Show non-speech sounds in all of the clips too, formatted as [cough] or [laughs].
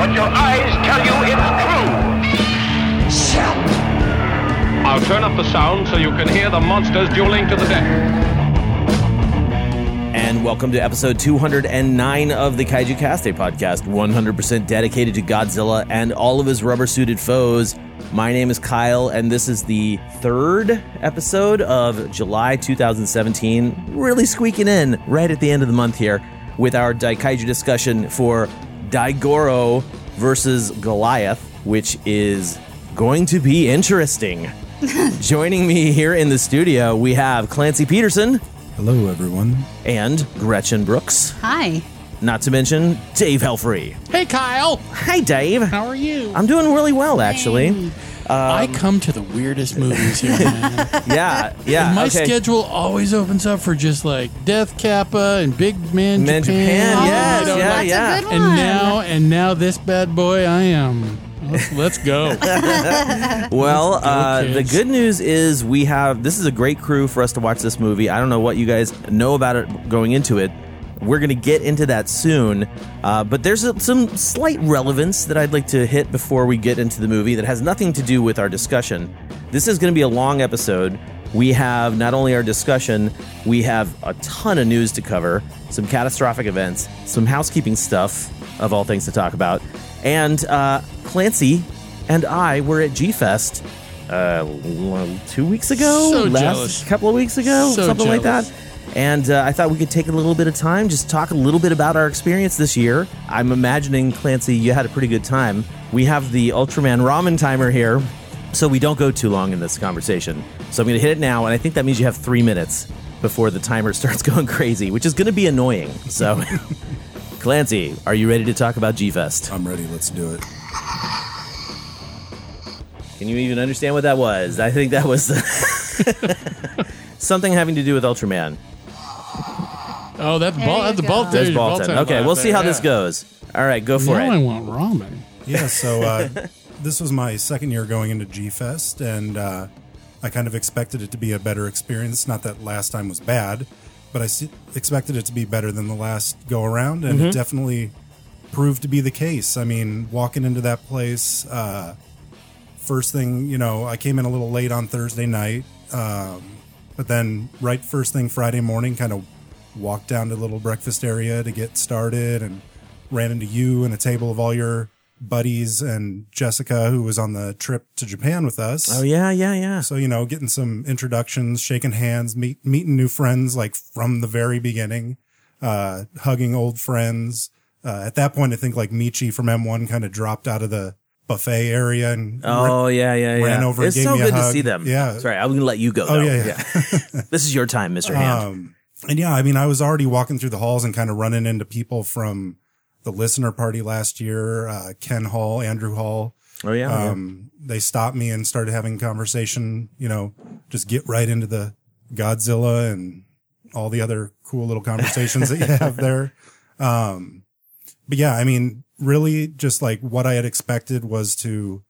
But your eyes tell you it's true. I'll turn up the sound so you can hear the monsters dueling to the death. And welcome to episode 209 of the Kaiju Cast, a podcast 100% dedicated to Godzilla and all of his rubber suited foes. My name is Kyle, and this is the third episode of July 2017. Really squeaking in right at the end of the month here with our Daikaiju discussion for Daigoro versus Goliath, which is going to be interesting. [laughs] Joining me here in the studio, we have Clancy Peterson Hello, everyone. and Gretchen Brooks. Hi. Not to mention Dave Helfrey. Hey, Kyle. Hi, Dave. How are you? I'm doing really well, actually. I come to the weirdest movies here, man. [laughs] Yeah, yeah. And my okay. schedule always opens up for just like Death Kappa and Big Man, Man Japan, Japan. yes, you know, yeah, yeah. a good one. And now, and now this bad boy, I am. Let's, let's go. [laughs] Well, uh, the good news is we have this is a great crew for us to watch this movie. I don't know what you guys know about it going into it. We're going to get into that soon, uh, but there's a, some slight relevance that I'd like to hit before we get into the movie that has nothing to do with our discussion. This is going to be a long episode. We have not only our discussion, we have a ton of news to cover, some catastrophic events, some housekeeping stuff, of all things to talk about, and uh, Clancy and I were at G Fest uh, two weeks ago, So last jealous. couple of weeks ago, So something like that. And uh, I thought we could take a little bit of time, just talk a little bit about our experience this year. I'm imagining, Clancy, you had a pretty good time. We have the Ultraman ramen timer here, so we don't go too long in this conversation. So I'm going to hit it now, and I think that means you have three minutes before the timer [laughs] starts going crazy, which is going to be annoying. So, [laughs] Clancy, are you ready to talk about G Fest? I'm ready. Let's do it. Can you even understand what that was? I think that was [laughs] something having to do with Ultraman. Oh, that's There ball. you That's a go. ball. There's there's ball ball time. Okay, we'll see how this goes. All right, go for Now I it. want ramen. Yeah, so uh, [laughs] this was my second year going into G Fest, and uh, I kind of expected it to be a better experience. Not that last time was bad, but I s- expected it to be better than the last go around, and it definitely proved to be the case. I mean, walking into that place, uh, first thing, you know, I came in a little late on Thursday night, um, but then right first thing Friday morning, kind of walked down to the little breakfast area to get started and ran into you and a table of all your buddies and Jessica, who was on the trip to Japan with us. Oh yeah, yeah, yeah. So, you know, getting some introductions, shaking hands, meet, meeting new friends like from the very beginning, uh, hugging old friends. Uh, at that point, I think like Michi from M1 kind of dropped out of the buffet area and Oh yeah, yeah, yeah. ran over it's so good to see them. Yeah. Sorry, I'm gonna let you go. Oh, though. yeah, yeah. [laughs] this is your time, Mister Hand. And yeah, I mean, I was already walking through the halls and kind of running into people from the listener party last year, uh, Ken Hall, Andrew Hall. oh yeah. yeah. Um, they stopped me and started having conversation, you know, just get right into the Godzilla and all the other cool little conversations that you [laughs] have there. Um, but yeah, I mean, really just like what I had expected was to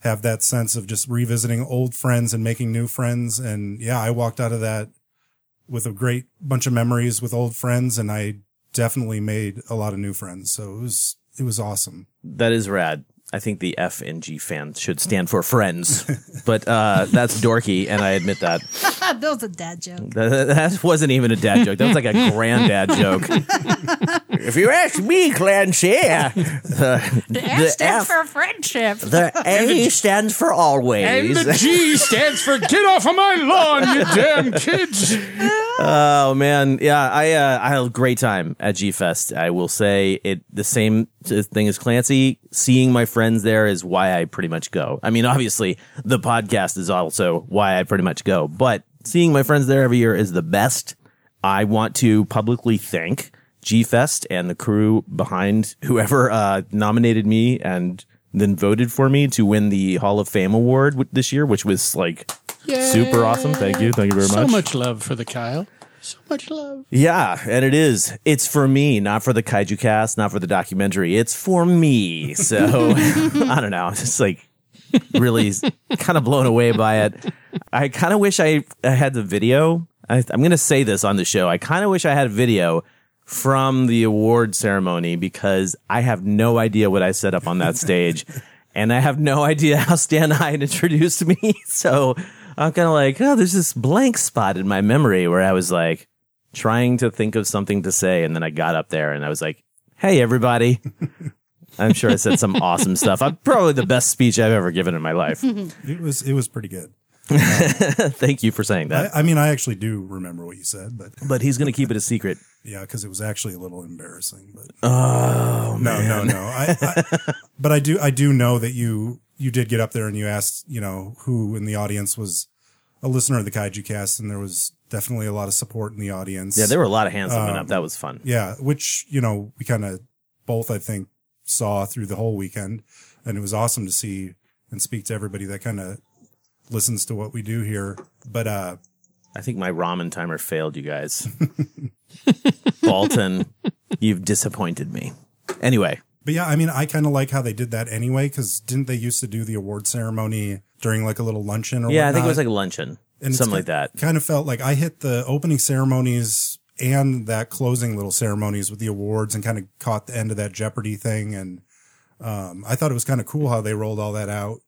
have that sense of just revisiting old friends and making new friends. And yeah, I walked out of that with a great bunch of memories with old friends and I definitely made a lot of new friends. So it was, it was awesome. That is rad. I think the F and G fans should stand for friends, but uh, that's dorky, and I admit that. [laughs] that was a dad joke. that. That wasn't even a dad joke. That was like a granddad joke. if you ask me, Clancy, uh, the, F stands F, for friendship. the [laughs] A stands for always. And the G stands for get off of my lawn, you [laughs] damn kids. Oh man, yeah, I uh, I had a great time at G Fest. I will say it the same thing as Clancy. Seeing my friends there is why I pretty much go. I mean, obviously the podcast is also why I pretty much go, but seeing my friends there every year is the best. I want to publicly thank G Fest and the crew behind whoever uh, nominated me and then voted for me to win the Hall of Fame award this year, which was like super awesome. Thank you, thank you very So much. So much love for the Kyle. So much love. Yeah, and it is. It's for me, not for the Kaiju Cast, not for the documentary. It's for me. So [laughs] I don't know. I'm just like really kind of blown away by it. I kind of wish I, I had the video. I, I'm going to say this on the show. I kind of wish I had a video from the award ceremony because I have no idea what I set up on that stage. And I have no idea how Stan Hyde introduced me. [laughs] So I'm kind of like, oh, there's this blank spot in my memory where I was like trying to think of something to say. And then I got up there and I was like, hey, everybody. [laughs] I'm sure I said some awesome stuff. I'm probably the best speech I've ever given in my life. [laughs] It was it was pretty good. [laughs] Thank you for saying that. I, I mean, I actually do remember what you said, but but he's going to keep it a secret. yeah, because it was actually a little embarrassing. But oh no, no, no. I, I, but I do I do know that you you did get up there and you asked you know who in the audience was a listener of the Kaiju Cast, and there was definitely a lot of support in the audience. Yeah, there were a lot of hands going up. That was fun. Yeah, which you know we kind of both I think saw through the whole weekend, and it was awesome to see and speak to everybody that kind of listens to what we do here. But uh, I think my ramen timer failed you guys. [laughs] Bolton, you've disappointed me. Anyway, but yeah, I mean, I kind of like how they did that anyway because didn't they used to do the award ceremony during like a little luncheon or yeah, I think it was like a luncheon, And something like that. Kind of felt like I hit the opening ceremonies and that closing little ceremonies with the awards and kind of caught the end of that Jeopardy thing. And um, I thought it was kind of cool how they rolled all that out.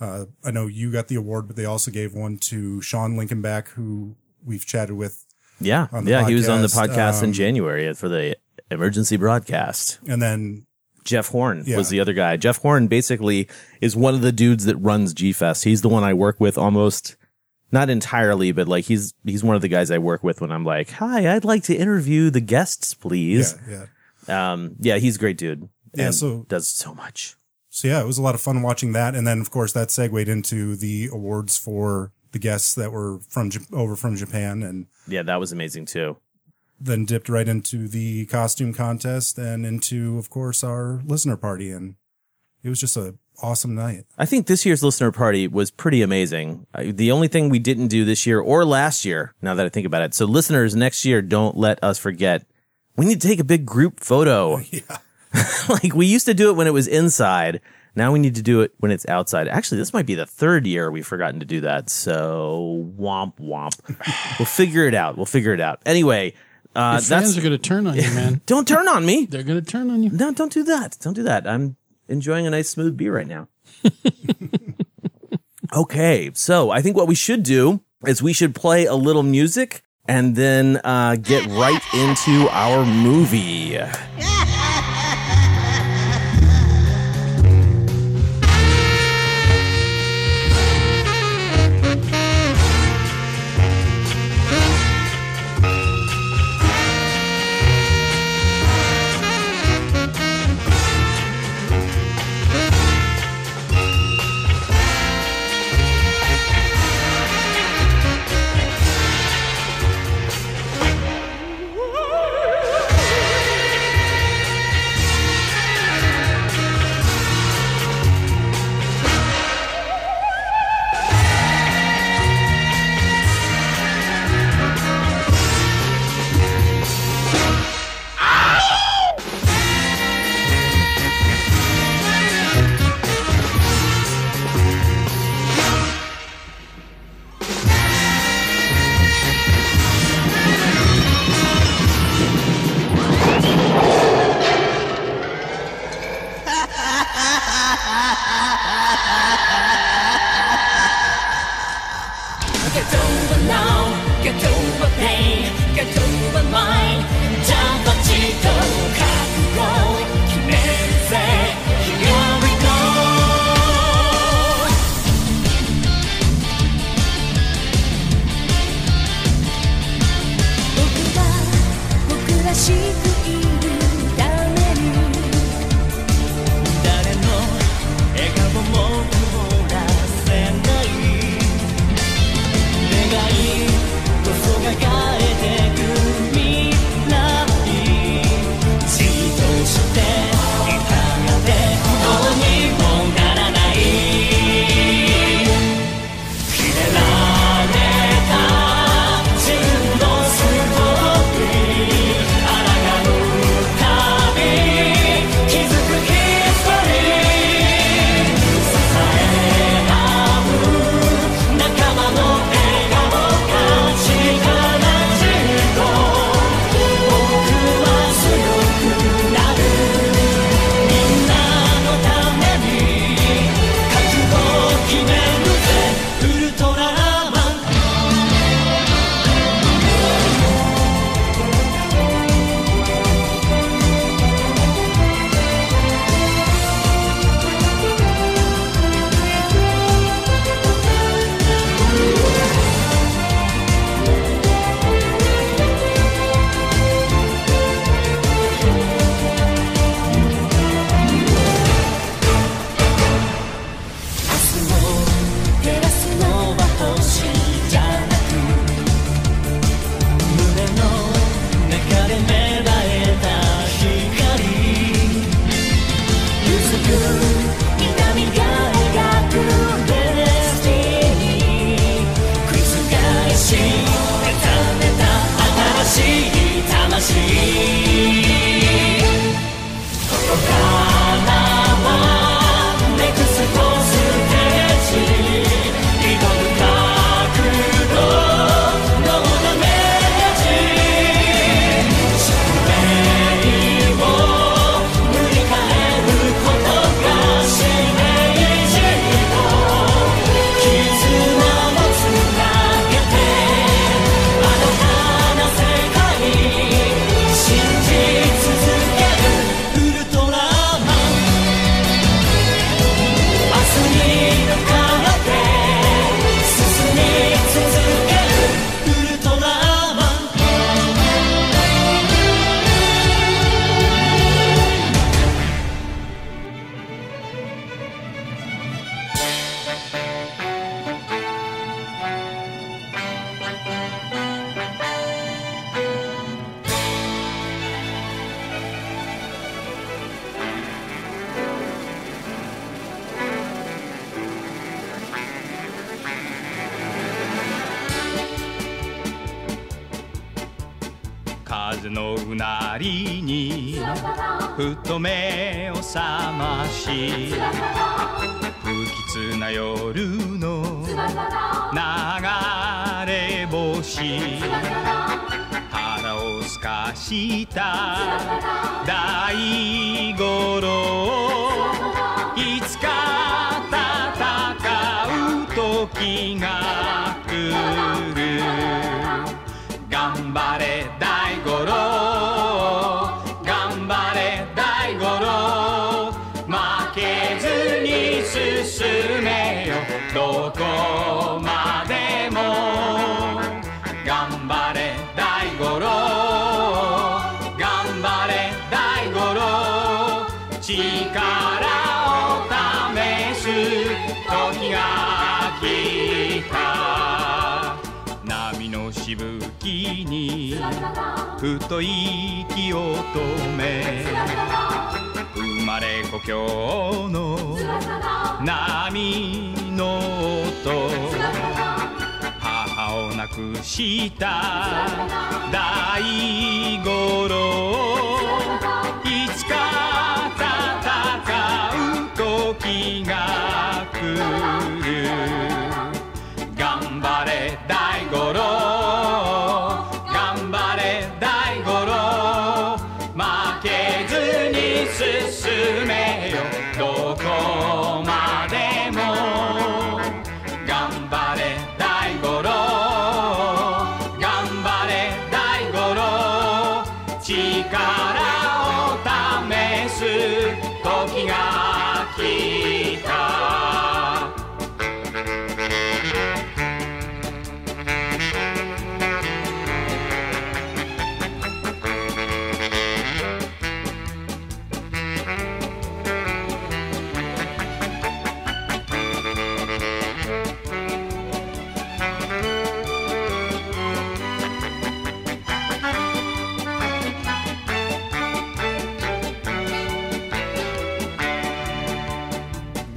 Uh, I know you got the award, but they also gave one to Sean Linkenback, who we've chatted with. Yeah, yeah, he was on the podcast, podcast in um, January for the emergency broadcast. And then, Jeff Horn Yeah. was the other guy. Jeff Horn basically is one of the dudes that runs G Fest. He's the one I work with almost not entirely, but like he's he's one of the guys I work with when I'm like, "Hi, I'd like to interview the guests, please." yeah. Um, yeah, he's a great dude. Yeah, and so- does so much. So yeah, it was a lot of fun watching that. And then of course that segued into the awards for the guests that were from, over from Japan and Yeah, that was amazing too. Then dipped right into the costume contest and into, of course, our listener party. And it was just a awesome night. I think this year's listener party was pretty amazing. The only thing we didn't do this year or last year, now that I think about it. So listeners, next year, don't let us forget. We need to take a big group photo. [laughs] Yeah. [laughs] like we used to do it when it was inside. Now we need to do it when it's outside. Actually, this might be the third year we've forgotten to do that. So womp womp. [laughs] we'll figure it out. We'll figure it out. Anyway, uh, Your fans that's are going to turn on you, [laughs] man. don't turn on me. They're going to turn on you. No, don't do that. Don't do that. I'm enjoying a nice smooth beer right now. [laughs] okay, so I think what we should do is we should play a little music and then uh, get right into our movie. [laughs]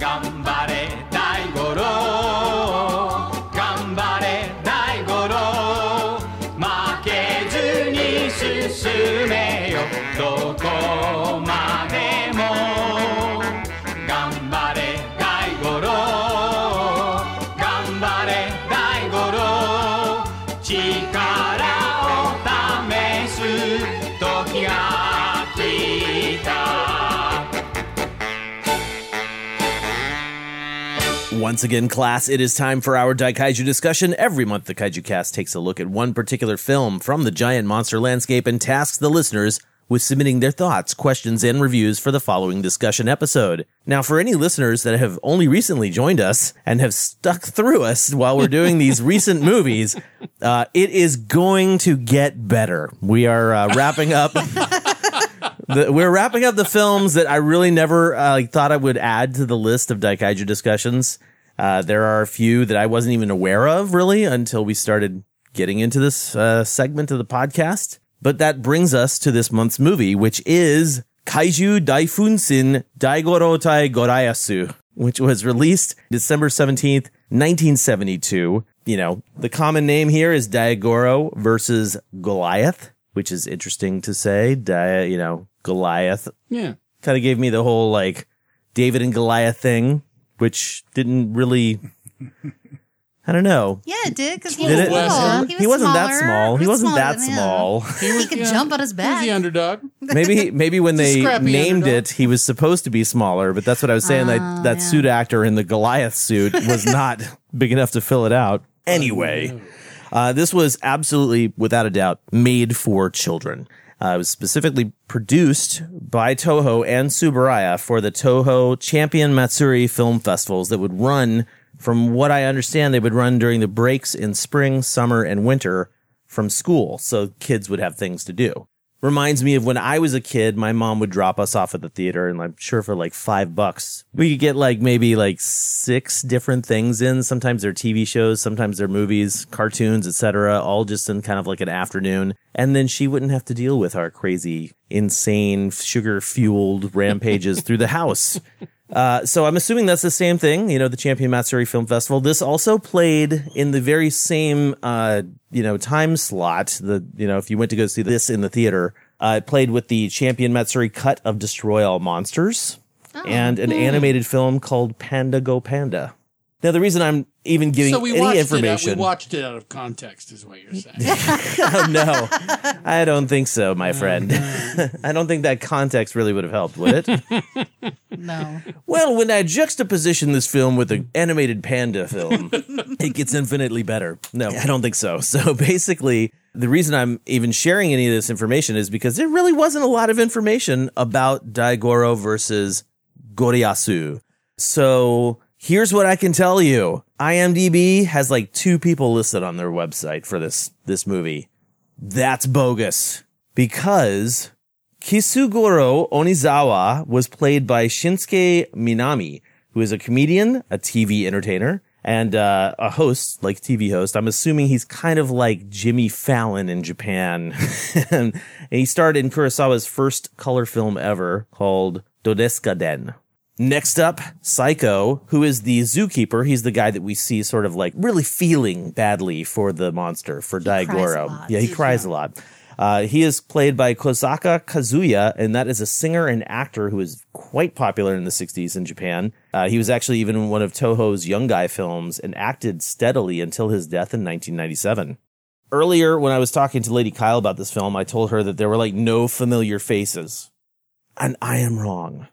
Come back. Once again, class, it is time for our Daikaiju discussion. Every month, the Kaiju Cast takes a look at one particular film from the giant monster landscape and tasks the listeners with submitting their thoughts, questions, and reviews for the following discussion episode. Now, for any listeners that have only recently joined us and have stuck through us while we're doing these [laughs] recent movies, uh, it is going to get better. We are uh, wrapping up. [laughs] the, we're wrapping up the films that I really never uh, thought I would add to the list of Daikaiju discussions. Uh, there are a few that I wasn't even aware of really until we started getting into this uh, segment of the podcast. But that brings us to this month's movie, which is Kaiju Daifunsin Daigorotai Gorayasu, which was released December 17th, 1972. You know, the common name here is Daigoro versus Goliath, which is interesting to say. Di, you know, Goliath Yeah. kind of gave me the whole like David and Goliath thing, which didn't really. I don't know. Yeah, it did because he Did was it? little. He, was wasn't that smaller. small. He was wasn't smaller that than him. small. [laughs] He, could yeah, jump on his He's back. the underdog. Maybe maybe when He's a they scrappy named underdog. it, he was supposed to be smaller, but that's what I was saying. that that suit actor in the Goliath suit [laughs] was not big enough to fill it out. Anyway, uh, this was absolutely, without a doubt, made for children. Uh, it was specifically produced by Toho and Tsuburaya for the Toho Champion Matsuri film festivals that would run, from what I understand, they would run during the breaks in spring, summer, and winter from school. So kids would have things to do reminds me of when I was a kid, my mom would drop us off at the theater and I'm sure for like five bucks, we could get like maybe like six different things in. Sometimes they're TV shows, sometimes they're movies, cartoons, etc. all just in kind of like an afternoon. And then she wouldn't have to deal with our crazy, insane, sugar fueled rampages through the house. Uh, so I'm assuming that's the same thing, you know, the Champion Matsuri Film Festival. This also played in the very same, uh, you know, time slot. The, you know, if you went to go see this in the theater, uh, it played with the Champion Matsuri cut of Destroy All Monsters and an animated film called Panda Go Panda. Now, the reason I'm even giving so we any information. Out- we watched it out of context, is what you're saying. [laughs] Oh, no, I don't think so, my uh-huh. friend. [laughs] I don't think that context really would have helped, would it? [laughs] No. well, when I juxtaposition this film with an animated panda film, it gets infinitely better. No, I don't think so. So basically, the reason I'm even sharing any of this information is because there really wasn't a lot of information about Daigoro versus Goriyasu. So here's what I can tell you. IMDb has like two people listed on their website for this, this movie. That's bogus because Kisugoro Onizawa was played by Shinsuke Minami, who is a comedian, a TV entertainer, and uh, a host, like TV host. I'm assuming he's kind of like Jimmy Fallon in Japan. [laughs] and he starred in Kurosawa's first color film ever called Dodes'ka-den. Next up, Psycho, who is the zookeeper. He's the guy that we see sort of like really feeling badly for the monster, for Daigoro. lot. Yeah, he cries a lot. Uh, he is played by Kosaka Kazuya, and that is a singer and actor who is quite popular in the 60s in Japan. Uh, he was actually even in one of Toho's Young Guy films and acted steadily until his death in 1997. Earlier, when I was talking to Lady Kyle about this film, I told her that there were like no familiar faces. And I am wrong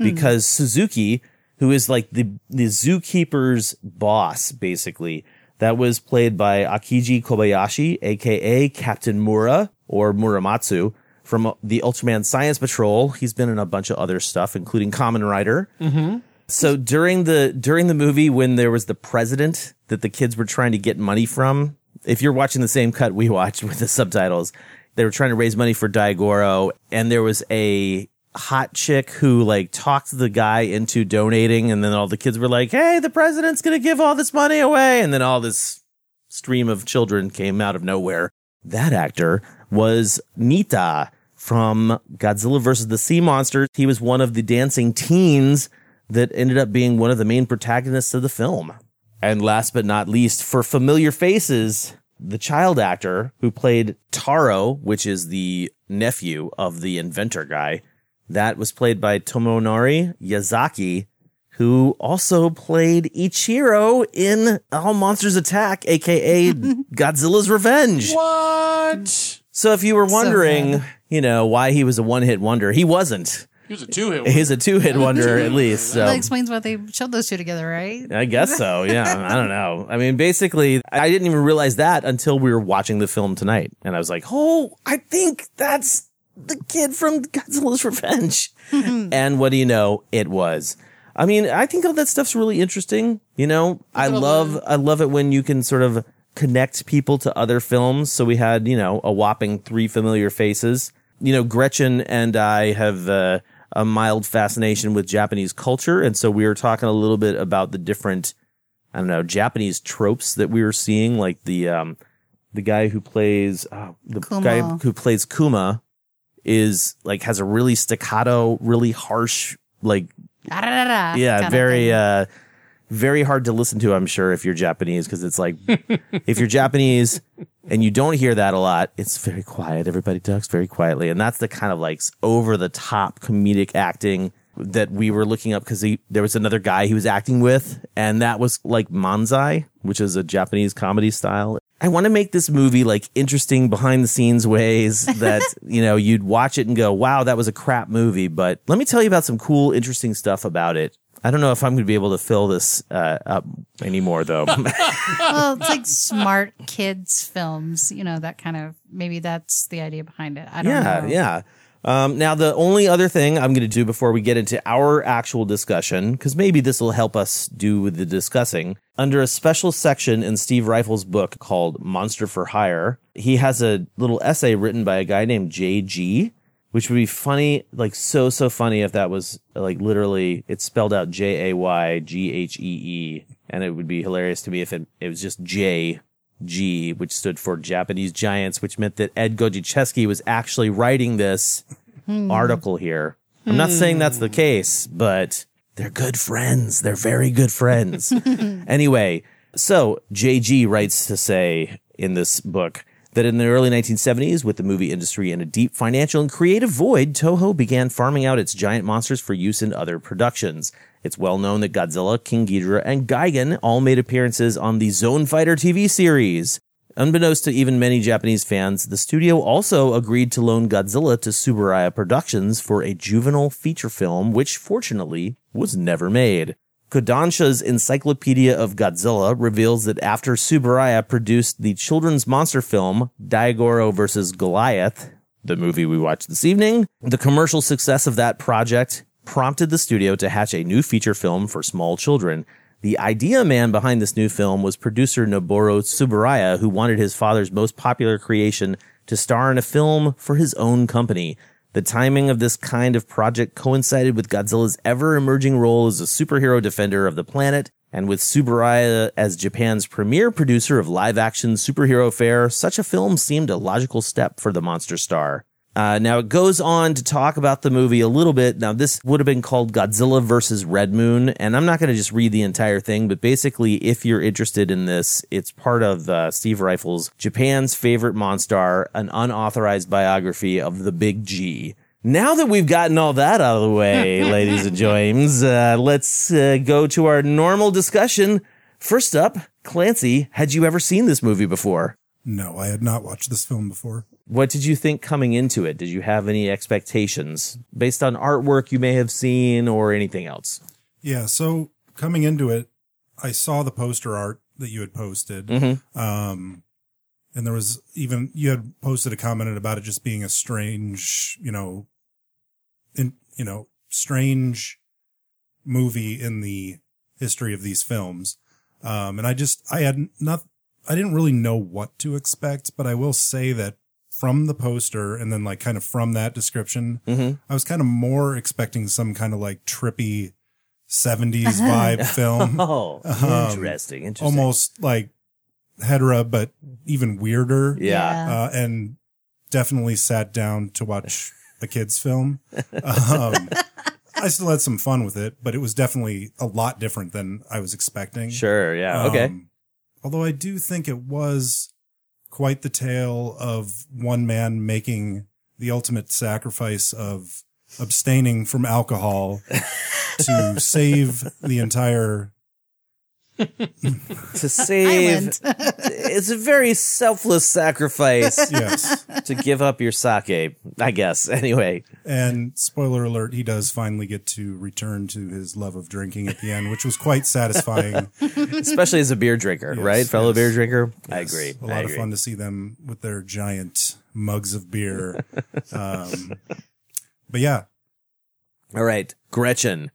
Hmm. because Suzuki, who is like the, the zookeeper's boss, basically, that was played by Akiji Kobayashi, aka Captain Mura or Muramatsu from the Ultraman Science Patrol. He's been in a bunch of other stuff, including Kamen Rider. Mm-hmm. So during the during the movie when there was the president that the kids were trying to get money from, if you're watching the same cut we [laughs] watched with the subtitles, they were trying to raise money for Daigoro and there was a hot chick who like talked the guy into donating and then all the kids were like, "Hey, the president's going to give all this money away." And then all this stream of children came out of nowhere. That actor was Nita from Godzilla vs. the Sea Monsters. He was one of the dancing teens that ended up being one of the main protagonists of the film. And last but not least, for familiar faces, the child actor who played Taro, which is the nephew of the inventor guy, that was played by Tomonori Yazaki, who also played Ichiro in All Monsters Attack, aka [laughs] Godzilla's Revenge. what? So if you were wondering, good. you know, why he was a one hit wonder, he wasn't. He was a two hit. He's a two hit [laughs] wonder at least. So. That explains why they showed those two together, right? I guess so. Yeah. [laughs] I don't know. I mean, basically, I didn't even realize that until we were watching the film tonight. And I was like, oh, I think that's the kid from Godzilla's Revenge. and what do you know? It was. I mean, I think all that stuff's really interesting. You know, I love, I love it when you can sort of connect people to other films. So we had, you know, a whopping three familiar faces. You know, Gretchen and I have, uh, a mild fascination with Japanese culture. And so we were talking a little bit about the different, I don't know, Japanese tropes that we were seeing, like the, um, the guy who plays, uh, the Kuma. guy who plays Kuma is like, has a really staccato, really harsh, like, yeah, very, uh, very hard to listen to, I'm sure, if you're Japanese, because it's like, [laughs] if you're Japanese and you don't hear that a lot, it's very quiet. Everybody talks very quietly. And that's the kind of like over the top comedic acting that we were looking up because there was another guy he was acting with, and that was like Manzai, which is a Japanese comedy style. I want to make this movie like interesting behind the scenes ways [laughs] that, you know, you'd watch it and go, wow, that was a crap movie. But let me tell you about some cool, interesting stuff about it. I don't know if I'm going to be able to fill this uh, up anymore, though. [laughs] well, it's like [laughs] smart kids films, you know, that kind of maybe that's the idea behind it. I don't yeah, know. yeah. Um, now, the only other thing I'm going to do before we get into our actual discussion, because maybe this will help us do the discussing, under a special section in Steve Ryfle's book called Monster for Hire, he has a little essay written by a guy named JG, which would be funny, like so, so funny if that was like literally, it's spelled out J A Y G H E E. And it would be hilarious to me if it, it was just J G, which stood for Japanese Giants, which meant that Ed Godziszewski was actually writing this hmm. article here. I'm not saying that's the case, but They're good friends. They're very good friends. [laughs] anyway, so JG writes to say in this book that in the early 1970s, with the movie industry in a deep financial and creative void, Toho began farming out its giant monsters for use in other productions. It's well known that Godzilla, King Ghidorah, and Gigan all made appearances on the Zone Fighter TV series. Unbeknownst to even many Japanese fans, the studio also agreed to loan Godzilla to Tsuburaya Productions for a juvenile feature film, which fortunately was never made. Kodansha's Encyclopedia of Godzilla reveals that after Tsuburaya produced the children's monster film Daigoro vs. Goliath, the movie we watched this evening, the commercial success of that project prompted the studio to hatch a new feature film for small children. The idea man behind this new film was producer Noboru Tsuburaya, who wanted his father's most popular creation to star in a film for his own company. The timing of this kind of project coincided with Godzilla's ever emerging role as a superhero defender of the planet, and with Tsuburaya as Japan's premier producer of live action superhero fare, such a film seemed a logical step for the monster star. Uh, now it goes on to talk about the movie a little bit. Now this would have been called Godzilla versus Red Moon, and I'm not going to just read the entire thing, but basically, if you're interested in this, it's part of uh, Steve Ryfle's Japan's favorite Monster, an unauthorized biography of the Big G. Now that we've gotten all that out of the way, [laughs] ladies and James, uh, let's uh, go to our normal discussion. First up, Clancy, had you ever seen this movie before? No, I had not watched this film before. What did you think coming into it? Did you have any expectations based on artwork you may have seen or anything else? Yeah, so coming into it, I saw the poster art that you had posted. Mhm. Um, and there was even, you had posted a comment about it just being a strange, you know, in, you know, strange movie in the history of these films. Um, and I just, I had not, I didn't really know what to expect, but I will say that from the poster and then like kind of from that description, Mhm. I was kind of more expecting some kind of like trippy 70s [laughs] vibe film. [laughs] Oh, [laughs] Um, interesting, interesting. Almost like Hedorah, but even weirder. Yeah. Uh, and definitely sat down to watch a kid's film. Um, I still had some fun with it, but it was definitely a lot different than I was expecting. Sure, yeah, okay. Um, although I do think it was quite the tale of one man making the ultimate sacrifice of abstaining from alcohol to save the entire to [laughs] save. [laughs] it's a very selfless sacrifice. Yes. to give up your sake, I guess. [laughs] Anyway, And spoiler alert, he does finally get to return to his love of drinking at the end, which was quite satisfying. especially as a beer drinker, Yes, right? Fellow yes. beer drinker. I agree. A lot of agree. fun to see them with their giant mugs of beer. um, but yeah, All right, Gretchen.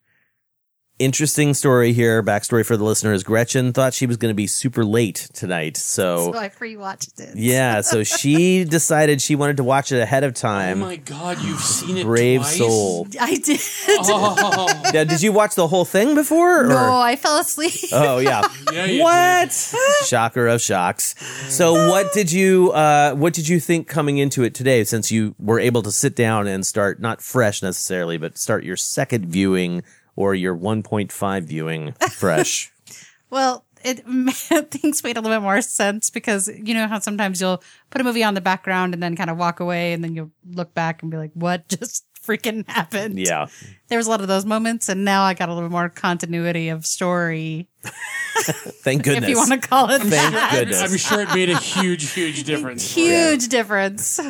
Interesting story here. Backstory for the listeners. Gretchen thought she was going to be super late tonight, so So I pre-watched it. yeah, so [laughs] she decided she wanted to watch it ahead of time. Oh my god, you've seen it Brave twice? soul. I did. Oh. Yeah, did you watch the whole thing before? or- No, I fell asleep. Oh yeah. [laughs] Yeah, you what? Shocker of shocks. So what did you uh what did you think coming into it today since you were able to sit down and start not fresh necessarily, but start your second viewing or your 1.5 viewing fresh? [laughs] Well, it [laughs] things made a little bit more sense because you know how sometimes you'll put a movie on the background and then kind of walk away and then you'll look back and be like, "What [laughs] just freaking happened?" yeah. There was a lot of those moments, and now I got a little more continuity of story, Thank goodness. if you want to call it Thank that. goodness. I'm sure it made a huge, huge difference. Huge difference. [laughs]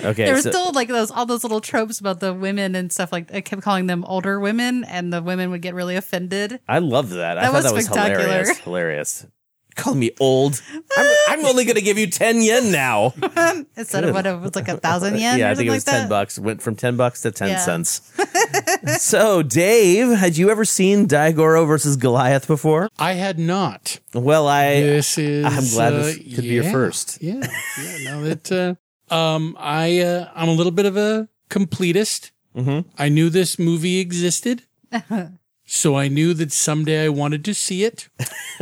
Okay. there was so- still like those all those little tropes about the women and stuff like I kept calling them older women, and the women would get really offended. I love that. I That thought was that was spectacular. hilarious. Hilarious. Call me old. I'm, I'm only going to give you 10 yen now. [laughs] Instead Good. of what it was like a thousand yen. yeah, or I think it was like 10 that. bucks. Went from 10 bucks to 10 Yeah. cents. [laughs] so, Dave, had you ever seen Daigoro versus Goliath before? I had not. Well, I This is. I'm glad uh, this could be your yeah, first. Yeah, yeah. No, that. Uh, um, I uh, I'm a little bit of a completist. Mhm. I knew this movie existed, [laughs] so I knew that someday I wanted to see it.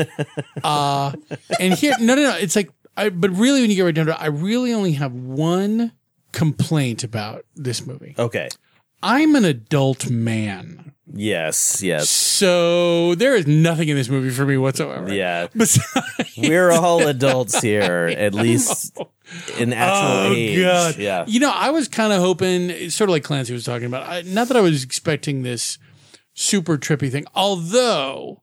[laughs] uh, and here, no, no, no. It's like, I. But really, when you get right down to it, I really only have one complaint about this movie. Okay. I'm an adult man. Yes, yes. So there is nothing in this movie for me whatsoever. Yeah. Besides, We're all adults here, [laughs] at least in actual oh age. god. Yeah. You know, I was kind of hoping, sort of like Clancy was talking about. I, not that I was expecting this super trippy thing, although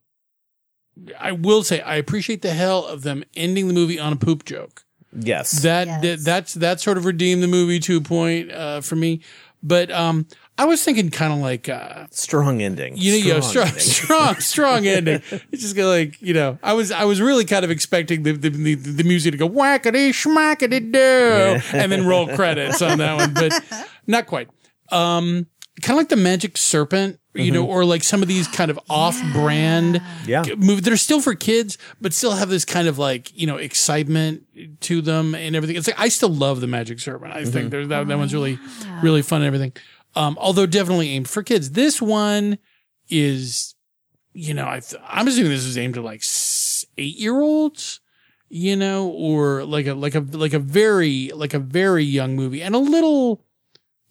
I will say I appreciate the hell of them ending the movie on a poop joke. Yes. That, Yes. that that's that sort of redeemed the movie to a point uh, for me. But um, I was thinking kind of like. Uh, Strong ending. you know, you know, strong, ending. [laughs] strong, strong ending. [laughs] It's just go like, you know, I was, I was really kind of expecting the the, the, the music to go whackity schmackity do, and then roll credits on that one, but [laughs] not quite. Um, kind of like the Magic Serpent, you know, or like some of these kind of off-brand Yeah. movies that are still for kids, but still have this kind of like you know excitement to them and everything. It's like I still love the Magic Serpent. I think that that one's really, really fun and everything. Um, although definitely aimed for kids. This one is, you know, I th- I'm assuming this is aimed at like eight year olds, you know, or like a like a like a very like a very young movie and a little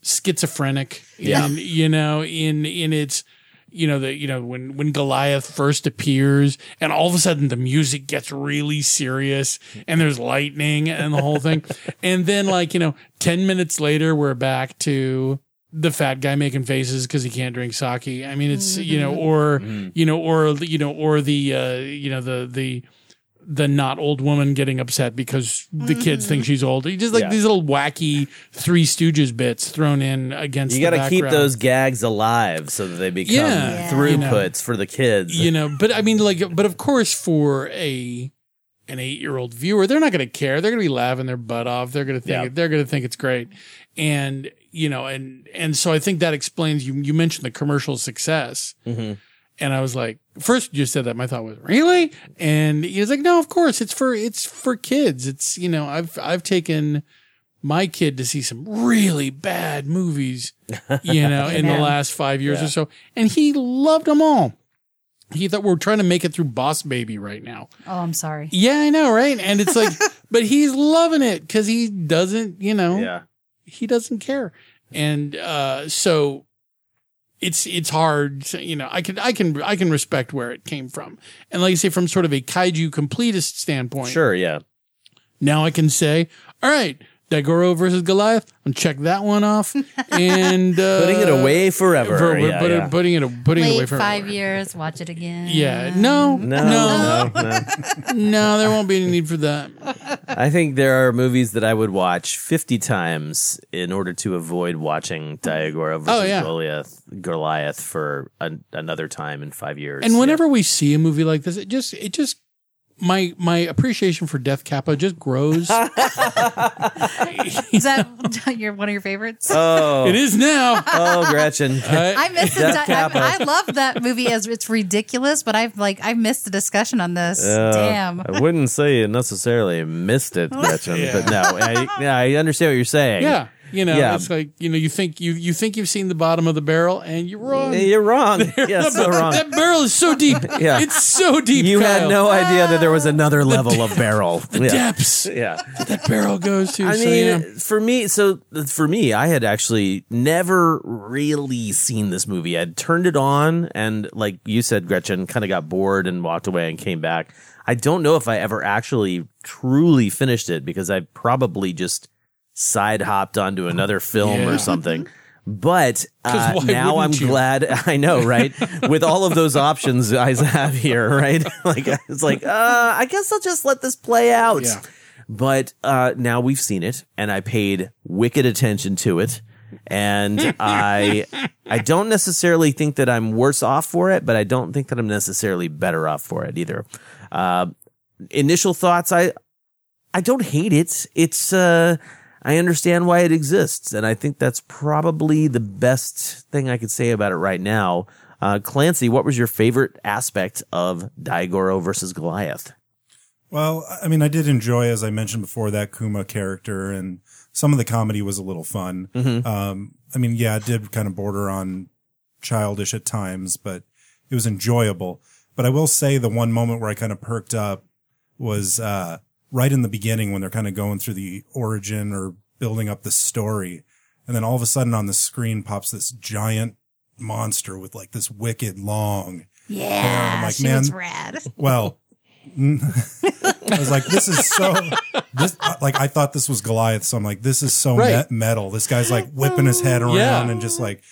schizophrenic. Yeah. in, you know, in in its you know the you know when when Goliath first appears and all of a sudden the music gets really serious and there's lightning and the whole thing [laughs] and then like you know 10 minutes later we're back to the fat guy making faces because he can't drink sake. I mean, it's you know, or you know, or you know, or the uh, you know the the the not old woman getting upset because the kids think she's old. Just like Yeah. these little wacky Three Stooges bits thrown in against. You got got to keep those gags alive so that they become Yeah. Yeah. throughputs for the kids. you know. But I mean, like, but of course, for a an eight year old viewer, they're not going to care. They're going to be laughing their butt off. They're going to think Yeah. they're going to think it's great, and you know, and and so I think that explains. You you mentioned the commercial success. Mhm. And I was like, first you said that, my thought was, really? And he was like, no, of course, it's for it's for kids. It's you know, I've I've taken my kid to see some really bad movies, [laughs] you know, in the last five years or so, and he loved them all. He thought we're trying to make it through Boss Baby right now. Oh, I'm sorry. Yeah, I know, right? And it's like, [laughs] but he's loving it because he doesn't, you know, Yeah. he doesn't care. And uh, so it's it's hard, to- you know. I can I can I can respect where it came from, and like I say, from sort of a kaiju completist standpoint. Sure, yeah. Now I can say, all right, Daigoro versus Goliath. I'm check that one off, [laughs] and uh, Putting it away forever. for- yeah, put yeah. putting it putting it away Wait for five years, watch it again. Yeah, no, No, no, no, no. [laughs] no, there won't be any need for that. I think there are movies that I would watch 50 times in order to avoid watching Daigoro versus Oh, yeah. Goliath, Goliath for an, another time in five years. And Yeah. whenever we see a movie like this, it just it just my my appreciation for Death Kappa just grows. [laughs] Is that [laughs] your one of your favorites? Oh, it is now. oh, Gretchen. [laughs] I missed the Death di- I, Kappa. I love that movie as it's ridiculous, but I've like I missed the discussion on this. Uh, Damn. I wouldn't say you necessarily missed it, Gretchen, Yeah. but no, I, yeah, I understand what you're saying. Yeah, you know, Yeah. it's like you know, you think you you think you've seen the bottom of the barrel, and you're wrong. You're wrong. [laughs] Yeah, so wrong. That barrel is so deep. [laughs] Yeah. it's so deep. You had Kyle. no idea that there was another level of barrel. the yeah. depths Yeah. that barrel goes to. I so, mean, yeah. for me, so for me, I had actually never really seen this movie. I'd turned it on, and like you said, Gretchen, kind of got bored and walked away and came back. I don't know if I ever actually truly finished it because I probably just side hopped onto another film Yeah. or something. But uh, [laughs] now I'm you? glad [laughs] I know, right? With all of those options I have here, [laughs] right? Like it's like, uh, I guess I'll just let this play out. Yeah. But uh, now we've seen it, and I paid wicked attention to it, and I I don't necessarily think that I'm worse off for it, but I don't think that I'm necessarily better off for it either. Uh, initial thoughts, I I don't hate it. It's uh, I understand why it exists, and I think that's probably the best thing I could say about it right now. Uh, Clancy, what was your favorite aspect of Daigoro versus Goliath? Well, I mean, I did enjoy, as I mentioned before, that Kuma character, and some of the comedy was a little fun. Um, I mean, yeah, it did kind of border on childish at times, but it was enjoyable. But I will say the one moment where I kind of perked up was uh, right in the beginning when they're kind of going through the origin or building up the story. and then all of a sudden on the screen pops this giant monster with like this wicked long. Yeah, I'm like, she man, was rad. [laughs] Well, [laughs] I was like, this is so. This like I thought this was Goliath, so I'm like, this is so Right. me- metal. This guy's like whipping his head around Yeah. and just like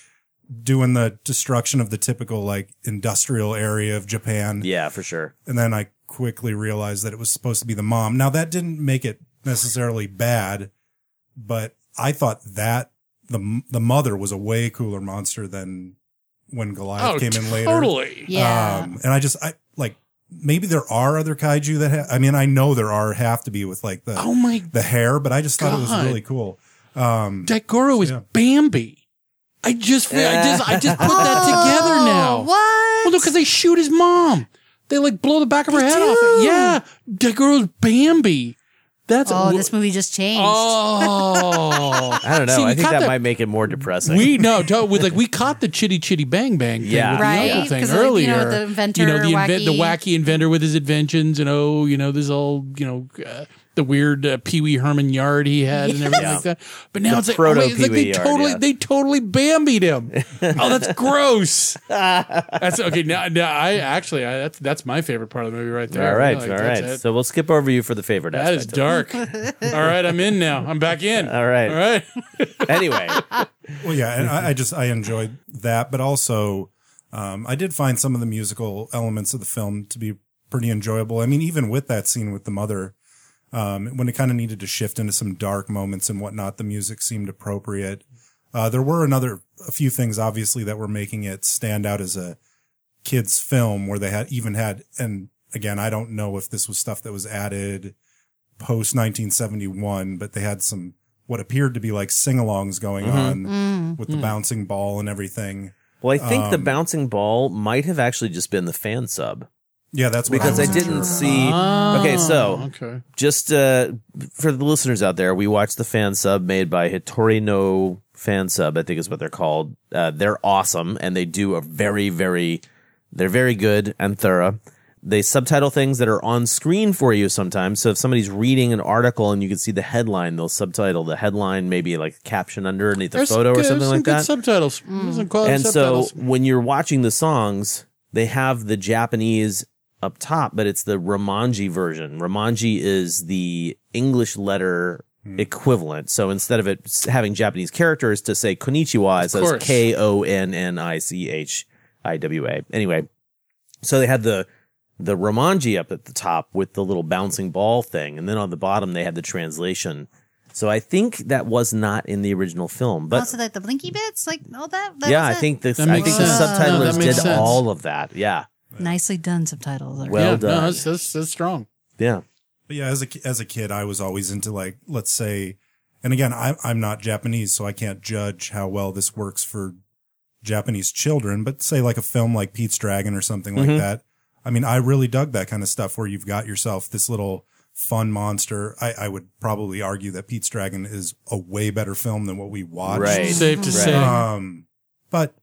doing the destruction of the typical like industrial area of Japan. Yeah, for sure. And then I quickly realized that it was supposed to be the mom. Now that didn't make it necessarily bad, but I thought that the the mother was a way cooler monster than when Goliath Oh, came in later. totally. Yeah. Um, and I just, I like, maybe there are other kaiju that have, I mean, I know there are, have to be with like the, Oh my the hair, but I just thought it was really cool. Um, Daigoro is Yeah. Bambi. I just, I just, I just put that [laughs] together now. Oh, What? Well, no, because they shoot his mom. They like blow the back of her They head do. off. Yeah, that girl's Bambi. That's oh, this movie just changed. Oh, I don't know. See, I think caught that the- might make it more depressing. we no, to, with like we caught the chitty chitty bang bang thing Yeah. with Right, the uncle thing 'cause, like, you know, the inventor, you know, the inven- the wacky- wacky inventor with his inventions, and oh, you know, this all you know. Uh, the weird uh, Pee Wee Herman yard he had and everything Yeah. like that, but now The it's like, oh, proto wait, it's like they yard, totally, yeah. they totally bambied him. [laughs] oh, that's gross. [laughs] that's okay. Now, now I actually, I, that's that's my favorite part of the movie right there. all right, Like, all that's right. it. So we'll skip over you for the favorite That is aspect. of dark. All right, I'm in now. I'm back in. [laughs] All right. All right. Anyway, well, yeah, and I, I just, I enjoyed that, but also, um, I did find some of the musical elements of the film to be pretty enjoyable. I mean, even with that scene with the mother, um, when it kind of needed to shift into some dark moments and whatnot, the music seemed appropriate. Uh, there were another, a few things obviously that were making it stand out as a kids film where they had even had, and again, I don't know if this was stuff that was added post 1971, but they had some, what appeared to be like sing-alongs going on with the bouncing ball and everything. well, I think the Um, bouncing ball might have actually just been the fan sub Yeah, that's what because I wasn't didn't sure see. Oh, okay, so okay. just uh, for the listeners out there, we watched the fan sub made by Hitori no fan sub. I think is what they're called. Uh, they're awesome, and they do a very, very, they're very good and thorough. They subtitle things that are on screen for you sometimes. So if somebody's reading an article and you can see the headline, they'll subtitle the headline, maybe like caption underneath the There's photo good- or something some like good that Subtitles. Some quality and so when you're watching the songs, they have the Japanese up top, but it's the Romanji version. Romanji is the English letter hmm. equivalent. So instead of it having Japanese characters to say konnichiwa, it says. K O N N I C H I W A. Anyway, so they had the the Romanji up at the top with the little bouncing ball thing, and then on the bottom they had the translation. So I think that was not in the original film, but also, like the blinky bits, like all that. that yeah, I think the That I makes think the sense. subtitlers No, did sense. all of that. Yeah, nicely done subtitles. Are Well yeah, done. No, that's, that's, that's strong. yeah. But yeah, as a as a kid, I was always into like, let's say, and again, I'm I'm not Japanese, so I can't judge how well this works for Japanese children. But say like a film like Pete's Dragon or something like Mhm. that. I mean, I really dug that kind of stuff where you've got yourself this little fun monster. I, I would probably argue that Pete's Dragon is a way better film than what we watched. Right. Safe to Right. say. Um, but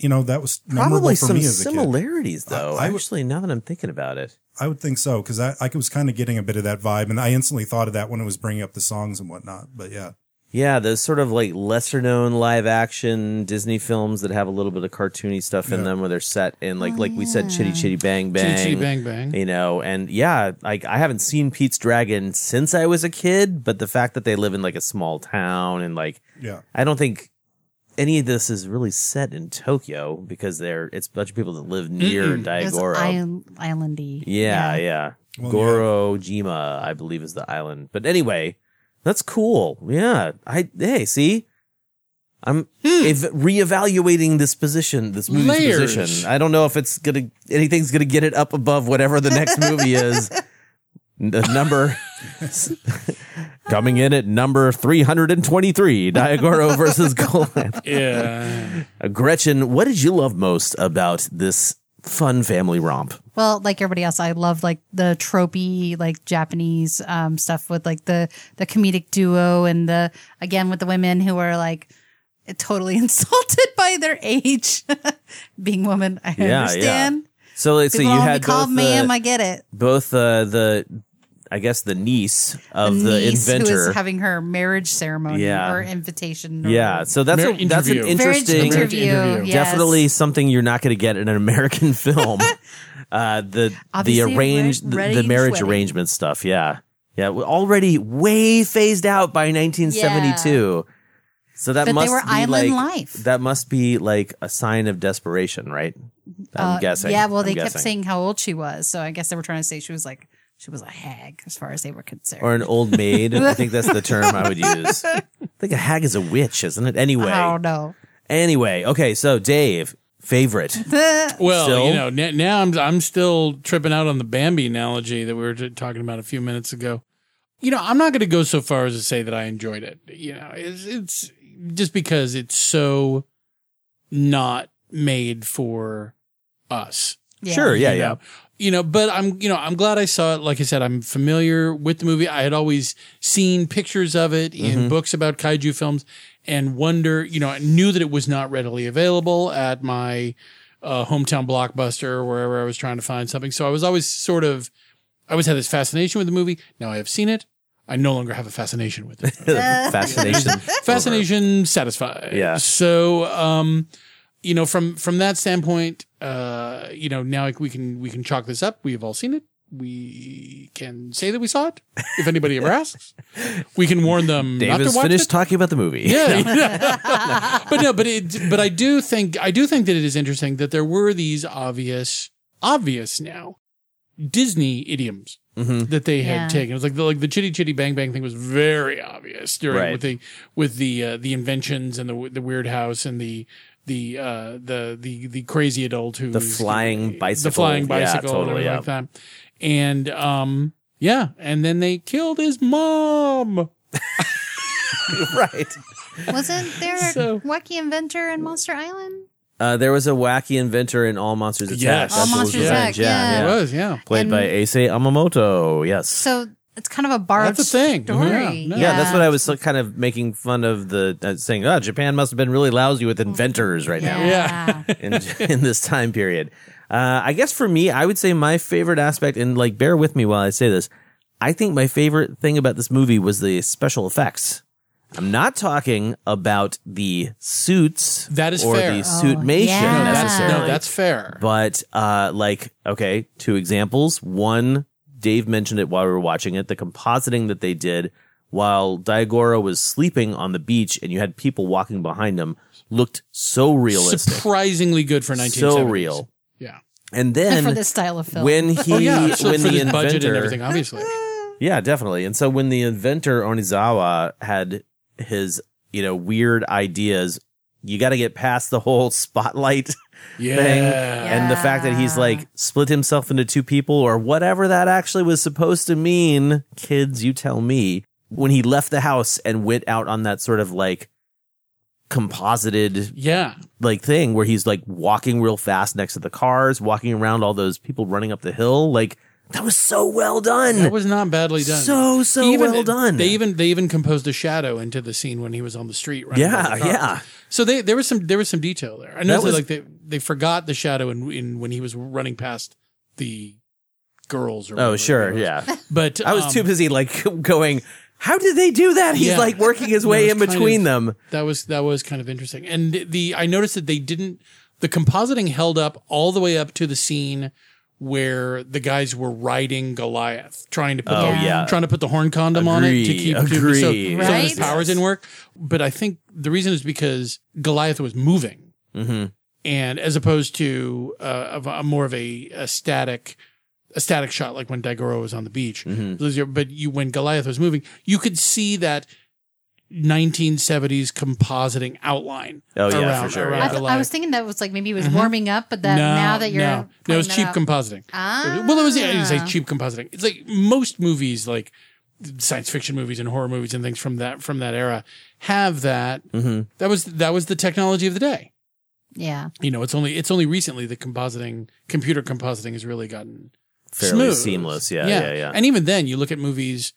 you know that was Probably for some me as a kid. similarities, though. I- I would- actually, now that I'm thinking about it, I would think so because I, I was kind of getting a bit of that vibe, and I instantly thought of that when it was bringing up the songs and whatnot. But yeah, yeah, those sort of like lesser known live action Disney films that have a little bit of cartoony stuff in Yeah. them, where they're set in like Oh, like we said, Chitty. Chitty Bang Bang, Chitty Chitty Bang Bang. you know, and yeah, like I haven't seen Pete's Dragon since I was a kid, but the fact that they live in like a small town and like yeah, I don't think any of this is really set in Tokyo because they're it's a bunch of people that live near Mm-mm. Daigoro. island, islandy. yeah, yeah. Well, Goro Jima, I believe, is the island. But anyway, that's cool. Yeah. I hey, see? I'm hmm. ev- reevaluating this position, this movie's Layers. position. I don't know if it's gonna anything's gonna get it up above whatever the next movie is. [laughs] The number [laughs] coming in at number 323, [laughs] Daigoro versus Goliath. Yeah. Uh, Gretchen, what did you love most about this fun family romp? Well, like everybody else, I love like the tropey, like Japanese um, stuff with like the the comedic duo and the again with the women who are like totally [laughs] insulted by their age, [laughs] being woman. I Yeah, yeah. understand. So, like, so People you had be called both, ma'am. uh, I get it. both uh, the I guess the niece of the, niece inventor. who is having her marriage ceremony Yeah. or invitation. or yeah, so that's Mar- a, that's an interview. Marriage interesting, interview. interview. yes. definitely something you're not going to get in an American [laughs] film. uh, the Obviously, the arranged the, the marriage wedding. arrangement stuff. Yeah, yeah, already way phased out by 1972. So that But they must were be island like life. that must be like a sign of desperation, right? I'm Uh, guessing. Yeah, well, I'm they kept guessing. saying how old she was, so I guess they were trying to say she was like she was a hag as far as they were concerned. or an old maid. I think that's the term I would use. [laughs] I think a hag is a witch, isn't it? Anyway, I don't know. anyway, okay. So Dave, favorite. [laughs] Well, Still? you know, n- now I'm I'm still tripping out on the Bambi analogy that we were t- talking about a few minutes ago. You know, I'm not going to go so far as to say that I enjoyed it. You know, it's, it's just because it's so not made for us. Yeah. Sure, yeah, you yeah. know? You know, but I'm, you know, I'm glad I saw it. Like I said, I'm familiar with the movie. I had always seen pictures of it in Mm-hmm. books about kaiju films and wonder, you know, I knew that it was not readily available at my uh, hometown blockbuster or wherever I was trying to find something. So I was always sort of, I always had this fascination with the movie. Now I have seen it. I no longer have a fascination with it. [laughs] Fascination. [laughs] fascination satisfied. Yeah. So, um, you know, from from that standpoint, uh, you know, now we can we can chalk this up. We have all seen it. We can say that we saw it. If anybody ever [laughs] asks, we can warn them Dave not to has watch finished it. talking about the movie. Yeah, [laughs] but no, but it, but I do think I do think that it is interesting that there were these obvious, obvious now Disney idioms Mhm. that they Yeah. had taken. It was like the like the chitty chitty bang bang thing was very obvious during Right. with the with the uh, the inventions and the the weird house and the the uh the the the crazy adult who The flying bicycle. the flying bicycle and totally, everything yeah. like that and um yeah and then they killed his mom [laughs] right. Wasn't there So- a wacky inventor in Monster Island? Uh, there was a wacky inventor in All Monsters Attack. Yes. All what was Monsters revenge. Attack, yeah. it was yeah Played And- by Ace Amamoto. Yes. So it's kind of a borrowed That's a thing. story. Yeah, no. yeah, that's what I was kind of making fun of the uh, saying. Oh, Japan must have been really lousy with inventors right now. Yeah. in, [laughs] in this time period. Uh, I guess for me, I would say my favorite aspect, and like, bear with me while I say this. I think my favorite thing about this movie was the special effects. I'm not talking about the suits That is or fair. the Oh, suitmation yeah. necessarily. no, that's fair. But uh, like, okay, two examples. One, Dave mentioned it while we were watching it. The compositing that they did while Daigoro was sleeping on the beach, and you had people walking behind him, looked so realistic, Surprisingly good for 1970s. so real. Yeah. And then for this style of film. when he Oh yeah, so when for the this budget and inventor everything, obviously. [laughs] yeah definitely and so when the inventor onizawa had his you know weird ideas you got to get past the whole [laughs] spotlight Yeah. thing and the fact that he's like split himself into two people or whatever that actually was supposed to mean kids you tell me when he left the house and went out on that sort of like composited Yeah. like thing where he's like walking real fast next to the cars, walking around all those people running up the hill. Like that was so well done. That was not badly done. So, so Even- well done. They even they even composed a shadow into the scene when he was on the street. Yeah, the yeah. So they there was some there was some detail there. I know was- like they they forgot the shadow in, in when he was running past the girls. Or oh, sure. Yeah. [laughs] But I was um, too busy like [laughs] going, how did they do that? He's Yeah. like working his way in between of- them. That was that was kind of interesting. And the, the I noticed that they didn't the compositing held up all the way up to the scene where the guys were riding Goliath, trying to put Oh, the, yeah. trying to put the horn condom on it to keep to, agree. so, so his Right? powers didn't work. But I think the reason is because Goliath was moving, hmm and as opposed to uh, of a, more of a, a static. A static shot, like when Daigoro was on the beach, Mm-hmm. but you when Goliath was moving, you could see that 1970s compositing outline. Oh, yeah, around, for sure, yeah. I, th- I was thinking that was like maybe it was warming up, but that no, now that you're no, no, it was cheap out- compositing. Ah. Well, it was yeah, it was like cheap compositing. It's like most movies, like science fiction movies and horror movies and things from that from that era, have that. Mhm. That was that was the technology of the day. Yeah. You know, it's only it's only recently the compositing computer compositing has really gotten Fairly smooth. seamless. Yeah, yeah, yeah. And even then, you look at movies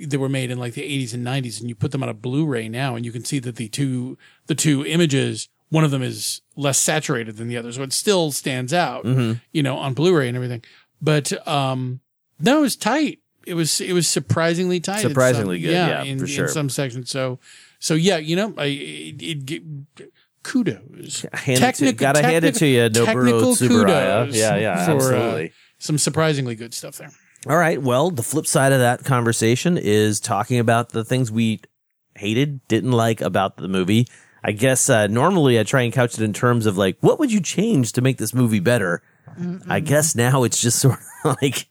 that were made in like the 80s and 90s, and you put them on a Blu-ray now, and you can see that the two the two images, one of them is less saturated than the other, so it still stands out, Mm-hmm. you know, on Blu-ray and everything. But um, no, it was tight. it was it was surprisingly tight. Surprisingly some- good, yeah, in, for sure. in some sections. So so yeah, you know, I it, it, kudos. Hand it to- gotta hand it to you, technical Tsuburaya. kudos Yeah, yeah, for, uh, absolutely. some surprisingly good stuff there. All right. Well, the flip side of that conversation is talking about the things we hated, didn't like about the movie. I guess uh, normally I try and couch it in terms of like, what would you change to make this movie better? I guess now it's just [laughs] sort of like,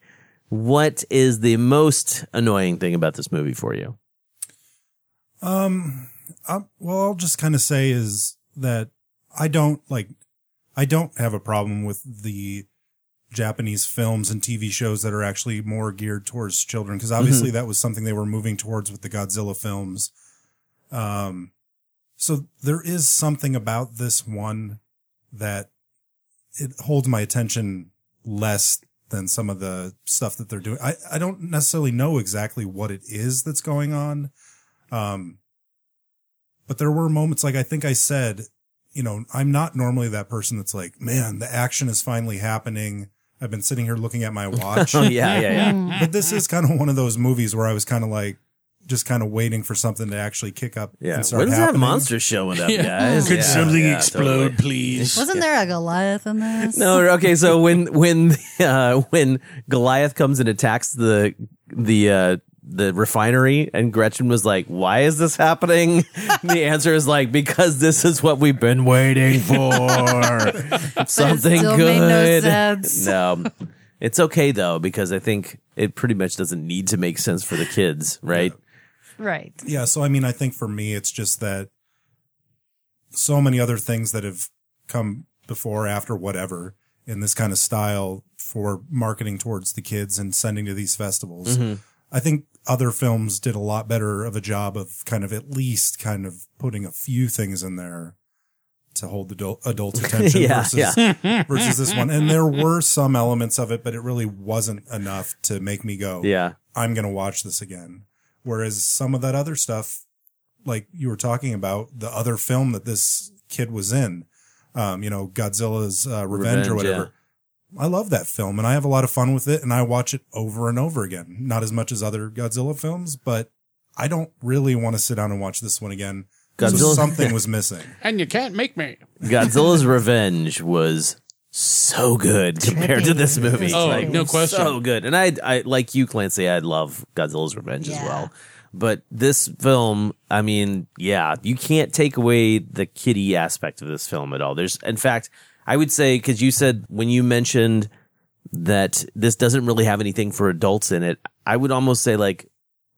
what is the most annoying thing about this movie for you? Um, I, well, I'll just kind of say is that I don't like, I don't have a problem with the Japanese films and TV shows that are actually more geared towards children because obviously that was something they were moving towards with the Godzilla films. Um, so there is something about this one that it holds my attention less than some of the stuff that they're doing. I, I don't necessarily know exactly what it is that's going on. Um, but there were moments like I think I said, you know, I'm not normally that person that's like, man, the action is finally happening. I've been sitting here looking at my [laughs] watch. Oh, yeah, yeah, yeah. but this is kind of one of those movies where I was kind of like, just kind of waiting for something to actually kick up Yeah. and start When's that monster showing up, [laughs] Yeah. guys? Could Yeah, something yeah, explode, totally. please? Wasn't there a Goliath in this? No, okay. So when when [laughs] uh, when Goliath comes and attacks the the uh, the refinery, and Gretchen was like, "Why is this happening?" [laughs] the answer is like, "Because this is what we've been waiting for. [laughs] Something still good." made no sense. [laughs] No. It's okay though because I think it pretty much doesn't need to make sense for the kids, right? Right. Yeah. So, I mean, I think for me, it's just that so many other things that have come before, after, whatever in this kind of style for marketing towards the kids and sending to these festivals. Mm-hmm. I think other films did a lot better of a job of kind of at least kind of putting a few things in there to hold the adult, adult [laughs] attention Yeah, versus, versus this one. And there were some elements of it, but it really wasn't enough to make me go, Yeah. I'm going to watch this again. Whereas some of that other stuff, like you were talking about, the other film that this kid was in, um, you know, Godzilla's uh, Revenge, Revenge, or whatever. I love that film and I have a lot of fun with it and I watch it over and over again. Not as much as other Godzilla films, but I don't really want to sit down and watch this one again. So something was missing. [laughs] And you can't make me. Godzilla's Revenge was so good [laughs] compared to this movie. Oh, Like, no question. So good. And I, I like you, Clancy. I love Godzilla's Revenge as well. But this film, I mean, yeah, you can't take away the kitty aspect of this film at all. There's, in fact, I would say because you said when you mentioned that this doesn't really have anything for adults in it, I would almost say like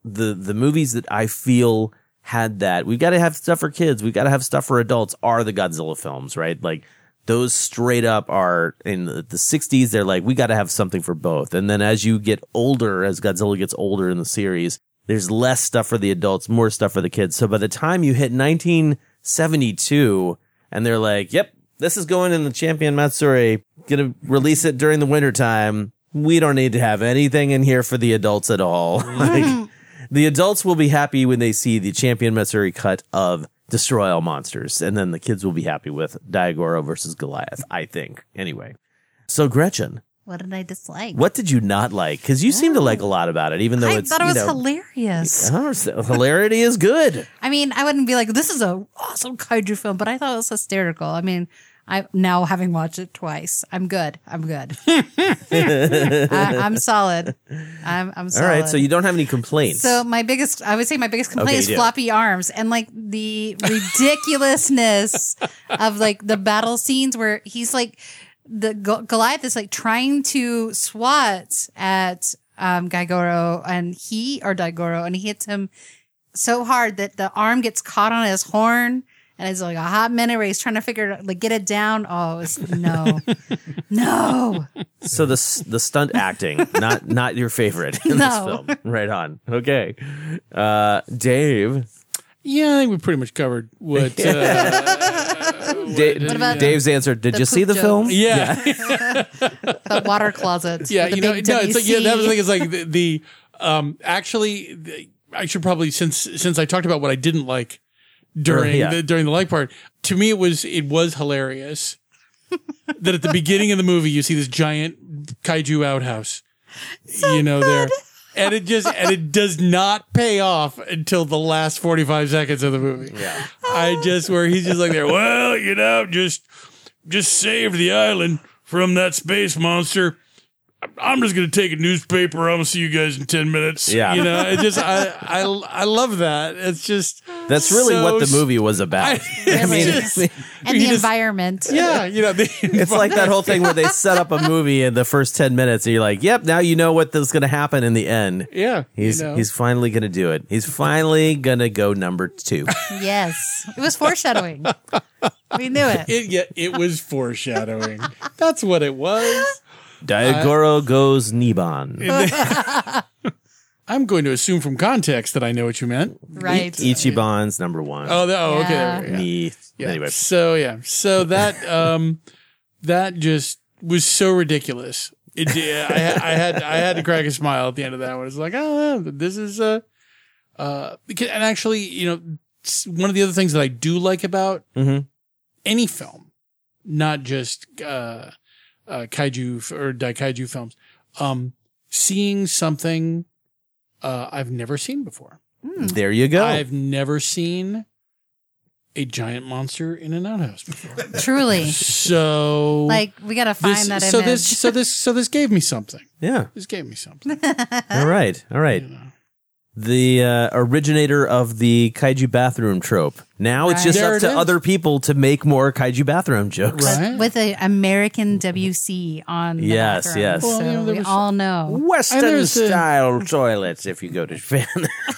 the the movies that I feel had that we've got to have stuff for kids, we've got to have stuff for adults are the Godzilla films, right? Like those straight up are in the, the 60s they're like we got to have something for both. And then as you get older as Godzilla gets older in the series, there's less stuff for the adults, more stuff for the kids. So by the time you hit 1972 and they're like, "Yep, this is going in the Champion Matsuri, going to release it during the wintertime. We don't need to have anything in here for the adults at all." [laughs] like mm. the adults will be happy when they see the Champion Matsuri cut of Destroy All Monsters, and then the kids will be happy with Daigoro versus Goliath, I think. Anyway. So Gretchen, What did I dislike? what did you not like? Because you seem to like a oh. lot about it, even though I it's thought it was know, hilarious. [laughs] Oh, hilarity is good. I mean, I wouldn't be like, this is a awesome kaiju film, but I thought it was hysterical. I mean, I now having watched it twice, I'm good. I'm good. [laughs] I, I'm solid. I'm I'm solid. right, so you don't have any complaints. So my biggest, I would say my biggest complaint Okay, is do. floppy arms and like the ridiculousness of like the battle scenes where he's like the Goliath is like trying to swat at um Gaigoro and he or Daigoro and he hits him so hard that the arm gets caught on his horn. And it's like a hot minute where he's trying to figure it, like get it down. Oh, it's no, [laughs] no. So the the stunt acting, not not your favorite in this film. Right on. Okay, uh, Dave. Yeah, I think we pretty much covered what. Uh, [laughs] Da- What about Dave's answer? Did the you see poop the film? jokes? yeah, [laughs] the water closet? yeah. You know, big no, it's like yeah. That was WC. like it's like the, the um. Actually, the, I should probably since since I talked about what I didn't like during yeah. the, during the like part. To me, it was it was hilarious [laughs] that at the beginning of the movie you see this giant kaiju outhouse. you know there. [laughs] and it just and it does not pay off until the last 45 seconds of the movie. Yeah. I just where he's just like there, well, you know, just just saved the island from that space monster. I'm just gonna take a newspaper. I'm gonna see you guys in ten minutes. Yeah. you know, it just I [laughs] I I love that. It's just That's really so what the movie was about. I, [laughs] [laughs] it's mean, just- and the just- environment. yeah, you know, the It's like that whole thing where they set up a movie in the first 10 minutes and you're like, yep, now you know what's going to happen in the end. Yeah, He's you know. he's finally going to do it. He's finally going to go number 2. Yes. It was foreshadowing. we knew it. It, yeah, it was foreshadowing. That's what it was. Daigoro goes Niban. [laughs] I'm going to assume from context that I know what you meant. Right. Ichiban's number 1. Oh, the, oh okay. Yeah. There we go. Ni- Yeah. Anyway, So yeah. So that um that just was so ridiculous. It yeah, I, I had I had to crack a smile at the end of that one. It's like, oh, this is uh uh because, and actually, you know, s- one of the other things that I do like about Mhm. any film, not just uh uh kaiju f- or daikaiju films, um seeing something uh I've never seen before. there you go. I've never seen a giant monster in an outhouse before. [laughs] Truly. So Like we gotta find this, that so image. this so this so this gave me something. yeah. This gave me something. [laughs] All right. All right. The uh, originator of the kaiju bathroom trope. Now it's Right. just There up it to is. other people to make more kaiju bathroom jokes. Right. with an American WC on. The Yes, bathroom. yes. Well, you know, there we was- all know. Western there's a- style toilets if you go to Japan.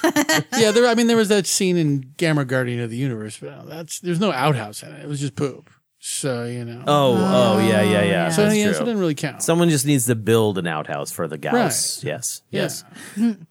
[laughs] yeah, there I mean there was that scene in Gamera Guardian of the Universe, but that's there's no outhouse in it. It was just poop. So, you know. oh, oh, yeah, yeah, yeah. so That's yeah, so it true. didn't really count. Someone just needs to build an outhouse for the Gyaos. Yes, Yeah. yes.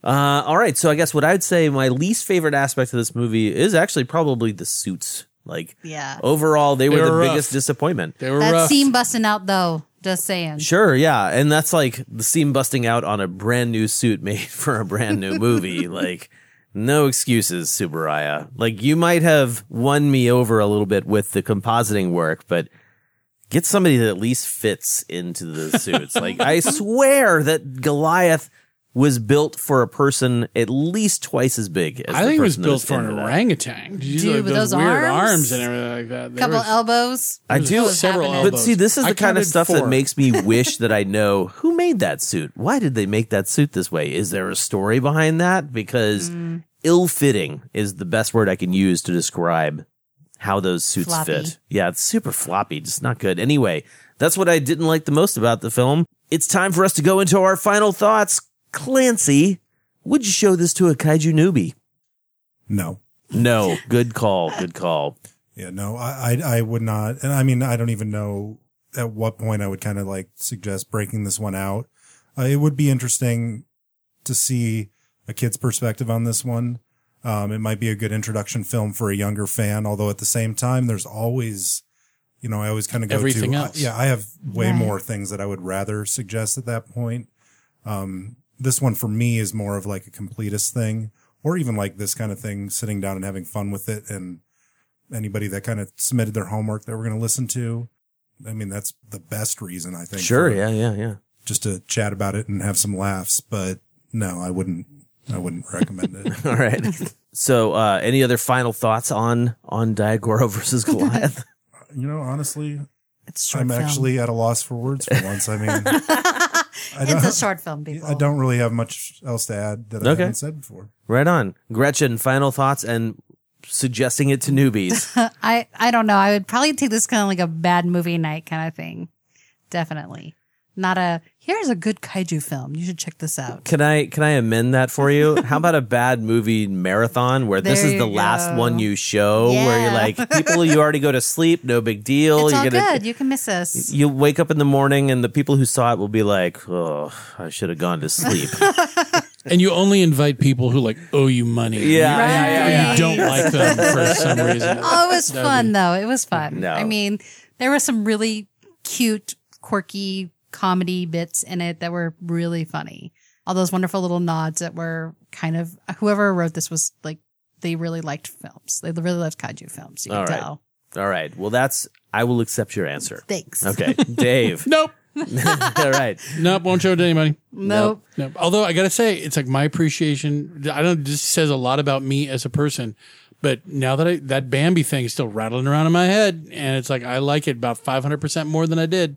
Uh, all right. So I guess what I'd say my least favorite aspect of this movie is actually probably the suits. Like, Yeah. overall, they were They the rough. biggest disappointment. They were That rough. seam busting out though. Just saying. Sure, yeah, and that's like the seam busting out on a brand new suit made [laughs] for a brand new movie. like, no excuses, Tsuburaya. Like, you might have won me over a little bit with the compositing work, but get somebody that at least fits into the [laughs] suits. like, I swear that Goliath was built for a person at least twice as big. As I the think it was person that built for an into that. orangutan. Did you see Dude, like with those, those weird arms? arms and everything like that? There Couple was- elbows. I do several happening. But see, this is I the kind of counted stuff that makes me [laughs] wish that I know who made that suit. Why did they make that suit this way? Is there a story behind that? Because Mm. Ill-fitting is the best word I can use to describe how those suits Floppy. fit. Yeah, it's super floppy, just not good. Anyway, that's what I didn't like the most about the film. It's time for us to go into our final thoughts. Clancy, would you show this to a kaiju newbie? No. No. Good call. Good call. Yeah, no, I, I, I would not. And I mean, I don't even know at what point I would kind of like suggest breaking this one out. Uh, it would be interesting to see a kid's perspective on this one. Um, it might be a good introduction film for a younger fan, although at the same time, there's always, you know, I always kind of go Everything to, else. yeah, I have way Right. more things that I would rather suggest at that point. Um, this one for me is more of like a completist thing, or even like this kind of thing, sitting down and having fun with it. And anybody that kind of submitted their homework that we're going to listen to. I mean, that's the best reason I think. Sure. for- Yeah. Yeah. Yeah. Just to chat about it and have some laughs. But no, I wouldn't, I wouldn't recommend it. [laughs] All right. So, uh, any other final thoughts on on Daigoro [laughs] versus Goliath? You know, honestly, It's a short I'm film. actually at a loss for words for once. I mean, [laughs] I it's a short film, people. I don't really have much else to add that I Okay. haven't said before. right on, Gretchen. Final thoughts and suggesting it to newbies. I I don't know. I would probably take this kind of like a bad movie night kind of thing. Definitely. Not a here's a good kaiju film. You should check this out. Can I can I amend that for you? [laughs] How about a bad movie marathon where this is the you last one you show, where you're like people you already go to sleep, no big deal. It's you're all gonna good. You can miss us. you wake up in the morning and the people who saw it will be like, oh, I should have gone to sleep. [laughs] And you only invite people who like owe you money. Yeah, You- yeah, yeah, yeah. You don't like them for some [laughs] reason. Oh, it was fun though. It was fun. No. I mean, there were some really cute, quirky comedy bits in it that were really funny. All those wonderful little nods that were kind of whoever wrote this was like they really liked films. They really loved kaiju films. You can All right. tell. All right. Well, that's I will accept your answer. Thanks. Okay, Dave. [laughs] Nope. [laughs] All right. Nope, won't show it to anybody. Nope. Nope. Although I gotta say, it's like my appreciation. I don't. This says a lot about me as a person. But now that I that Bambi thing is still rattling around in my head, and it's like I like it about five hundred percent more than I did.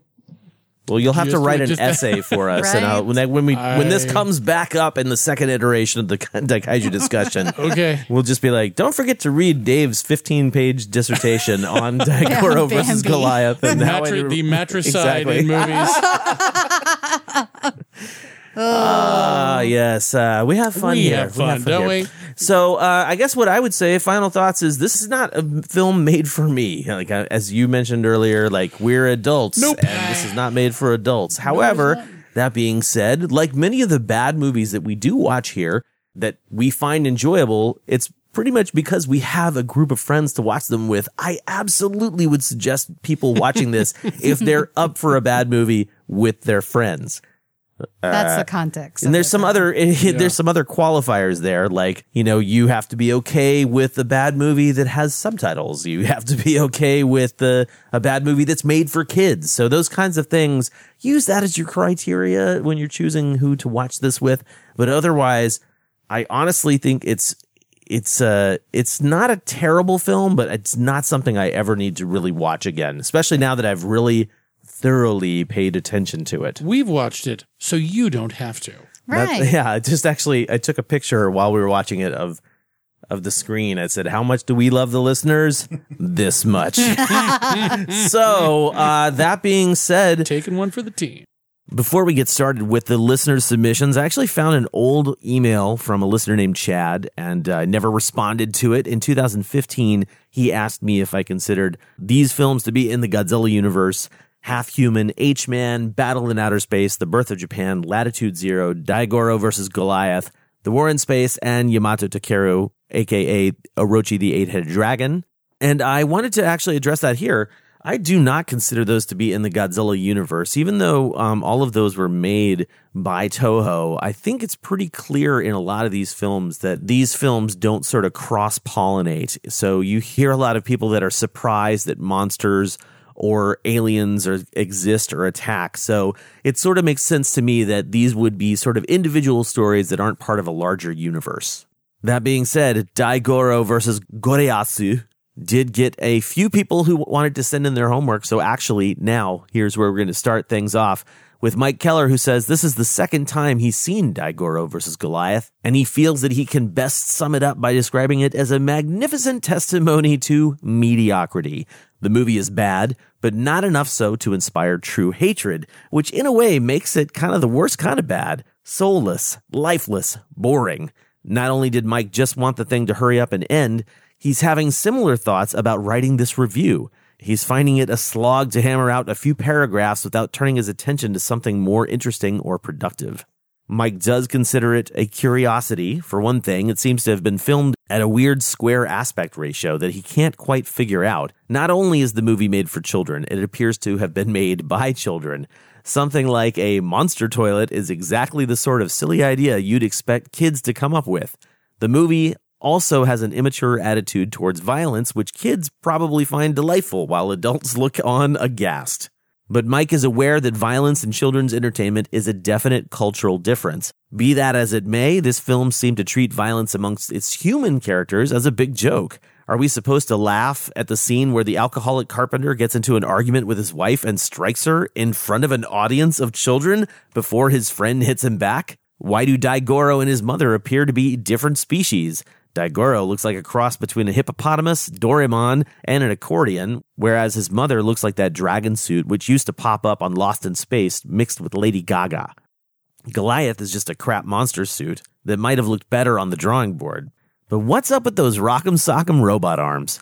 Well, you'll have to write an just- essay [laughs] for us, and I'll, when that, when we when this comes back up in the second iteration of the [laughs] Daikaiju discussion, [laughs] Okay. we'll just be like, don't forget to read Dave's 15 page dissertation on Daigoro versus Goliath and how Matri- it- the matricide Exactly. in movies. Ah, yes. Uh, we have fun We here. have fun, don't we? So, uh, I guess what I would say, final thoughts, is this is not a film made for me. Like uh, as you mentioned earlier, like we're adults, Nope. and this is not made for adults. However, that being said, like many of the bad movies that we do watch here that we find enjoyable, it's pretty much because we have a group of friends to watch them with. I absolutely would suggest people watching this [laughs] if they're up for a bad movie with their friends. That's the context. And there's some though. other [laughs] there's some other qualifiers there, like you know you have to be okay with a bad movie that has subtitles. You have to be [laughs] okay with the a bad movie that's made for kids. So those kinds of things, use that as your criteria when you're choosing who to watch this with. But otherwise, I honestly think it's it's uh it's not a terrible film, but it's not something I ever need to really watch again, especially now that I've really thoroughly paid attention to it. We've watched it, so you don't have to. That- Right. [laughs] yeah, I just actually I took a picture while we were watching it of of the screen. I said, "How much do we love the listeners? [laughs] this much." [laughs] so, uh, that being said, Taking one for the team. before we get started with the listener submissions, I actually found an old email from a listener named Chad and uh, never responded to it. In 2015, he asked me if I considered these films to be in the Godzilla universe. Half Human, H Man, Battle in Outer Space, The Birth of Japan, Latitude Zero, Daigoro versus Goliath, The War in Space, and Yamato Takeru, aka Orochi the Eight Headed Dragon. And I wanted to actually address that here. I do not consider those to be in the Godzilla universe, even though um, all of those were made by Toho. I think it's pretty clear in a lot of these films that these films don't sort of cross pollinate. So you hear a lot of people that are surprised that monsters or aliens or exist or attack. So it sort of makes sense to me that these would be sort of individual stories that aren't part of a larger universe. That being said, Daigoro versus Goreyasu did get a few people who wanted to send in their homework. So actually, now here's where we're going to start things off with Mike Keller, who says this is the second time he's seen Daigoro versus Goliath, and he feels that he can best sum it up by describing it as a magnificent testimony to mediocrity. The movie is bad, but not enough so to inspire true hatred, which in a way makes it kind of the worst kind of bad soulless, lifeless, boring. Not only did Mike just want the thing to hurry up and end, he's having similar thoughts about writing this review. He's finding it a slog to hammer out a few paragraphs without turning his attention to something more interesting or productive. Mike does consider it a curiosity. For one thing, it seems to have been filmed at a weird square aspect ratio that he can't quite figure out. Not only is the movie made for children, it appears to have been made by children. Something like a monster toilet is exactly the sort of silly idea you'd expect kids to come up with. The movie also has an immature attitude towards violence, which kids probably find delightful while adults look on aghast. But Mike is aware that violence in children's entertainment is a definite cultural difference. Be that as it may, this film seemed to treat violence amongst its human characters as a big joke. Are we supposed to laugh at the scene where the alcoholic carpenter gets into an argument with his wife and strikes her in front of an audience of children before his friend hits him back? Why do Daigoro and his mother appear to be different species? Daigoro looks like a cross between a hippopotamus, Doraemon, and an accordion, whereas his mother looks like that dragon suit which used to pop up on Lost in Space mixed with Lady Gaga. Goliath is just a crap monster suit that might have looked better on the drawing board. But what's up with those rock'em sock'em robot arms?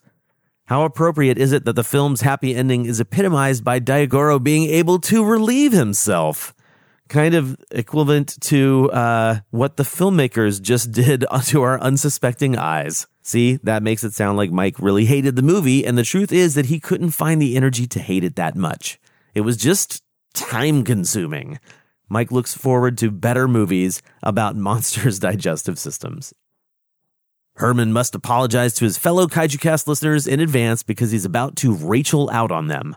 How appropriate is it that the film's happy ending is epitomized by Daigoro being able to relieve himself? Kind of equivalent to uh, what the filmmakers just did [laughs] to our unsuspecting eyes. See, that makes it sound like Mike really hated the movie, and the truth is that he couldn't find the energy to hate it that much. It was just time consuming. Mike looks forward to better movies about [laughs] monsters' digestive systems. Herman must apologize to his fellow KaijuCast listeners in advance because he's about to Rachel out on them.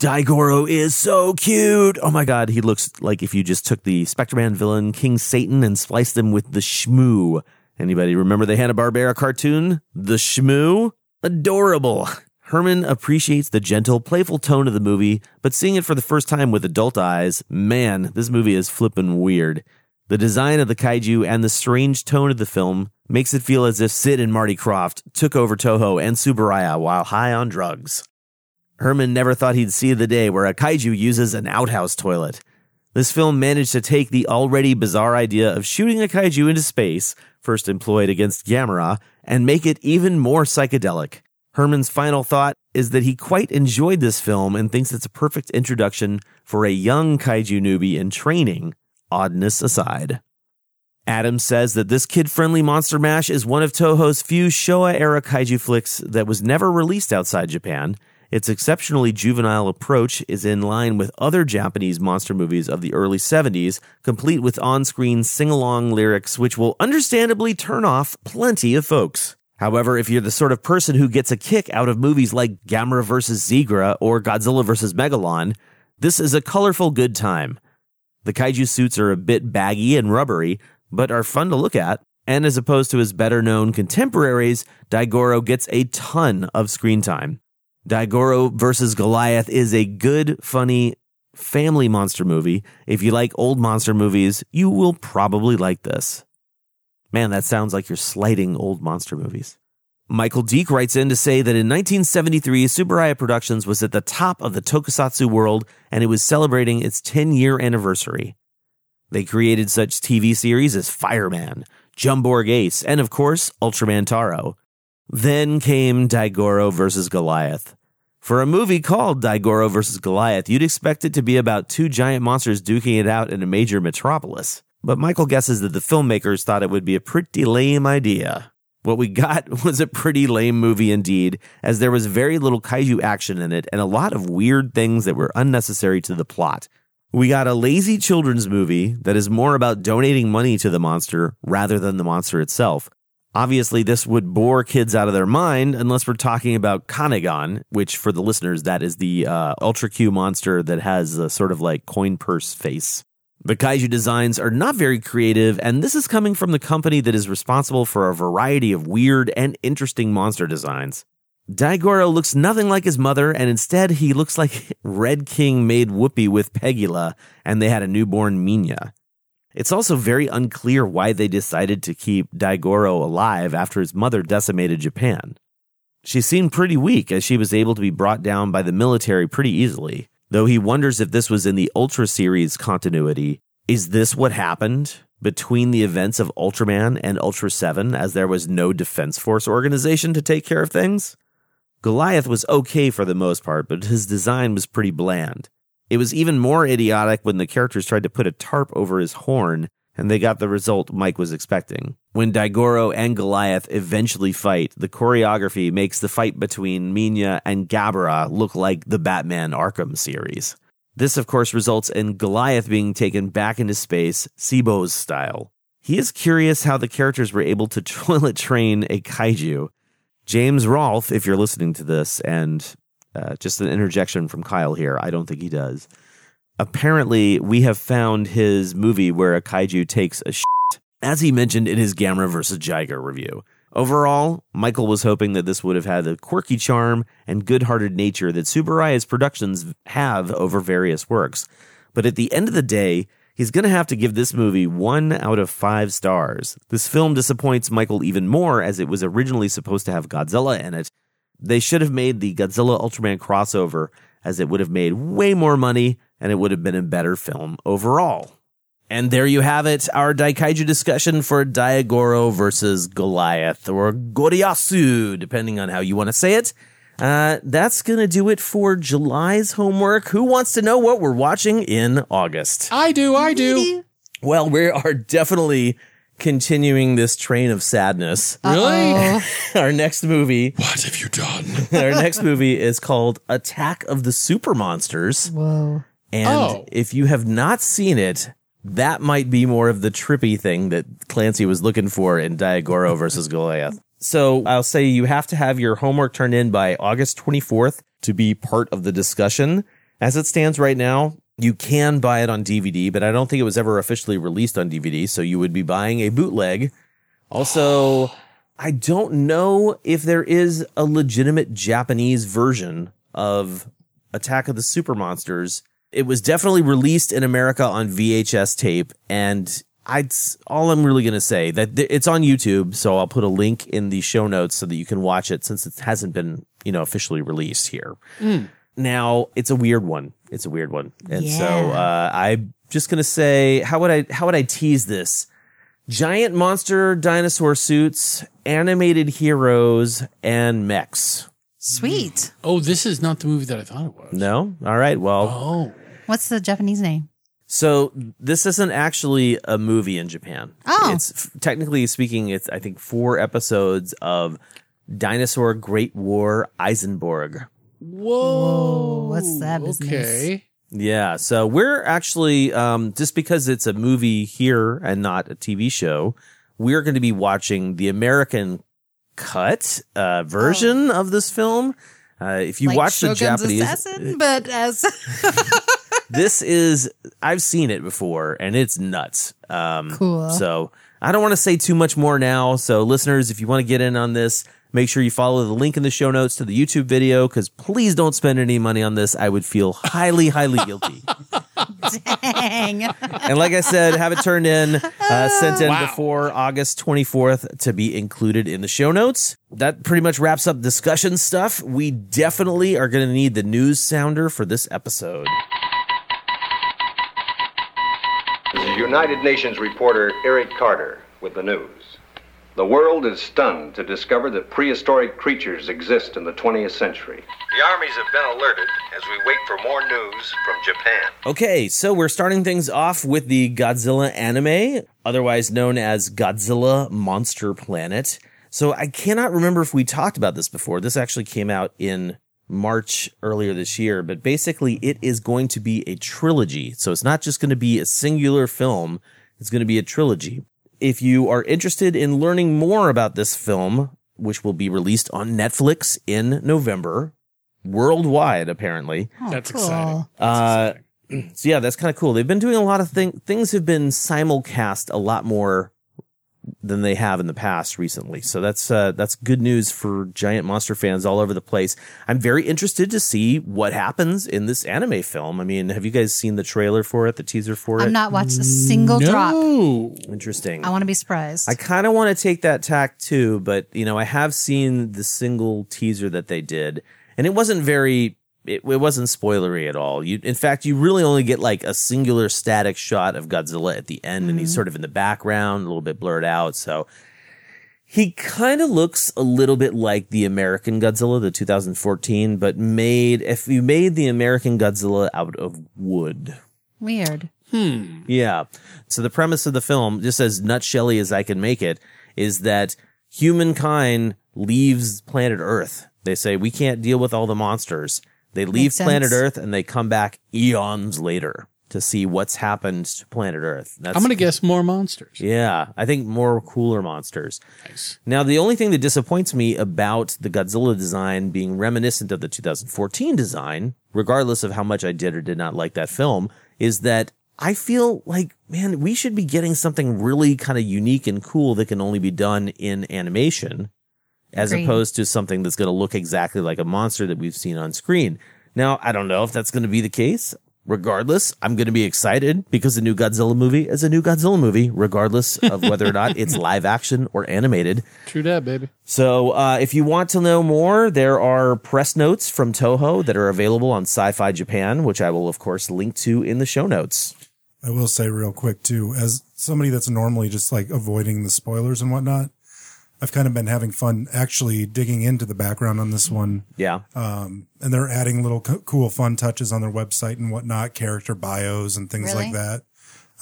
Daigoro is so cute. Oh my god, he looks like if you just took the Spectreman villain King Satan and spliced him with the Shmoo. Anybody remember the Hanna-Barbera cartoon? The Shmoo? Adorable. Herman appreciates the gentle, playful tone of the movie, but seeing it for the first time with adult eyes, man, this movie is flippin' weird. The design of the kaiju and the strange tone of the film makes it feel as if Sid and Marty Krofft took over Toho and Tsuburaya while high on drugs. Herman never thought he'd see the day where a kaiju uses an outhouse toilet. This film managed to take the already bizarre idea of shooting a kaiju into space, first employed against Gamera, and make it even more psychedelic. Herman's final thought is that he quite enjoyed this film and thinks it's a perfect introduction for a young kaiju newbie in training, oddness aside. Adams says that this kid friendly Monster Mash is one of Toho's few Showa era kaiju flicks that was never released outside Japan. Its exceptionally juvenile approach is in line with other Japanese monster movies of the early 70s, complete with on screen sing along lyrics which will understandably turn off plenty of folks. However, if you're the sort of person who gets a kick out of movies like Gamera vs. Zigra or Godzilla vs. Megalon, this is a colorful good time. The kaiju suits are a bit baggy and rubbery, but are fun to look at. And as opposed to his better known contemporaries, Daigoro gets a ton of screen time. Daigoro versus Goliath is a good, funny family monster movie. If you like old monster movies, you will probably like this. Man, that sounds like you're slighting old monster movies. Michael Deek writes in to say that in 1973, Tsuburaya Productions was at the top of the tokusatsu world and it was celebrating its 10 year anniversary. They created such TV series as Fireman, Jumborg Ace, and of course, Ultraman Taro. Then came Daigoro versus Goliath. For a movie called Daigoro vs. Goliath, you'd expect it to be about two giant monsters duking it out in a major metropolis. But Michael guesses that the filmmakers thought it would be a pretty lame idea. What we got [laughs] was a pretty lame movie indeed, as there was very little kaiju action in it and a lot of weird things that were unnecessary to the plot. We got a lazy children's movie that is more about donating money to the monster rather than the monster itself. Obviously, this would bore kids out of their mind unless we're talking about Kanegon, which for the listeners, that is the uh, Ultra Q monster that has a sort of like coin purse face. The kaiju designs are not very creative, and this is coming from the company that is responsible for a variety of weird and interesting monster designs. Daigoro looks nothing like his mother, and instead he looks like [laughs] Red King made Whoopi with Pegula, and they had a newborn Minya. It's also very unclear why they decided to keep Daigoro alive after his mother decimated Japan. She seemed pretty weak as she was able to be brought down by the military pretty easily, though he wonders if this was in the Ultra series continuity. Is this what happened between the events of Ultraman and Ultra 7 as there was no Defense Force organization to take care of things? Goliath was okay for the most part, but his design was pretty bland. It was even more idiotic when the characters tried to put a tarp over his horn, and they got the result Mike was expecting. When Daigoro and Goliath eventually fight, the choreography makes the fight between Minya and Gabara look like the Batman Arkham series. This, of course, results in Goliath being taken back into space, Sibo's style. He is curious how the characters were able to [laughs] toilet train a kaiju. James Rolfe, if you're listening to this, and uh, just an interjection from Kyle here. I don't think he does. Apparently, we have found his movie where a kaiju takes a shit, as he mentioned in his Gamera vs. Jiger review. Overall, Michael was hoping that this would have had the quirky charm and good hearted nature that Tsuburaya's productions have over various works. But at the end of the day, he's going to have to give this movie one out of five stars. This film disappoints Michael even more as it was originally supposed to have Godzilla in it, they should have made the Godzilla Ultraman crossover as it would have made way more money and it would have been a better film overall. And there you have it, our Daikaiju discussion for Daigoro versus Goliath, or Goriyasu, depending on how you want to say it. Uh, that's going to do it for July's homework. Who wants to know what we're watching in August? I do, I do. Well, we are definitely continuing this train of sadness. Really? [laughs] Our next movie, What have you done? [laughs] our next movie is called Attack of the Super Monsters. Whoa. And Oh. if you have not seen it, that might be more of the trippy thing that Clancy was looking for in Daigoro versus Goliath. So I'll say you have to have your homework turned in by August 24th to be part of the discussion. As it stands right now, you can buy it on DVD, but I don't think it was ever officially released on DVD. So you would be buying a bootleg. Also, [gasps] I don't know if there is a legitimate Japanese version of Attack of the Super Monsters. It was definitely released in America on VHS tape, and I'd all I'm really gonna say that th- it's on YouTube, so I'll put a link in the show notes so that you can watch it since it hasn't been you know officially released here. Hmm. Now it's a weird one. It's a weird one, and so uh, I'm just gonna say how would I how would I tease this? Giant monster dinosaur suits, animated heroes, and mechs. Sweet. Oh, this is not the movie that I thought it was. No, all right. Well, Oh, What's the Japanese name? So this isn't actually a movie in Japan. Oh. it's technically speaking, it's I think four episodes of Dinosaur Great War Izenborg. Whoa! what's that business? Okay. Yeah, so we're actually um, just because it's a movie here and not a TV show, we're going to be watching the American cut uh, version of this film. Uh, if you Like watch the Japanese, Assassin, but as [laughs] this is I've seen it before and it's nuts. Um, Cool. So I don't want to say too much more now. So listeners, if you want to get in on this, make sure you follow the link in the show notes to the YouTube video because please don't spend any money on this. I would feel highly, highly guilty. [laughs] dang. and like I said, have it turned in, uh, sent in Wow. before August 24th to be included in the show notes. That pretty much wraps up discussion stuff. We definitely are going to need the news sounder for this episode. This is United Nations reporter Eric Carter with the news. The world is stunned to discover that prehistoric creatures exist in the 20th century. The armies have been alerted as we wait for more news from Japan. Okay, so we're starting things off with the Godzilla anime, otherwise known as Godzilla Monster Planet. So I cannot remember if we talked about this before. This actually came out in March earlier this year, but basically it is going to be a trilogy. So it's not just going to be a singular film. It's going to be a trilogy. If you are interested in learning more about this film, which will be released on Netflix in November, worldwide apparently, That's cool. exciting. uh, so yeah, that's kind of cool. They've been doing a lot of things. Things have been simulcast a lot more than they have in the past recently. So that's uh, that's good news for giant monster fans all over the place. I'm very interested to see what happens in this anime film. I mean, have you guys seen the trailer for it, the teaser for it? I've not watched a single drop. Interesting. I want to be surprised. I kind of want to take that tack too, but you know, I have seen the single teaser that they did, and it wasn't very. It, it wasn't spoilery at all. You, in fact, you really only get like a singular static shot of Godzilla at the end, and he's sort of in the background, a little bit blurred out. So he kind of looks a little bit like the American Godzilla, the 2014, but made if you made the American Godzilla out of wood. Weird. Hmm. Yeah. So the premise of the film, just as nutshelly as I can make it, is that humankind leaves planet Earth. They say we can't deal with all the monsters. They leave Makes sense. planet Earth and they come back eons later to see what's happened to planet Earth. That's, I'm going to guess more monsters. yeah, I think more cooler monsters. Nice. Now, the only thing that disappoints me about the Godzilla design being reminiscent of the 2014 design, regardless of how much I did or did not like that film, is that I feel like, man, we should be getting something really kind of unique and cool that can only be done in animation as Agreed. opposed to something that's going to look exactly like a monster that we've seen on screen. Now, I don't know if that's going to be the case. Regardless, I'm going to be excited because the new Godzilla movie is a new Godzilla movie, regardless of whether or not it's [laughs] live action or animated. True that, baby. So, uh, if you want to know more, there are press notes from Toho that are available on Sci Fi Japan, which I will, of course, link to in the show notes. I will say real quick too, as somebody that's normally just like avoiding the spoilers and whatnot, I've kind of been having fun actually digging into the background on this one. Yeah. And they're adding little co- cool fun touches on their website and whatnot, character bios and things Really? like that.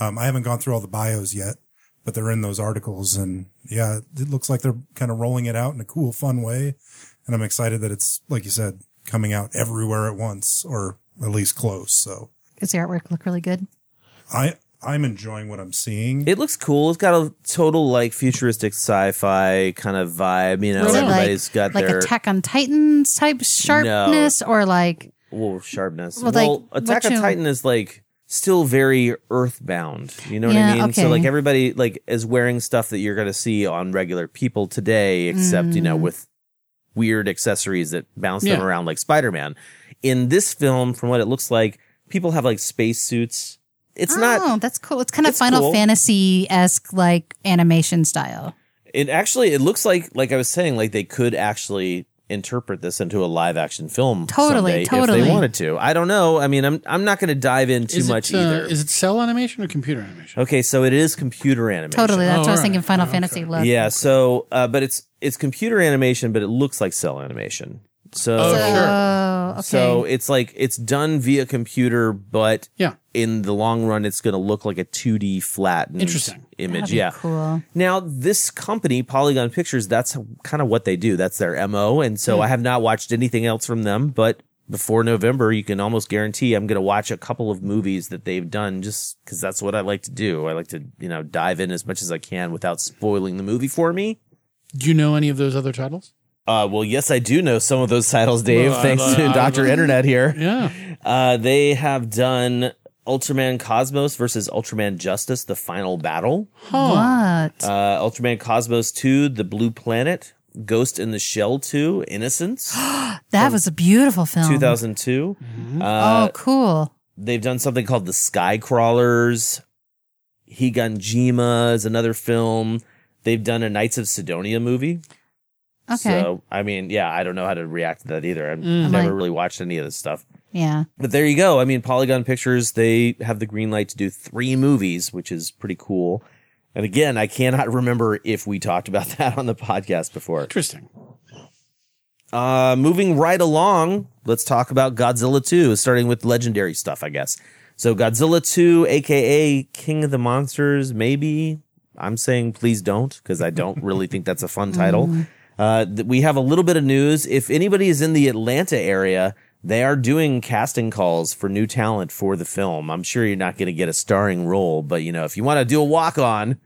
Um, I haven't gone through all the bios yet, but they're in those articles and yeah, it looks like they're kind of rolling it out in a cool, fun way. And I'm excited that it's, like you said, coming out everywhere at once or at least close. So Does the artwork look really good? I, I'm enjoying what I'm seeing. It looks cool. It's got a total, like, futuristic sci fi kind of vibe. You know, Is it everybody's like, got like their. Attack on Titans type sharpness or like well, sharpness. Well, Well, like, Attack what of you- Titan is like still very earthbound. You know what Yeah, I mean? So okay. like everybody like is wearing stuff that you're gonna see on regular people today, except you Mm. know with weird accessories that bounce them Yeah. around like Spider Man. In this film, from what it looks like, people have like space suits. It's not. oh, not. that's cool. It's kind of it's Final cool. Fantasy esque like animation style. It actually it looks like like I was saying like they could actually interpret this into a live action film Totally, someday if they wanted to. I don't know. I mean, I'm I'm not going to dive in too is much it, uh, either. is it cel animation or computer animation? Okay, so it is computer animation. Totally. That's Oh, what I was thinking. Final Oh, Fantasy look. Yeah, so uh, but it's it's computer animation, but it looks like cel animation. So Oh, sure. Oh, okay. so it's like it's done via computer, but Yeah. in the long run, it's going to look like a 2D flattened Interesting. image. Yeah, cool. Now, this company, Polygon Pictures, that's kind of what they do. That's their MO. And so hmm. I have not watched anything else from them, but before November, you can almost guarantee I'm going to watch a couple of movies that they've done just because that's what I like to do. I like to, you know, dive in as much as I can without spoiling the movie for me. Do you know any of those other titles? Uh, well, yes, I do know some of those titles, Dave, Well, thanks I- to Dr. Internet here. Yeah. Uh, they have done Ultraman Cosmos versus Ultraman Justice, the final battle. What? Uh, Ultraman Cosmos 2, The Blue Planet, Ghost in the Shell 2, Innocence, [gasps] that was a beautiful film. 2002. Mm-hmm. Uh, oh, cool. They've done something called The Sky Crawlers. Higanjima is another film. They've done a Knights of Sidonia movie. Okay. So, I mean, yeah, I don't know how to react to that either. I've Mm. never Like- really watched any of this stuff. yeah. But there you go. I mean, Polygon Pictures, they have the green light to do three movies, which is pretty cool. And again, I cannot [laughs] remember if we talked about [laughs] that on the podcast before. Interesting. Uh, moving right along, let's talk about Godzilla 2, starting with legendary stuff, I guess. So Godzilla 2, aka King of the Monsters, maybe. I'm saying please don't, because I don't really think that's a fun title. Uh, we have a little bit of news. If anybody is in the Atlanta area, they are doing casting calls for new talent for the film. I'm sure you're not going to get a starring role, but you know, if you want to do a walk on,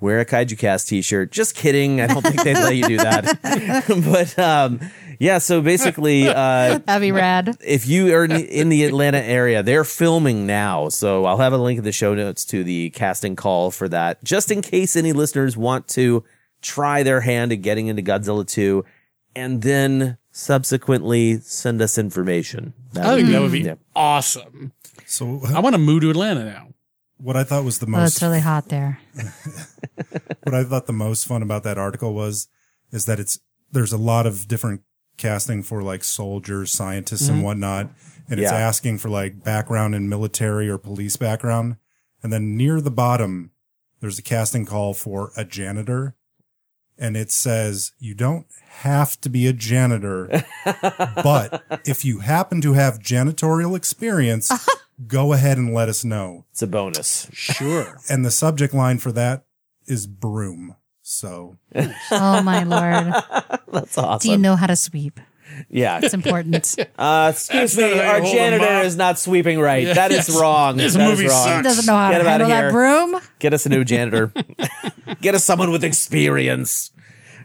wear a Kaiju Cast t-shirt. Just kidding. I don't think they'd let you do that. [laughs] but, um, yeah, so basically, uh, [laughs] That'd be rad. if you are in the Atlanta area, they're filming now. So I'll have a link in the show notes to the casting call for that, just in case any listeners want to try their hand at getting into Godzilla 2 and then subsequently send us information. That I think that would be Yeah. awesome. So I want to move to Atlanta now. what I thought was the Oh, most it's really hot there. [laughs] what I thought the most fun about that article was is that it's there's a lot of different casting for like soldiers, scientists, and mm-hmm. whatnot, and it's asking for like background in military or police background, and then near the bottom there's a casting call for a janitor, and it says you don't have to be a janitor, but [laughs] if you happen to have janitorial experience, [laughs] go ahead and let us know. It's a bonus. Sure. [laughs] And the subject line for that is broom. So Oh my lord. That's awesome. Do you know how to sweep? Yeah. It's important. [laughs] Uh, excuse That's not me, how you our hold 'em janitor up. is not sweeping right. That is Yes. wrong. This That is movie wrong. sucks. Doesn't know how Get to him outta handle that broom. Get us a new janitor. [laughs] Get us someone with experience.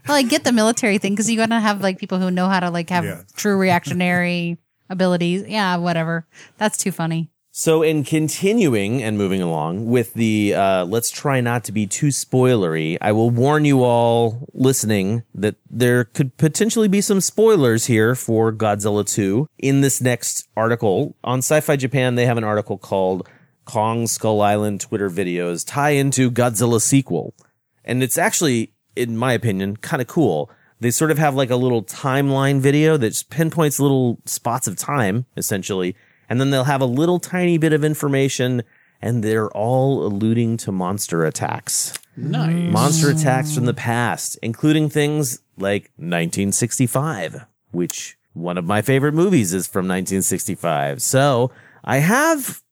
Well, I get the military thing because you're gonna have like people who know how to like have Yeah. true reactionary abilities. Yeah, whatever. That's too funny. So, in continuing and moving along with the uh, let's try not to be too spoilery, I will warn you all listening that there could potentially be some spoilers here for Godzilla 2 in this next article. On Sci Fi Japan, they have an article called Kong Skull Island Twitter videos tie into Godzilla sequel. And it's actually, in my opinion, kind of cool. They sort of have like a little timeline video that pinpoints little spots of time, essentially. And then they'll have a little tiny bit of information and they're all alluding to monster attacks. Nice. Monster attacks from the past, including things like 1965, which one of my favorite movies is from 1965. So I have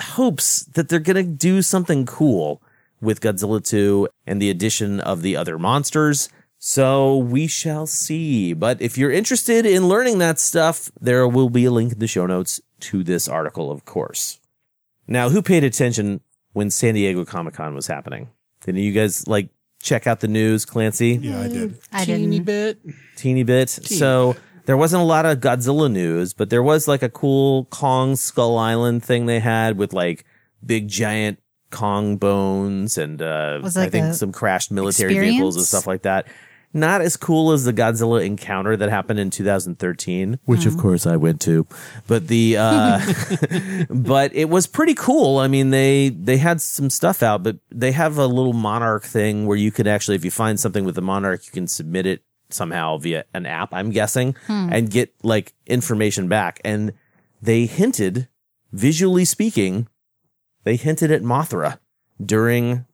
hopes that they're going to do something cool with Godzilla 2 and the addition of the other monsters. So we shall see. But if you're interested in learning that stuff, there will be a link in the show notes to this article, of course. Now, who paid attention when San Diego Comic Con was happening? Did you guys like check out the news, Clancy? yeah, I did. I Teeny didn't. bit. Teeny bit. So There wasn't a lot of Godzilla news, but there was like a cool Kong Skull Island thing they had with like big giant Kong bones and uh, Was I think some crashed military vehicles and stuff like that. Not as cool as the Godzilla encounter that happened in 2013, which of course I went to. But the uh [laughs] [laughs] but it was pretty cool. I mean, they they had some stuff out, but they have a little Monarch thing where you could actually, if you find something with the Monarch, you can submit it somehow via an app. I'm guessing, and get like information back. And they hinted, visually speaking, they hinted at Mothra during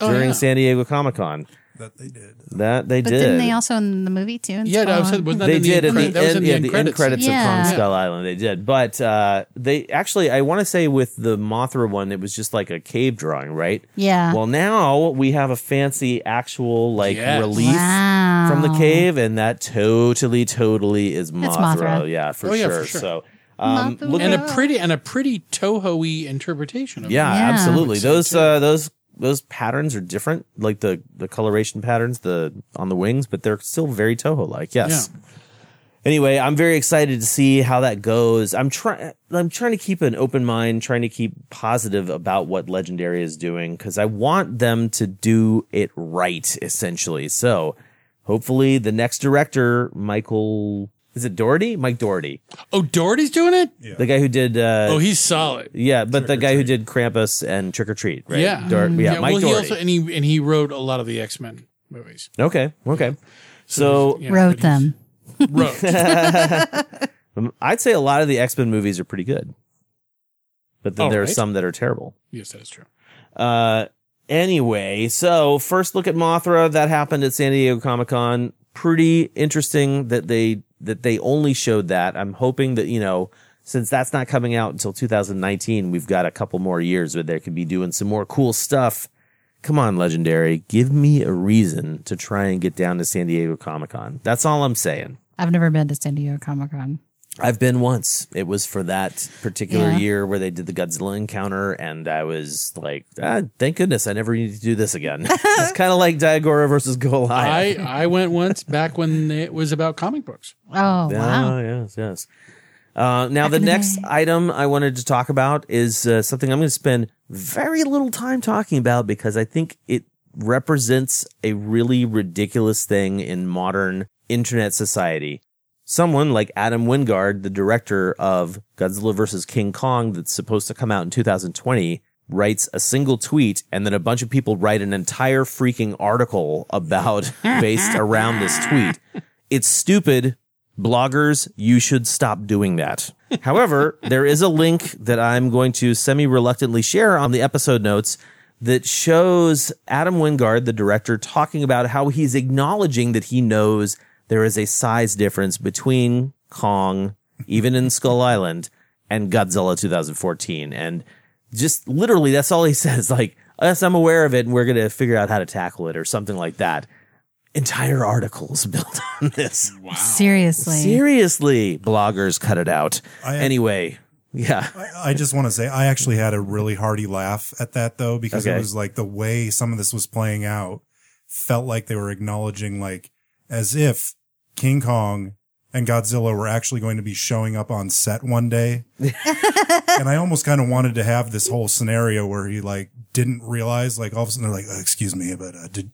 Oh, during yeah. San Diego Comic Con. That they did. That they did. But did. didn't they also in the movie too? in Yeah, no, I Skull wasn't that they in the did end in the credit? That was end, in the yeah, end the credits. end credits Yeah. of Kong Yeah. Skull Island. They did, but uh, they actually, I want to say with the Mothra one, it was just like a cave drawing, right? Yeah. Well, now we have a fancy actual like Yes. relief Wow. from the cave, and that totally, totally is Mothra. Mothra. Yeah, for Oh, yeah, sure. for sure. So. Um, look and a pretty and a pretty Toho-y interpretation of yeah, Yeah. absolutely. I would say Those uh, those those patterns are different, like the the coloration patterns the on the wings, but they're still very Toho like. Yes. Anyway, I'm very excited to see how that goes. I'm trying I'm trying to keep an open mind, trying to keep positive about what Legendary is doing cuz I want them to do it right essentially. So, hopefully the next director, Michael is it Dougherty? Mike Dougherty. Oh, Dougherty's doing it. The guy who did uh Oh, he's solid. yeah, but the guy who did Krampus and Trick or Treat, right? Yeah, Dor- yeah, Mike well, he Dougherty. also and he and he wrote a lot of the X Men movies. okay, okay. So Yeah, Wrote them. Wrote. [laughs] [laughs] um, I'd say a lot of the X Men movies are pretty good, but then All there are some that are terrible. yes, that is true. Uh, anyway, so first look at Mothra that happened at San Diego Comic Con. Pretty interesting that they that they only showed that. I'm hoping that you know since that's not coming out until 2019, we've got a couple more years where they could be doing some more cool stuff. Come on, Legendary, give me a reason to try and get down to San Diego Comic Con. That's all I'm saying. I've never been to San Diego Comic Con. I've been once. It was for that particular Yeah. year where they did the Godzilla encounter, and I was like, ah, "Thank goodness I never need to do this again." [laughs] it's [laughs] kind of like Daigoro versus Goliath. I I went once back when it was about comic books. Oh wow. Yes, yes. Uh, now, the the next day. item I wanted to talk about is uh, something I'm going to spend very little time talking about because I think it represents a really ridiculous thing in modern internet society. Someone like Adam Wingard, the director of Godzilla vs. King Kong, that's supposed to come out in 2020, writes a single tweet and then a bunch of people write an entire freaking article about [laughs] based around this tweet. It's stupid. Bloggers, you should stop doing that. However, there is a link that I'm going to semi reluctantly share on the episode notes that shows Adam Wingard, the director, talking about how he's acknowledging that he knows there is a size difference between Kong, even in Skull Island, and Godzilla 2014. And just literally, that's all he [laughs] says. Like, yes, I'm aware of it, and we're going to figure out how to tackle it, or something like that. Entire articles [laughs] built on this. Seriously. Seriously, bloggers, cut it out. I- anyway, yeah. I, I just want to say I actually had a really hearty laugh at that though because Okay. it was like the way some of this was playing out felt like they were acknowledging like as if King Kong and Godzilla were actually going to be showing up on set one day. [laughs] and I almost kind of wanted to have this whole scenario where he like didn't realize like all of a sudden they're like, "Uh, excuse me, but uh, did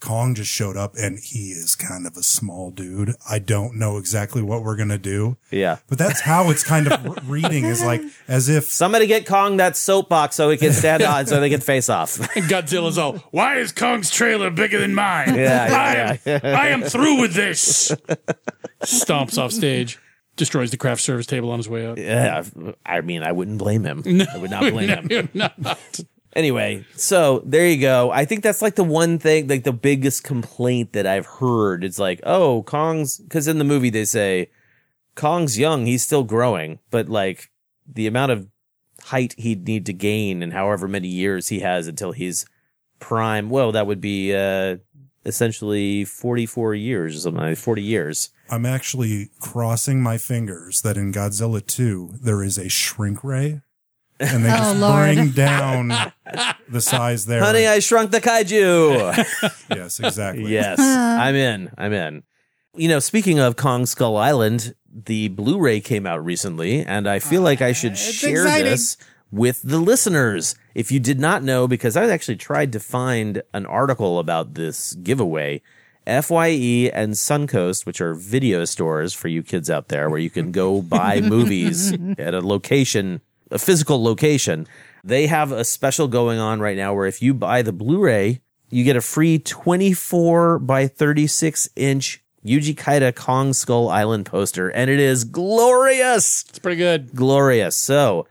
Kong just showed up and he is kind of a small dude. I don't know exactly what we're going to do. Yeah. But that's how it's kind of reading is like as if Somebody get Kong that soapbox so he can stand on so they can face off. [laughs] Godzilla's all, why is Kong's trailer bigger than mine? Yeah, yeah, I, am, I am through with this. [laughs] Stomps off stage, destroys the craft service table on his way out. yeah. I mean, I wouldn't blame him. No, I would not blame [laughs] him. You're not. Anyway, so there you go. I think that's like the one thing, like the biggest complaint that I've heard. It's like, oh, Kong's, because in the movie they say Kong's young, he's still growing, but like the amount of height he'd need to gain and however many years he has until he's prime, well, that would be uh essentially 44 years or something like 40 years. I'm actually crossing my fingers that in Godzilla 2 there is a shrink ray and they [laughs] Oh, just Lord. bring down the size there. Honey, I shrunk the kaiju. [laughs] yes, exactly. yes, I'm in. I'm in. You know, speaking of Kong Skull Island, the Blu-ray came out recently, and I feel like I should uh, share exciting. this with the listeners. If you did not know, because I actually tried to find an article about this giveaway, FYE and Suncoast, which are video stores for you kids out there, where you can go buy [laughs] movies at a location, a physical location. They have a special going on right now where if you buy the Blu-ray, you get a free 24 by 36 inch Yuji Kaida Kong Skull Island poster, and it is glorious It's pretty good. glorious. So,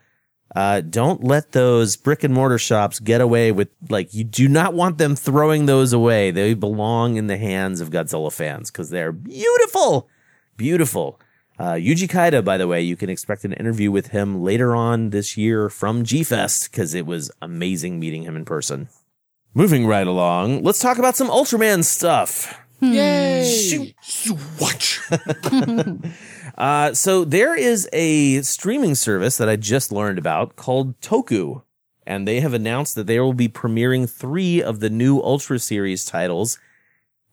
uh, don't let those brick and mortar shops get away with like you do not want them throwing those away. They belong in the hands of Godzilla fans because they're beautiful, beautiful. Uh, Yuji Kaida, by the way, you can expect an interview with him later on this year from G Fest because it was amazing meeting him in person. Moving right along, let's talk about some Ultraman stuff. Yay! Watch. [laughs] Uh, so there is a streaming service that I just learned about called Toku, and they have announced that they will be premiering three of the new Ultra series titles,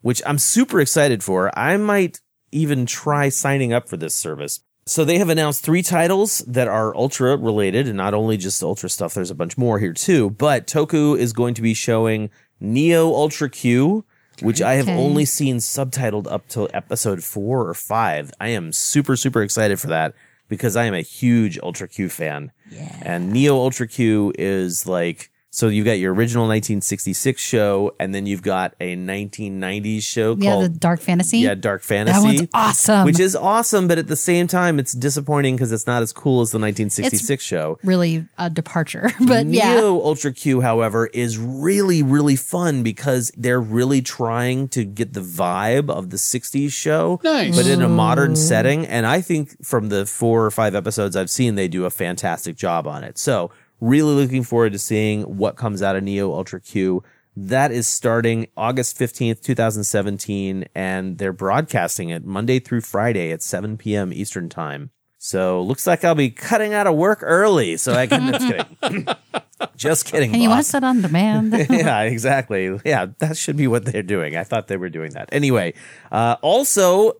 which I'm super excited for. I might even try signing up for this service. So they have announced three titles that are Ultra related, and not only just Ultra stuff. There's a bunch more here too. But Toku is going to be showing Neo Ultra Q, which I have Okay. only seen subtitled up to episode four or five. I am super, super excited for that because I am a huge Ultra Q fan. Yeah. And Neo Ultra Q is like, so you've got your original 1966 show, and then you've got a 1990s show Yeah, called the dark fantasy. yeah, Dark Fantasy. That one's awesome. Which is awesome, but at the same time, it's disappointing because it's not as cool as the 1966 show. really a departure. [laughs] But yeah. Neo Ultra Q, however, is really, really fun because they're really trying to get the vibe of the 60s show, Nice. but in a modern setting. And I think from the four or five episodes I've seen, they do a fantastic job on it. So, really looking forward to seeing what comes out of Neo Ultra Q. That is starting August 15th, 2017, and they're broadcasting it Monday through Friday at 7 p.m. Eastern Time. So looks like I'll be cutting out of work early so I can. just kidding. [laughs] just kidding. and you want that on demand. [laughs] yeah, exactly. Yeah, that should be what they're doing. I thought they were doing that. Anyway, uh, also,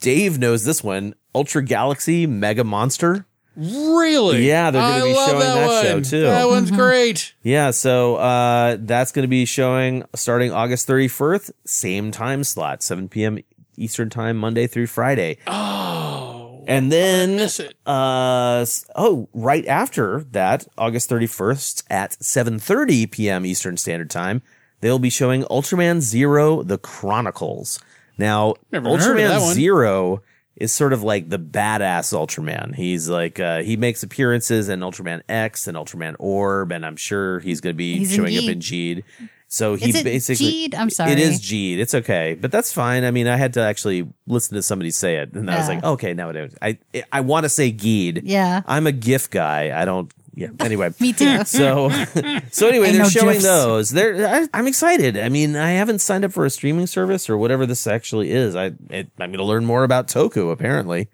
Dave knows this one Ultra Galaxy Mega Monster. Really? Yeah, they're gonna be showing that show, one. too. That one's Mm-hmm. great. Yeah, so uh, that's going to be showing starting August 31st, same time slot, 7 p.m. Eastern Time, Monday through Friday. Oh. And then, miss it. uh, oh, right after that, August 31st at 7.30 p.m. Eastern Standard Time, they'll be showing Ultraman Zero, The Chronicles. Now, Never heard of Ultraman that one. Zero is sort of like the badass Ultraman. He's like, uh, he makes appearances in Ultraman X and Ultraman Orb, and I'm sure he's going to be He's in showing up in Geed. So he basically Geed? I'm sorry. It is Geed. It's okay, but that's fine. I mean, I had to actually listen to somebody say it, and I was like, okay, now it is. I I want to say Geed. Yeah. I'm a GIF guy. I don't. Yeah. Anyway. [laughs] Me too. So, [laughs] so anyway, I they're showing GIFs. those. They're. I, I'm excited. I mean, I haven't signed up for a streaming service or whatever this actually is. I. It, I'm going to learn more about Toku. Apparently,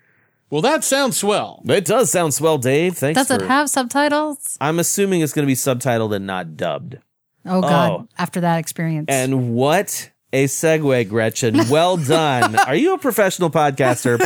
Well, that sounds swell. it does sound swell, Dave. Thanks. Does it for- have subtitles? I'm assuming it's going to be subtitled and not dubbed. Oh God! Oh. After that experience, And what a segue, Gretchen. Well [laughs] done. Are you a professional podcaster?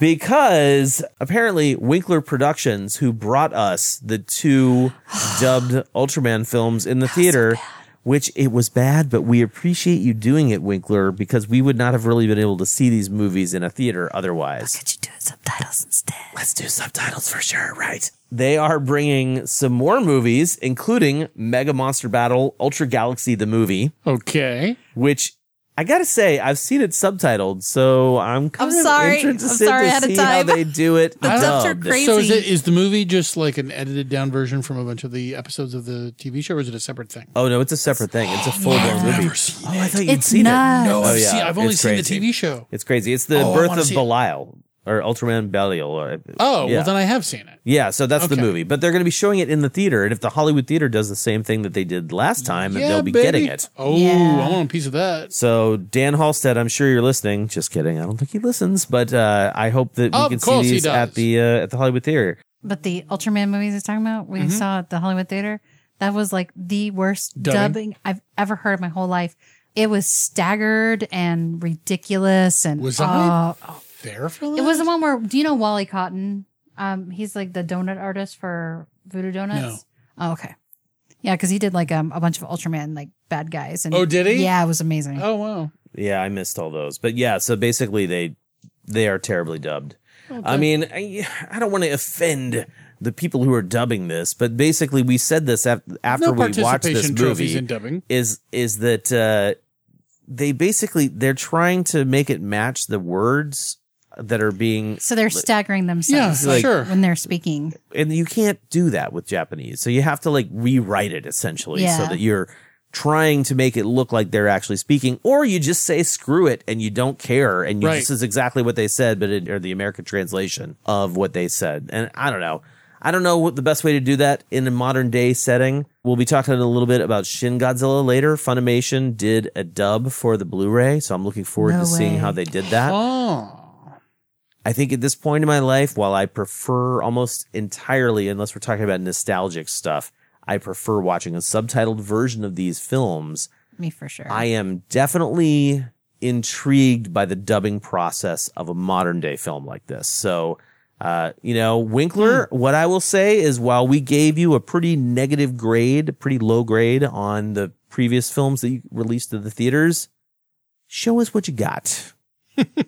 Because apparently Winkler Productions, who brought us the two [sighs] dubbed Ultraman films in the theater, which it was bad, but we appreciate you doing it, Winkler, because we would not have really been able to see these movies in a theater otherwise. could you do subtitles instead? Let's do subtitles for sure, right? They are bringing some more movies, including Mega Monster Battle Ultra Galaxy the movie Okay. which I gotta say I've seen it subtitled, so I'm kind I'm of sorry. interested I'm sorry to ahead of see how they do it The dubs are dubbed. crazy. So is it is the movie just like an edited down version from a bunch of the episodes of the TV show, or is it a separate thing? Oh no, it's a separate thing. It's a oh, full blown movie. never seen oh, I thought you'd It's seen nuts. it. No, Oh, I've yeah, seen. I've only it's seen crazy. the TV show. It's crazy. It's the Oh, I birth wanna of see it. Belial or Ultraman Belial. Or, Oh, yeah. well then I have seen it. yeah, so that's the movie. But they're going to be showing it in the theater, and if the Hollywood Theater does the same thing that they did last time, Yeah, they'll be baby. getting it. Oh, Yeah. I want a piece of that. So Dan Halsted, I'm sure you're listening. Just kidding. I don't think he listens, but uh, I hope that we Of can see these at the uh, at the Hollywood Theater. But the Ultraman movies he's talking about, we Mm-hmm. saw at the Hollywood Theater, that was like the worst Dubbing? dubbing I've ever heard in my whole life. it was staggered and ridiculous and Was uh, I there for that? It was the one where do you know Wally Cotton? Um, he's like the donut artist for Voodoo Donuts. Oh, okay. Yeah, because he did like um, a bunch of Ultraman like bad guys. And Oh, did he? Yeah, it was amazing. Oh wow. Yeah, I missed all those. But yeah, so basically they they are terribly dubbed. Okay. I mean, I, I don't want to offend the people who are dubbing this, but basically we said this af- after No we watched this movie in dubbing. is is that uh they basically they're trying to make it match the words that are being So they're staggering themselves Yeah, like, sure. when they're speaking. and you can't do that with Japanese. So you have to like rewrite it essentially so that you're trying to make it look like they're actually speaking, or you just say screw it and you don't care and you, Right. this is exactly what they said, but it, or the American translation of what they said. And I don't know. I don't know what the best way to do that in a modern day setting. We'll be talking a little bit about Shin Godzilla later. Funimation did a dub for the Blu-ray, so I'm looking forward No to seeing how they did that. Oh. I think at this point in my life, while I prefer almost entirely, unless we're talking about nostalgic stuff, I prefer watching a subtitled version of these films. Me for sure. I am definitely intrigued by the dubbing process of a modern day film like this. So, uh, you know, Winkler, what I will say is while we gave you a pretty negative grade, pretty low grade on the previous films that you released to the theaters, show us what you got.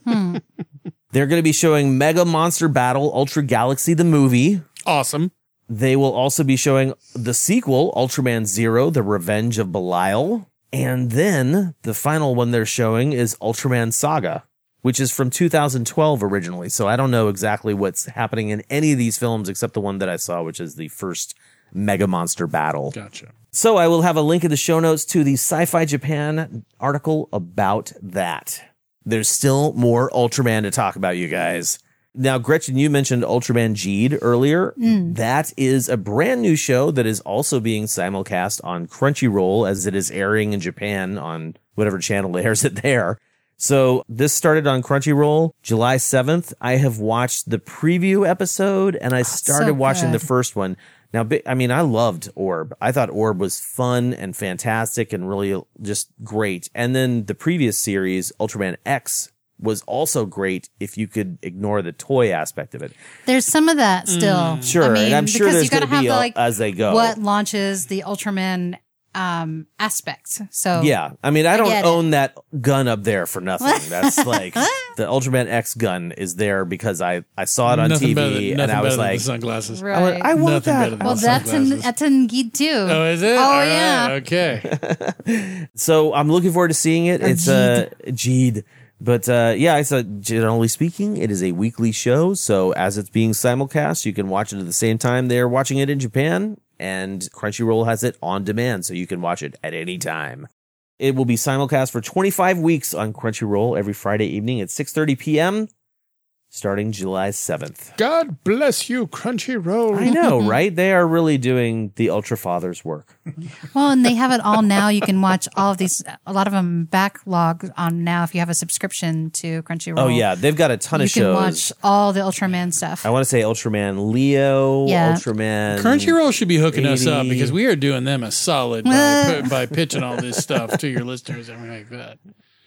Hmm. [laughs] They're going to be showing Mega Monster Battle Ultra Galaxy, the movie. Awesome. They will also be showing the sequel, Ultraman Zero, The Revenge of Belial. And then the final one they're showing is Ultraman Saga, which is from 2012 originally. So I don't know exactly what's happening in any of these films except the one that I saw, which is the first Mega Monster Battle. Gotcha. So I will have a link in the show notes to the Sci-Fi Japan article about that. There's still more Ultraman to talk about, you guys. Now, Gretchen, you mentioned Ultraman Geed earlier. Mm. That is a brand new show that is also being simulcast on Crunchyroll as it is airing in Japan on whatever channel [laughs] airs it there. So this started on Crunchyroll July 7th. I have watched the preview episode and I started watching the first one. Now, I mean, I loved Orb. I thought Orb was fun and fantastic and really just great. And then the previous series, Ultraman X, was also great if you could ignore the toy aspect of it. There's some of that still. Mm. Sure, I mean, and I'm sure because there's you gotta going to be have a- like as they go. what launches the Ultraman um aspect. So Yeah, I mean, I don't get it. own that gun up there for nothing. [laughs] That's like the Ultraman X gun is there because I I saw it on Nothing TV better than- and I was like, the sunglasses. I, went, I want Nothing that. well, that's in that's in Geed too. Oh, is it? Oh All right, yeah. Okay. [laughs] So I'm looking forward to seeing it. Or It's uh Jeed. But uh yeah, it's a generally speaking, it is a weekly show. So as it's being simulcast, you can watch it at the same time they're watching it in Japan. And Crunchyroll has it on demand, so you can watch it at any time. It will be simulcast for 25 weeks on Crunchyroll every Friday evening at 6:30 p.m. starting July 7th. God bless you, Crunchyroll. I know, [laughs] right? They are really doing the Ultra Fathers work. Well, and they have it all now. You can watch all of these. A lot of them backlog on now. If you have a subscription to Crunchyroll. Oh yeah, they've got a ton you of shows. You can watch all the Ultraman stuff. I want to say Ultraman Leo, Yeah. Ultraman. Crunchyroll should be hooking us up because we are doing them a solid by, [laughs] by pitching all this stuff to your listeners and everything like that.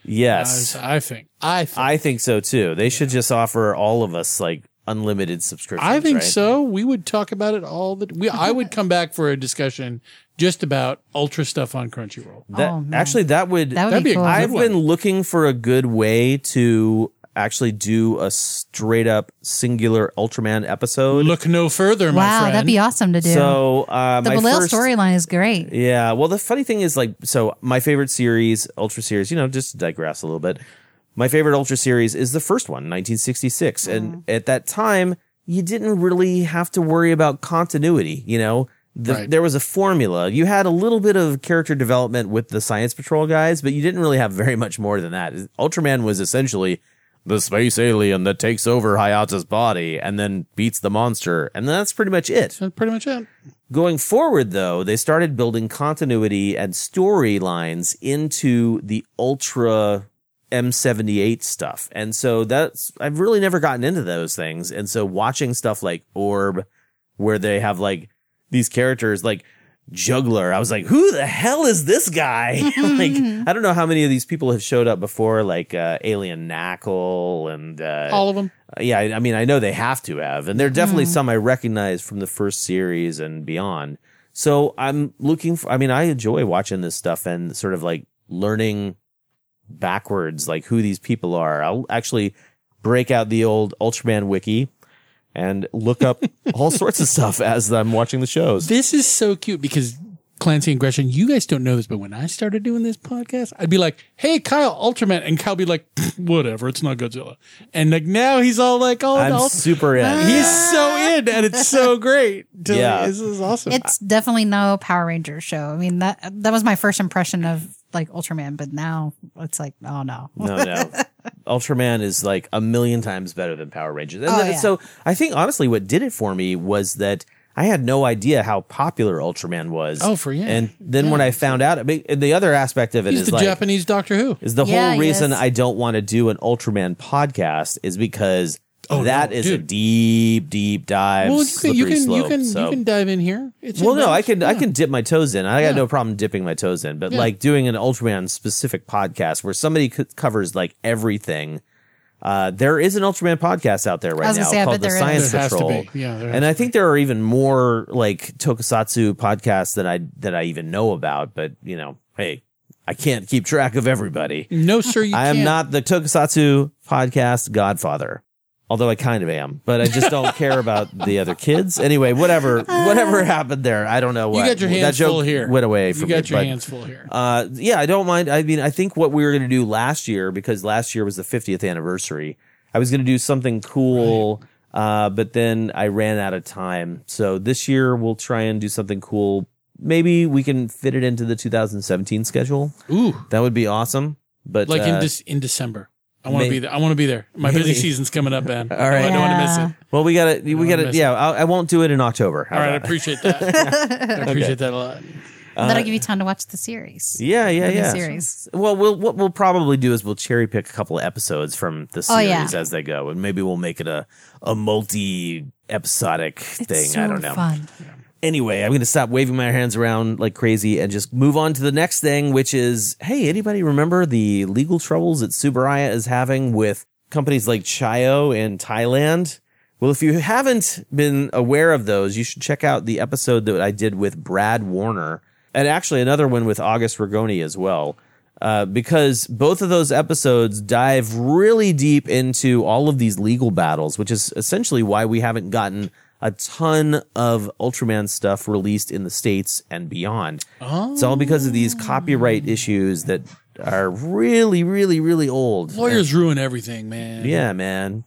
Yes, I, I think. I think. I think so too. They should just offer all of us like unlimited subscriptions. I think right? so. We would talk about it all the. We I would come back for a discussion just about ultra stuff on Crunchyroll. That, Oh, actually, that would. That would be be a cool. good I've one. been looking for a good way to actually do a straight up singular Ultraman episode. Look no further, my wow, friend. that'd be awesome to do. So uh, the my Belial first, storyline is great. Yeah. Well, the funny thing is, like, so my favorite series, Ultra series, you know, just to digress a little bit. My favorite Ultra series is the first one, 1966. And at that time, you didn't really have to worry about continuity, you know? The, Right. There was a formula. You had a little bit of character development with the Science Patrol guys, but you didn't really have very much more than that. Ultraman was essentially the space alien that takes over Hayata's body and then beats the monster. And that's pretty much it. That's pretty much it. Going forward, though, they started building continuity and storylines into the Ultra M78 stuff. And so that's, I've really never gotten into those things. And so watching stuff like Orb, where they have like these characters, like juggler. I was like, who the hell is this guy? [laughs] like, I don't know how many of these people have showed up before, like uh, Alien Nackle and uh, All of them. uh, yeah, I I mean, I know they have to have, and there are definitely some I recognize from the first series and beyond. So I'm looking for. I mean, I enjoy watching this stuff and sort of like learning backwards, like who these people are. I'll actually break out the old Ultraman wiki and look up all [laughs] sorts of stuff as I'm watching the shows. This is so cute because Clancy and Gretchen, you guys don't know this, but when I started doing this podcast, I'd be like, "Hey, Kyle, Ultraman," and Kyle be like, "Whatever, it's not Godzilla." And like now he's all like, "Oh, I'm no. super in. Ah. He's so in, and it's so [laughs] great. To- Yeah. this is awesome. It's definitely no Power Rangers show. I mean that that was my first impression of like Ultraman, but now it's like, oh no. No, no. [laughs] Ultraman is like a million times better than Power Rangers. And Oh, then- yeah. so I think honestly what did it for me was that I had no idea how popular Ultraman was. Oh, for- yeah. And then when I found out, I mean, the other aspect of it is he's the like Japanese Doctor Who. is the Yeah, whole reason yes. I don't want to do an Ultraman podcast is because Oh, that no, is a dude. deep, deep dive. Well, you can you can slope, you can so. you can dive in here. It's Well, no, I advanced. can I can dip my toes in. I got Yeah. no problem dipping my toes in. But Yeah. like doing an Ultraman specific podcast where somebody co- covers like everything. Uh, there is an Ultraman podcast out there right now say, called the Science is. There Patrol. Yeah, and I think there are even more like Tokusatsu podcasts that I that I even know about. But you know, hey, I can't keep track of everybody. No, sir, you [laughs] I am can't. not the Tokusatsu podcast godfather. Although I kind of am, but I just don't care about the other kids. Anyway, whatever, whatever happened there, I don't know. You What got your that hands joke full here. Went away You from got me, your but, hands full here. Uh, yeah, I don't mind. I mean, I think what we were going to do last year because last year was the 50th anniversary. I was going to do something cool, uh, but then I ran out of time. So this year we'll try and do something cool. Maybe we can fit it into the 2017 schedule. Ooh, That would be awesome. But like uh, in Dec- in December. I want to be there. I want to be there. My busy season's coming up, Ben. [laughs] All right. I don't want to miss it. Well, we gotta, we gotta, miss yeah. I, I won't do it in October. How All right, I appreciate that. [laughs] I appreciate that a lot. That'll uh, give you time to watch the series. yeah, yeah, The new yeah. series. Well, we'll what we'll probably do is we'll cherry pick a couple of episodes from the Oh, series yeah. as they go, and maybe we'll make it a a multi episodic thing. so I don't know. fun. Anyway, I'm going to stop waving my hands around like crazy and just move on to the next thing, which is hey, anybody remember the legal troubles that Tsuburaya is having with companies like Chaiyo in Thailand? Well, if you haven't been aware of those, you should check out the episode that I did with Brad Warner and actually another one with August Ragone as well. Uh, because both of those episodes dive really deep into all of these legal battles, which is essentially why we haven't gotten a ton of Ultraman stuff released in the States and beyond. It's all because of these copyright issues that are really, really, really old. Lawyers ruin everything, man. Yeah, man.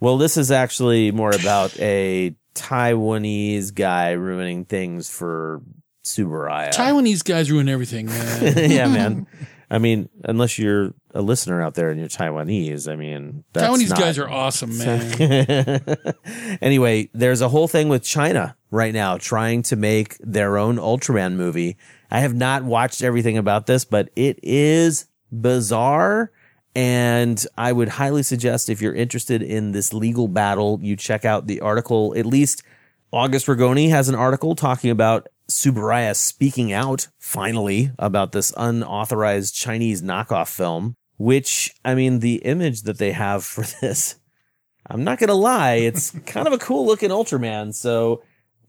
Well, this is actually more about a Taiwanese guy ruining things for Tsuburaya. Taiwanese guys ruin everything, man. [laughs] yeah, man. I mean, unless you're a listener out there and you're Taiwanese, I mean, that's Taiwanese not- guys are awesome, man. [laughs] anyway, there's a whole thing with China right now trying to make their own Ultraman movie. I have not watched everything about this, but it is bizarre. And I would highly suggest if you're interested in this legal battle, you check out the article. At least August Ragone has an article talking about Tsuburaya speaking out finally about this unauthorized Chinese knockoff film, which, I mean, the image that they have for [laughs] this, I'm not going to lie, it's [laughs] kind of a cool looking Ultraman. So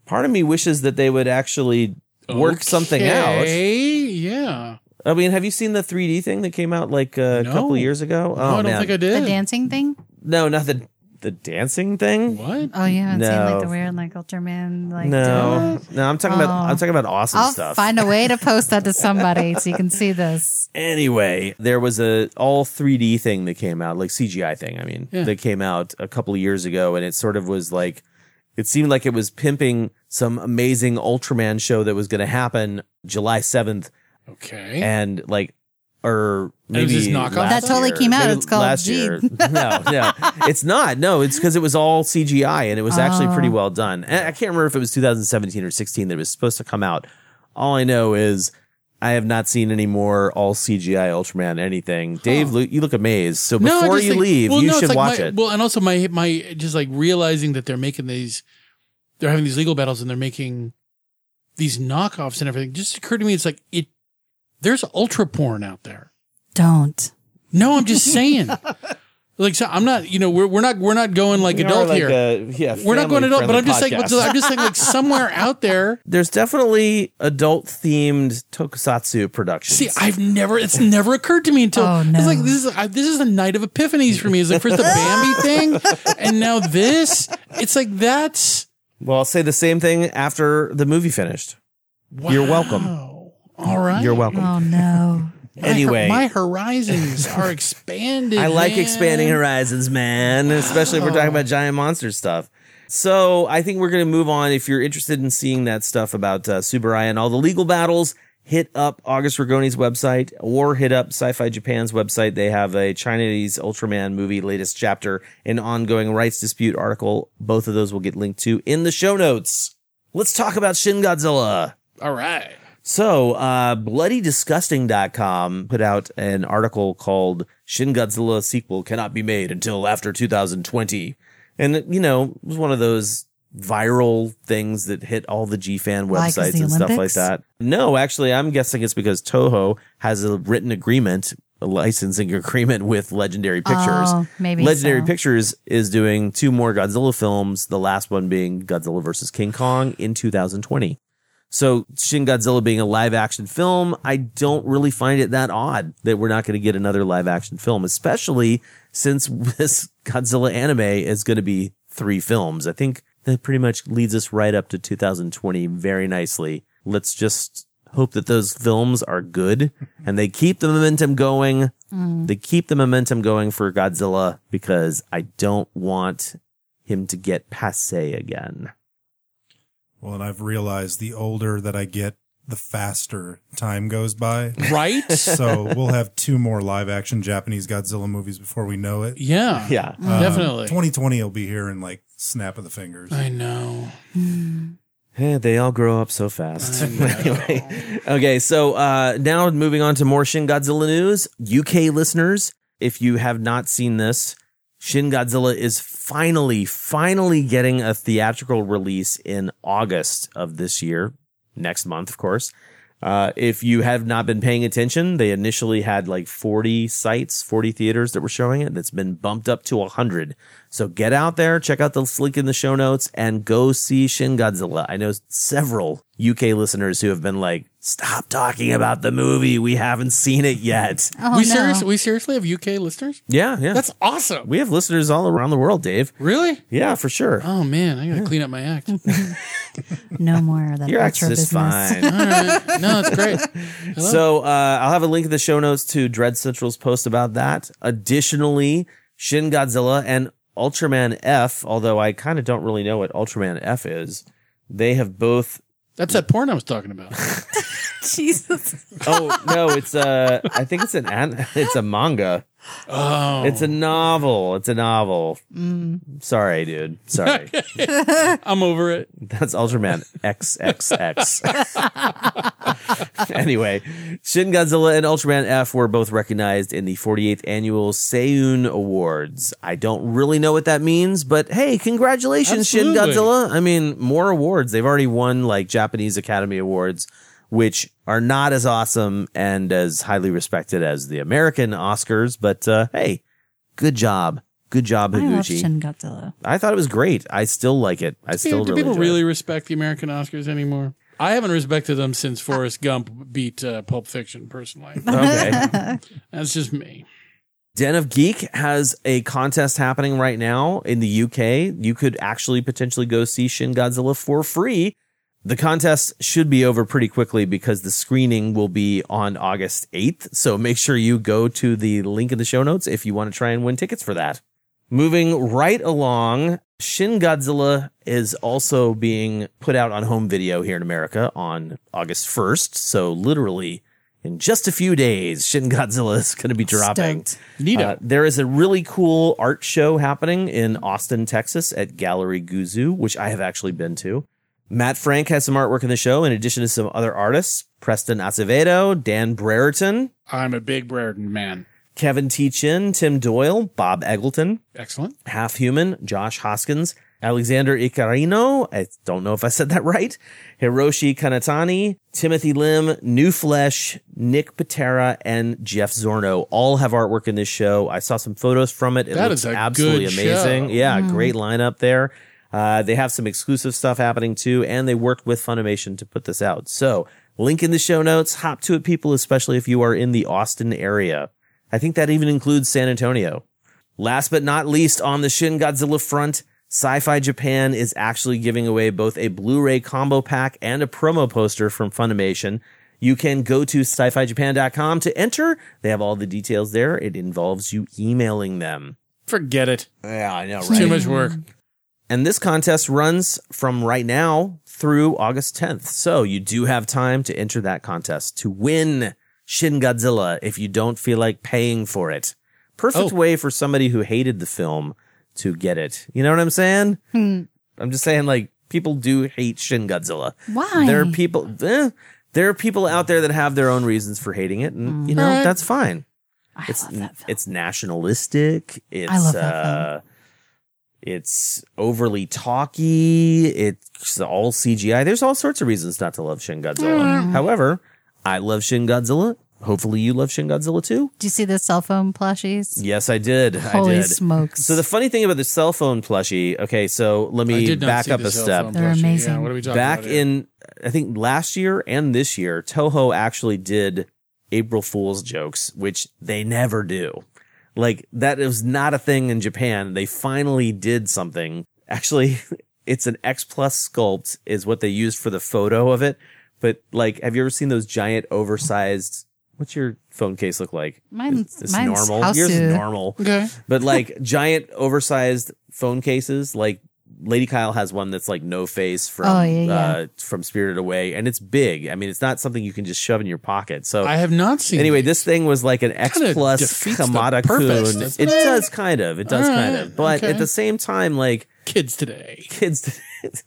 part of me wishes that they would actually work something out. Okay, Yeah. I mean, have you seen the 3D thing that came out like uh, a No. couple years ago? No, I don't think I did. The dancing thing? No, not the the dancing thing. What? Oh, you haven't seen like the weird like Ultraman like No, no, I'm talking about I'm oh. talking about awesome I'll stuff. find a way to post that to [laughs] somebody so you can see this. Anyway, there was a all 3D thing that came out, like CGI thing. I mean, Yeah. that came out a couple of years ago, and it sort of was like, it seemed like it was pimping some amazing Ultraman show that was going to happen July 7th, Okay. and like, or And it was maybe this knockoff? That totally year. came out. Maybe It's called last Gee. year. [laughs] No, no, it's not. No, it's because it was all CGI, and it was actually Oh. pretty well done. And I can't remember if it was 2017 or 16 that it was supposed to come out. All I know is I have not seen any more all CGI Ultraman anything. Dave, lo- you look amazed. So before just you think- leave, well, you no, should like watch my- it. Well, and also my my just like realizing that they're making these, they're having these legal battles and they're making these knockoffs and everything, just occurred to me it's like it there's ultra porn out there. Don't. No, I'm just saying. [laughs] like so I'm not, you know, we're we're not we're not going like We adult like here. a- yeah, we're not going adult, but I'm just saying I'm just saying like [laughs] somewhere out there. There's definitely adult themed tokusatsu productions. See, I've never it's never occurred to me until Oh, no. it's like this is I, this is a night of epiphanies for me. It's like first the Bambi [laughs] thing, and now this. It's like that's well, I'll say the same thing after the movie finished. You're welcome. All right. You're welcome. Oh no. My hor- Anyway. my horizons are expanded. I like man. expanding horizons, man, especially if we're talking about giant monster stuff. So I think we're going to move on. If you're interested in seeing that stuff about uh, Tsuburaya and all the legal battles, hit up August Ragone's website or hit up Sci-Fi Japan's website. They have a Chinese Ultraman movie latest chapter, an ongoing rights dispute article. Both of those will get linked to in the show notes. Let's talk about Shin Godzilla. All right. So, uh, bloodydisgusting.com put out an article called Shin Godzilla sequel cannot be made until after 2020. And, you know, it was one of those viral things that hit all the G-fan websites the and stuff like that. No, actually, I'm guessing it's because Toho has a written agreement, a licensing [laughs] agreement with Legendary Pictures. Oh, maybe Legendary so. Pictures is doing two more Godzilla films, the last one being Godzilla vs. King Kong in 2020. So Shin Godzilla being a live action film, I don't really find it that odd that we're not going to get another live action film, especially since [laughs] this Godzilla anime is going to be three films. I think that pretty much leads us right up to 2020 very nicely. Let's just hope that those films are good and they keep the momentum going. Mm. They keep the momentum going for Godzilla because I don't want him to get passe again. Well, and I've realized the older that I get, the faster time goes by. Right? [laughs] so we'll have two more live action Japanese Godzilla movies before we know it. Yeah. Yeah. Um, Definitely. 2020 will be here in like snap of the fingers. I know. Eh, they all grow up so fast. [laughs] anyway, okay, so uh, now moving on to more Shin Godzilla news. UK listeners, if you have not seen this, Shin Godzilla is finally, finally getting a theatrical release in August of this year, next month, of course. Uh, if you have not been paying attention, they initially had like 40 sites, 40 theaters that were showing it. That's been bumped up to 100. So get out there, check out the link in the show notes and go see Shin Godzilla. I know several UK listeners who have been like, stop talking about the movie. We haven't seen it yet. Oh we no. serious we seriously have UK listeners? Yeah, yeah. That's awesome. we have listeners all around the world, Dave. Really? Yeah, for sure. Oh man, I gotta clean up my act. [laughs] no more of that Your act is business. fine. All right. No, it's great. Hello? So uh, I'll have a link in the show notes to Dread Central's post about that. Additionally, Shin Godzilla and Ultraman F, although I kind of don't really know what Ultraman F is, they have both. That's that porn I was talking about. [laughs] [laughs] Jesus. Oh no, it's uh, I think it's an, an it's a manga. Oh. It's a novel. It's a novel. Mm. Sorry, dude. Sorry. [laughs] I'm over it. That's Ultraman XXX. [laughs] anyway, Shin Godzilla and Ultraman F were both recognized in the 48th annual Seiun Awards. I don't really know what that means, but hey, congratulations, Shin Godzilla. I mean, more awards. They've already won like Japanese Academy Awards, which are not as awesome and as highly respected as the American Oscars, but uh, hey, good job. Good job, I love Higuchi. Shin Godzilla. I thought it was great. I still like it. I still do really people enjoy it. really respect the American Oscars anymore? I haven't respected them since Forrest Gump beat uh, Pulp Fiction. Personally, [laughs] Okay. [laughs] that's just me. Den of Geek has a contest happening right now in the UK. You could actually potentially go see Shin Godzilla for free. The contest should be over pretty quickly because the screening will be on August 8th. So make sure you go to the link in the show notes if you want to try and win tickets for that. Moving right along, Shin Godzilla is also being put out on home video here in America on August 1st. So literally in just a few days, Shin Godzilla is going to be dropping. Uh, there is a really cool art show happening in Austin, Texas at Gallery Guzu, which I have actually been to. Matt Frank has some artwork in the show, in addition to some other artists Preston Acevedo, Dan Brereton, I'm a big Brereton man. Kevin T. Chin, Tim Doyle, Bob Eggleton, Excellent. Half Human, Josh Hoskins, Alexander Icarino. I don't know if I said that right. Hiroshi Kanatani, Timothy Lim, New Flesh, Nick Patera, and Jeff Zornow all have artwork in this show. I saw some photos from it. It That looks is a absolutely good amazing. show. Yeah, Mm. great lineup there. Uh, they have some exclusive stuff happening too, and they worked with Funimation to put this out. So, link in the show notes. Hop to it, people, especially if you are in the Austin area. I think that even includes San Antonio. Last but not least, on the Shin Godzilla front, Sci-Fi Japan is actually giving away both a Blu-ray combo pack and a promo poster from Funimation. You can go to sci-fijapan.com to enter. They have all the details there. It involves you emailing them. Forget it. Yeah, I know, It's? Too much work. And this contest runs from right now through August 10th. So you do have time to enter that contest to win Shin Godzilla if you don't feel like paying for it. Perfect Oh. way for somebody who hated the film to get it. You know what I'm saying? Hmm. I'm just saying like people do hate Shin Godzilla. Why? There are people, eh, there are people out there that have their own reasons for hating it. And you know, Alright. that's fine. I it's, it's nationalistic. It's, love that uh, it's overly talky. It's all CGI. There's all sorts of reasons not to love Shin Godzilla. Mm. However, I love Shin Godzilla. Hopefully you love Shin Godzilla too. Do you see the cell phone plushies? Yes, I did. Holy I did. smokes. So the funny thing about the cell phone plushie, okay, so let me back up a step. They're plushie. amazing. Yeah, what are we talking Back about here? in I think last year and this year, Toho actually did April Fool's jokes, which they never do. Like that was not a thing in Japan. They finally did something. Actually, [laughs] it's an X plus sculpt is what they used for the photo of it. But like, have you ever seen those giant oversized? What's your phone case look like? Mine's- It's mine's normal. Yours is normal. Okay. But like giant oversized phone cases, like Lady Kyle has one that's like no face from Oh, yeah, yeah. Uh, from Spirited Away, and it's big. I mean, it's not something you can just shove in your pocket. So I have not seen. anyway, this thing was like an X Kinda plus Kamata Kun. It it? does kind of. It does All kind of. But okay. at the same time, like kids today. [laughs] kids,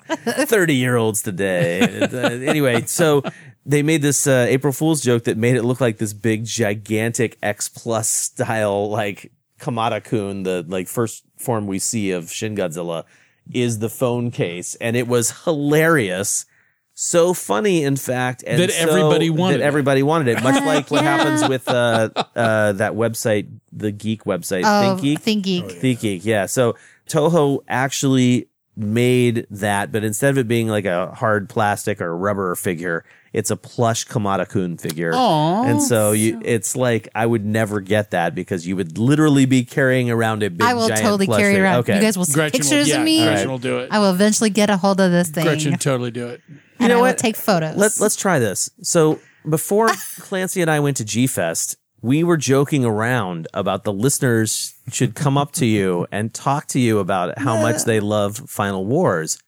thirty year olds today. Uh, anyway, so they made this uh, April Fool's joke that made it look like this big, gigantic X plus style, like Kamata Kun, the like first form we see of Shin Godzilla, is the phone case, and it was hilarious. So funny, in fact, and That so- everybody wanted that it. everybody wanted it. Much like what [laughs] happens with uh, uh, that website, the geek website, Oh, Think Geek. Think Geek. Think Geek, yeah. So Toho actually made that, but instead of it being like a hard plastic or rubber figure, it's a plush Kamata Kun figure. Aw. and so you, it's like I would never get that because you would literally be carrying around a big. I will giant totally plush carry it around. Okay, You guys will see Gretchen will- pictures yeah, of me. Gretchen will do it. I will eventually get a hold of this thing. Gretchen totally do it. and know I will what? take photos. Let's let's try this. So before [laughs] Clancy and I went to G Fest, we were joking around about the listeners should come up to you and talk to you about how much [laughs] they love Final Wars.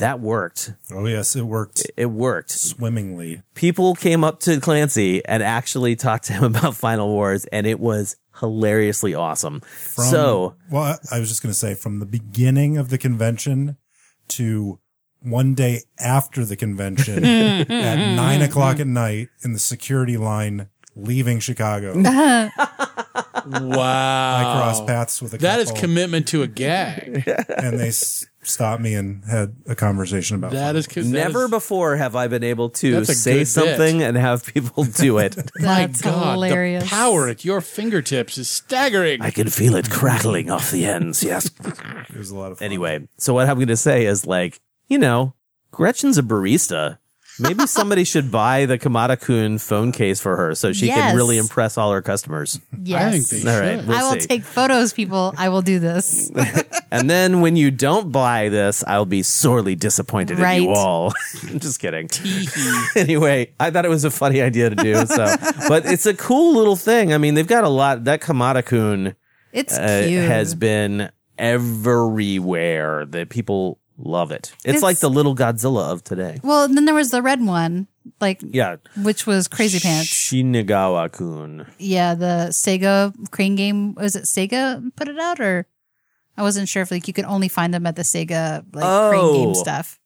That worked. Oh yes, it worked It worked. swimmingly. People came up to Clancy and actually talked to him [laughs] about Final Wars, and it was hilariously awesome. From, so well, I I was just going to say from the beginning of the convention to one day after the convention [laughs] at nine o'clock at night in the security line leaving Chicago. [laughs] Wow. I crossed paths with a That is couple, commitment to a gag. and they s- stopped me and had a conversation about That is that never is- before have I been able to That's a say good bit. something and have people do [laughs] it. My That's God, hilarious. the power at your fingertips is staggering. I can feel it crackling off the ends. Yes. it was a lot of fun. Anyway, so what I'm going to say is like, you know, Gretchen's a barista. Maybe somebody should buy the Kamata Kun phone case for her so she Yes. can really impress all her customers. Yes. I think they All should. right, we'll I will see. take photos, people. I will do this. [laughs] And then when you don't buy this, I'll be sorely disappointed in you all. I'm [laughs] just kidding. [laughs] anyway, I thought it was a funny idea to do. So, but it's a cool little thing. I mean, they've got a lot. That Kamata Kun It's uh, has been everywhere. That people love it. It's, It's- like the little Godzilla of today. well, and then there was the red one, like Yeah, which was Crazy Pants. Shinagawa Kun. Yeah, the Sega crane game. Was it Sega put it out or? I wasn't sure if like you could only find them at the Sega like crane game Oh. stuff.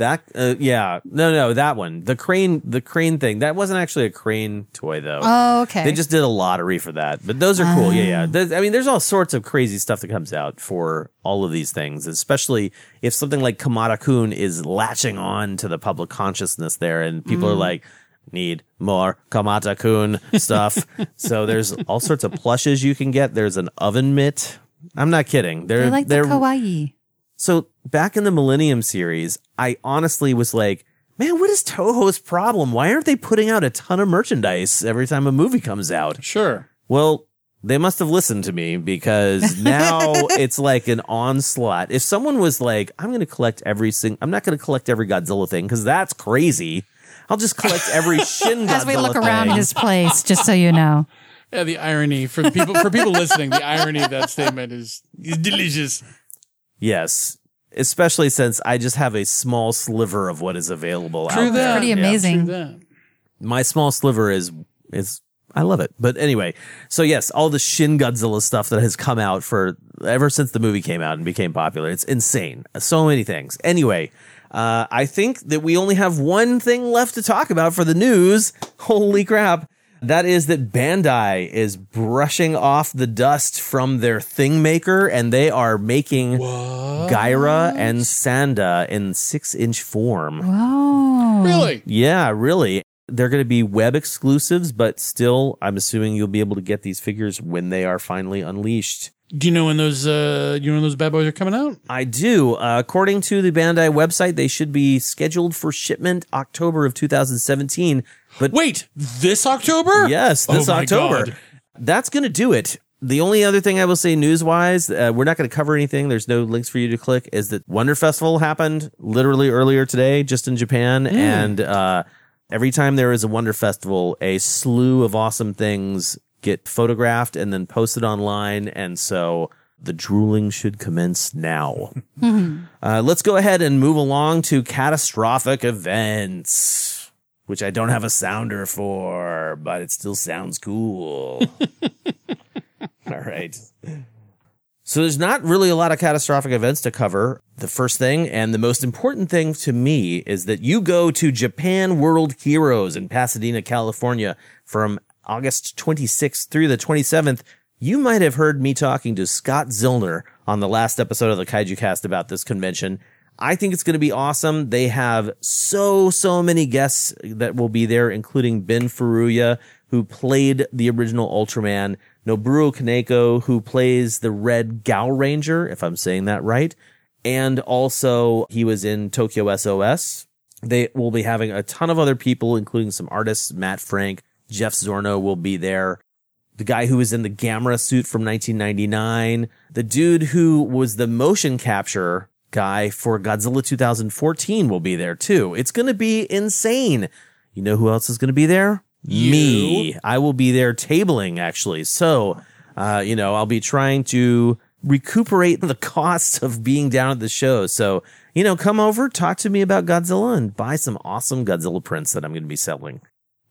That uh, yeah, no, no, that one, the crane, the crane thing. That wasn't actually a crane toy though. Oh, okay. They just did a lottery for that, but those are cool. Yeah, yeah. There's- I mean, there's all sorts of crazy stuff that comes out for all of these things, especially if something like Kamata Kun is latching on to the public consciousness there, and people are Mm. like, need more Kamata Kun stuff. [laughs] so there's all sorts of plushes you can get. There's an oven mitt. I'm not kidding. They're They like they're kawaii. So back in the Millennium series, I honestly was like, man, what is Toho's problem? Why aren't they putting out a ton of merchandise every time a movie comes out? Sure. Well, they must have listened to me because [laughs] now it's like an onslaught. If someone was like, I'm going to collect every single, I'm not going to collect every Godzilla thing because that's crazy. I'll just collect every [laughs] Shin Godzilla As we look around thing. his place, just so you know. [laughs] Yeah, the irony for people for people listening, the irony of that statement is, is delicious. Yes. Especially since I just have a small sliver of what is available True out that. there. Pretty Yeah. amazing. True that. my small sliver is is I love it. But anyway, so yes, all the Shin Godzilla stuff that has come out for ever since the movie came out and became popular. It's insane. So many things. Anyway, uh, I think that we only have one thing left to talk about for the news. Holy crap. That is that Bandai is brushing off the dust from their thing maker and they are making Gaira and Sanda in six inch form. Oh. Really? Yeah, really. They're going to be web exclusives, but still, I'm assuming you'll be able to get these figures when they are finally unleashed. Do you know when those uh you know when those bad boys are coming out? I do. Uh, according to the Bandai website, they should be scheduled for shipment October of 2017. But Wait, this October? yes, Oh this my October. God. That's going to do it. The only other thing I will say news wise, uh, we're not going to cover anything. There's no links for you to click. Is that Wonder Festival happened literally earlier today, just in Japan. And uh, every time there is a Wonder Festival, a slew of awesome things get photographed and then posted online. And so the drooling should commence now. [laughs] Uh, let's go ahead and move along to catastrophic events, which I don't have a sounder for, but it still sounds cool. [laughs] All right. So there's not really a lot of catastrophic events to cover. The first thing and the most important thing to me is that you go to Japan World Heroes in Pasadena, California from August 26th through the 27th. You might have heard me talking to Scott Zillner on the last episode of the Kaiju Cast about this convention. I think it's going to be awesome. They have so, so many guests that will be there, including Ben Furuya, who played the original Ultraman, Noboru Kaneko, who plays the Red Gao Ranger, if I'm saying that right. And also he was in Tokyo SOS. They will be having a ton of other people, including some artists. Matt Frank, Jeff Zornow will be there the guy who was in the Gamera suit from 1999, the dude who was the motion capture guy for Godzilla 2014 will be there too. It's going to be insane. You know who else is going to be there? Me. I will be there tabling actually. So, uh, you know, I'll be trying to recuperate [laughs] the costs of being down at the show. So, you know, come over, talk to me about Godzilla and buy some awesome Godzilla prints that I'm going to be selling.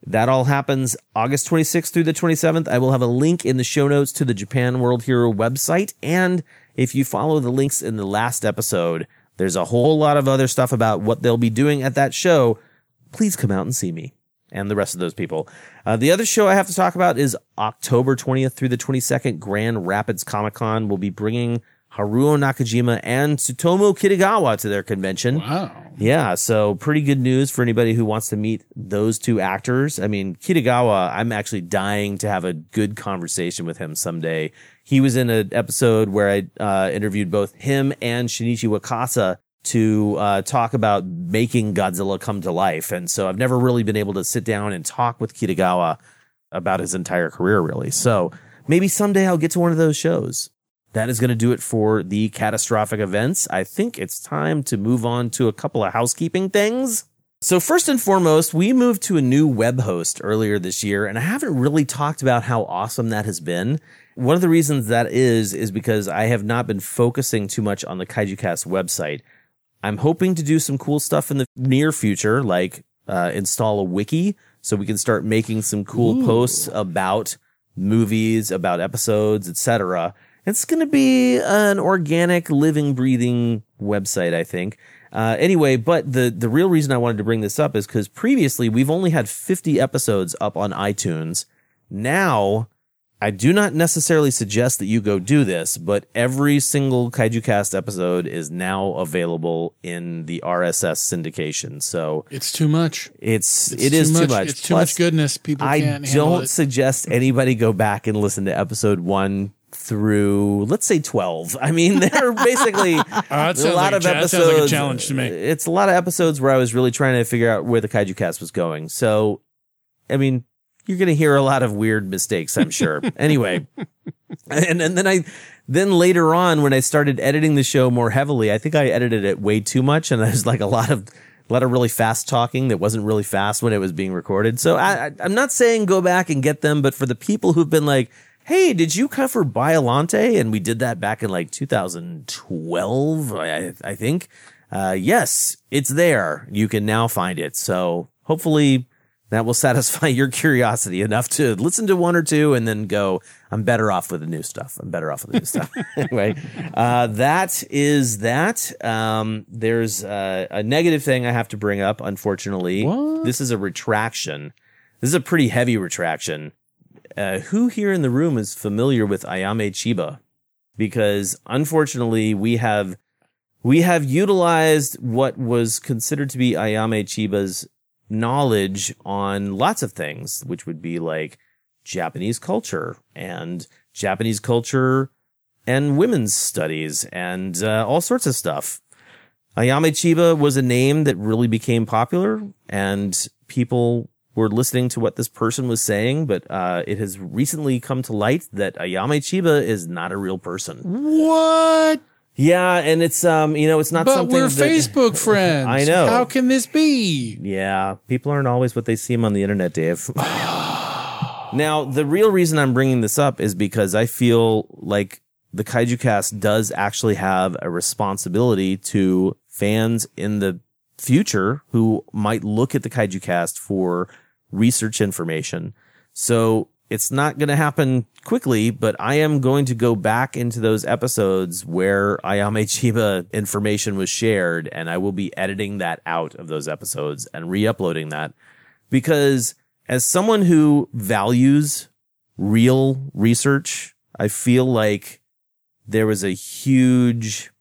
That all happens August 26th through the 27th. I will have a link in the show notes to the Japan World Hero website. And if you follow the links in the last episode, there's a whole lot of other stuff about what they'll be doing at that show. Please come out and see me and the rest of those people. Uh, the other show I have to talk about is October 20th through the 22nd. Grand Rapids Comic Con will be bringing Haruo Nakajima and Tsutomu Kitagawa to their convention. Wow. Yeah, so pretty good news for anybody who wants to meet those two actors. I mean, Kitagawa, I'm actually dying to have a good conversation with him someday. He was in an episode where I uh, interviewed both him and Shinichi Wakasa to uh, talk about making Godzilla come to life. And so I've never really been able to sit down and talk with Kitagawa about his entire career, really. So maybe someday I'll get to one of those shows. That is going to do it for the catastrophic events. I think it's time to move on to a couple of housekeeping things. So first and foremost, we moved to a new web host earlier this year, and I haven't really talked about how awesome that has been. One of the reasons that is, is because I have not been focusing too much on the KaijuCast website. I'm hoping to do some cool stuff in the near future, like uh, install a wiki so we can start making some cool posts about movies, about episodes, etc. It's going to be an organic, living, breathing website, I think. Uh, anyway, but the the real reason I wanted to bring this up is because previously we've only had 50 episodes up on iTunes. Now, I do not necessarily suggest that you go do this, but every single Kaiju Cast episode is now available in the RSS syndication. So It's too much. it's, It's it is too too much. much. It's too much goodness. People I don't suggest anybody go back and listen to episode one through let's say 12 i mean [laughs] they're basically [laughs] uh, that a lot like of episodes like a challenge to me. it's a lot of episodes where i was really trying to figure out where the kaiju cast was going so i mean you're going to hear a lot of weird mistakes i'm sure. [laughs] Anyway. And, and then i then later on when i started editing the show more heavily i think i edited it way too much and there's like a lot of a lot of really fast talking that wasn't really fast when it was being recorded. So I, I i'm not saying go back and get them but for the people who've been like hey did you cover biolante? And we did that back in like 2012 i, I think. Uh, yes it's there. You can now find it. So hopefully that will [laughs] satisfy your curiosity enough to listen to one or two and then go, I'm better off with the new stuff. I'm better off with the new stuff. [laughs] [laughs] anyway, uh, that is that. Um, there's uh, a negative thing I have to bring up, unfortunately. This is a retraction. This is a pretty heavy retraction. Uh, who here in the room is familiar with Ayame Chiba? Because unfortunately, we have we have utilized what was considered to be Ayame Chiba's knowledge on lots of things, which would be like Japanese culture and Japanese culture and women's studies and uh, all sorts of stuff. Ayame Chiba was a name that really became popular and people were listening to what this person was saying, but uh, it has recently come to light that Ayame Chiba is not a real person. What? Yeah, and it's um, you know, it's not but we're that- Facebook [laughs] friends. I know. How can this be? Yeah, people aren't always what they seem on the internet, Dave. [sighs] now, the real reason I'm bringing this up is because I feel like the Kaiju Cast does actually have a responsibility to fans in the future who might look at the Kaiju Cast for research information. So it's not going to happen quickly, but I am going to go back into those episodes where Ayame Chiba information was shared and I will be editing that out of those episodes and re-uploading that. Because as someone who values real research, I feel like there was a huge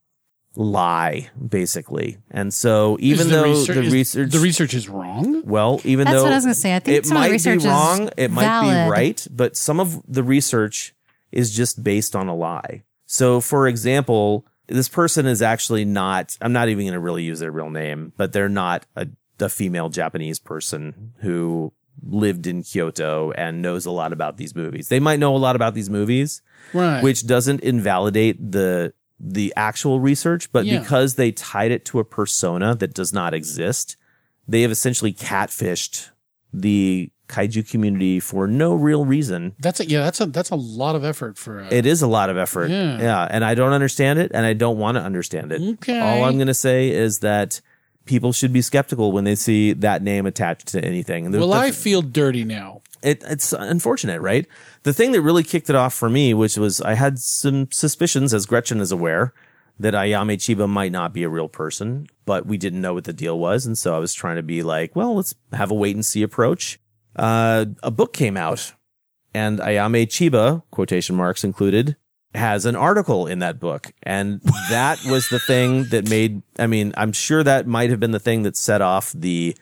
lie basically. And so even the though research- the is- research the research is wrong, well, even That's though what I was gonna say. I think it some might research be is wrong, it might valid. be right, but some of the research is just based on a lie. So, for example, this person is actually not. I'm not even going to really use their real name, but they're not a, a female Japanese person who lived in Kyoto and knows a lot about these movies. They might know a lot about these movies, Right. which doesn't invalidate the the actual research, but Yeah. because they tied it to a persona that does not exist, they have essentially catfished the kaiju community for no real reason. that's a, yeah. That's a that's a lot of effort for. A, It is a lot of effort. Yeah. Yeah. And I don't understand it and I don't want to understand it. Okay. All I'm going to say is that people should be skeptical when they see that name attached to anything. Well, I feel dirty now. it, it's unfortunate, right? The thing that really kicked it off for me, which was I had some suspicions, as Gretchen is aware, that Ayame Chiba might not be a real person, but we didn't know what the deal was. And so I was trying to be like, well, let's have a wait and see approach. Uh, a book came out and Ayame Chiba, quotation marks included, has an article in that book. And that was the thing that made, I mean, I'm sure that might have been the thing that set off the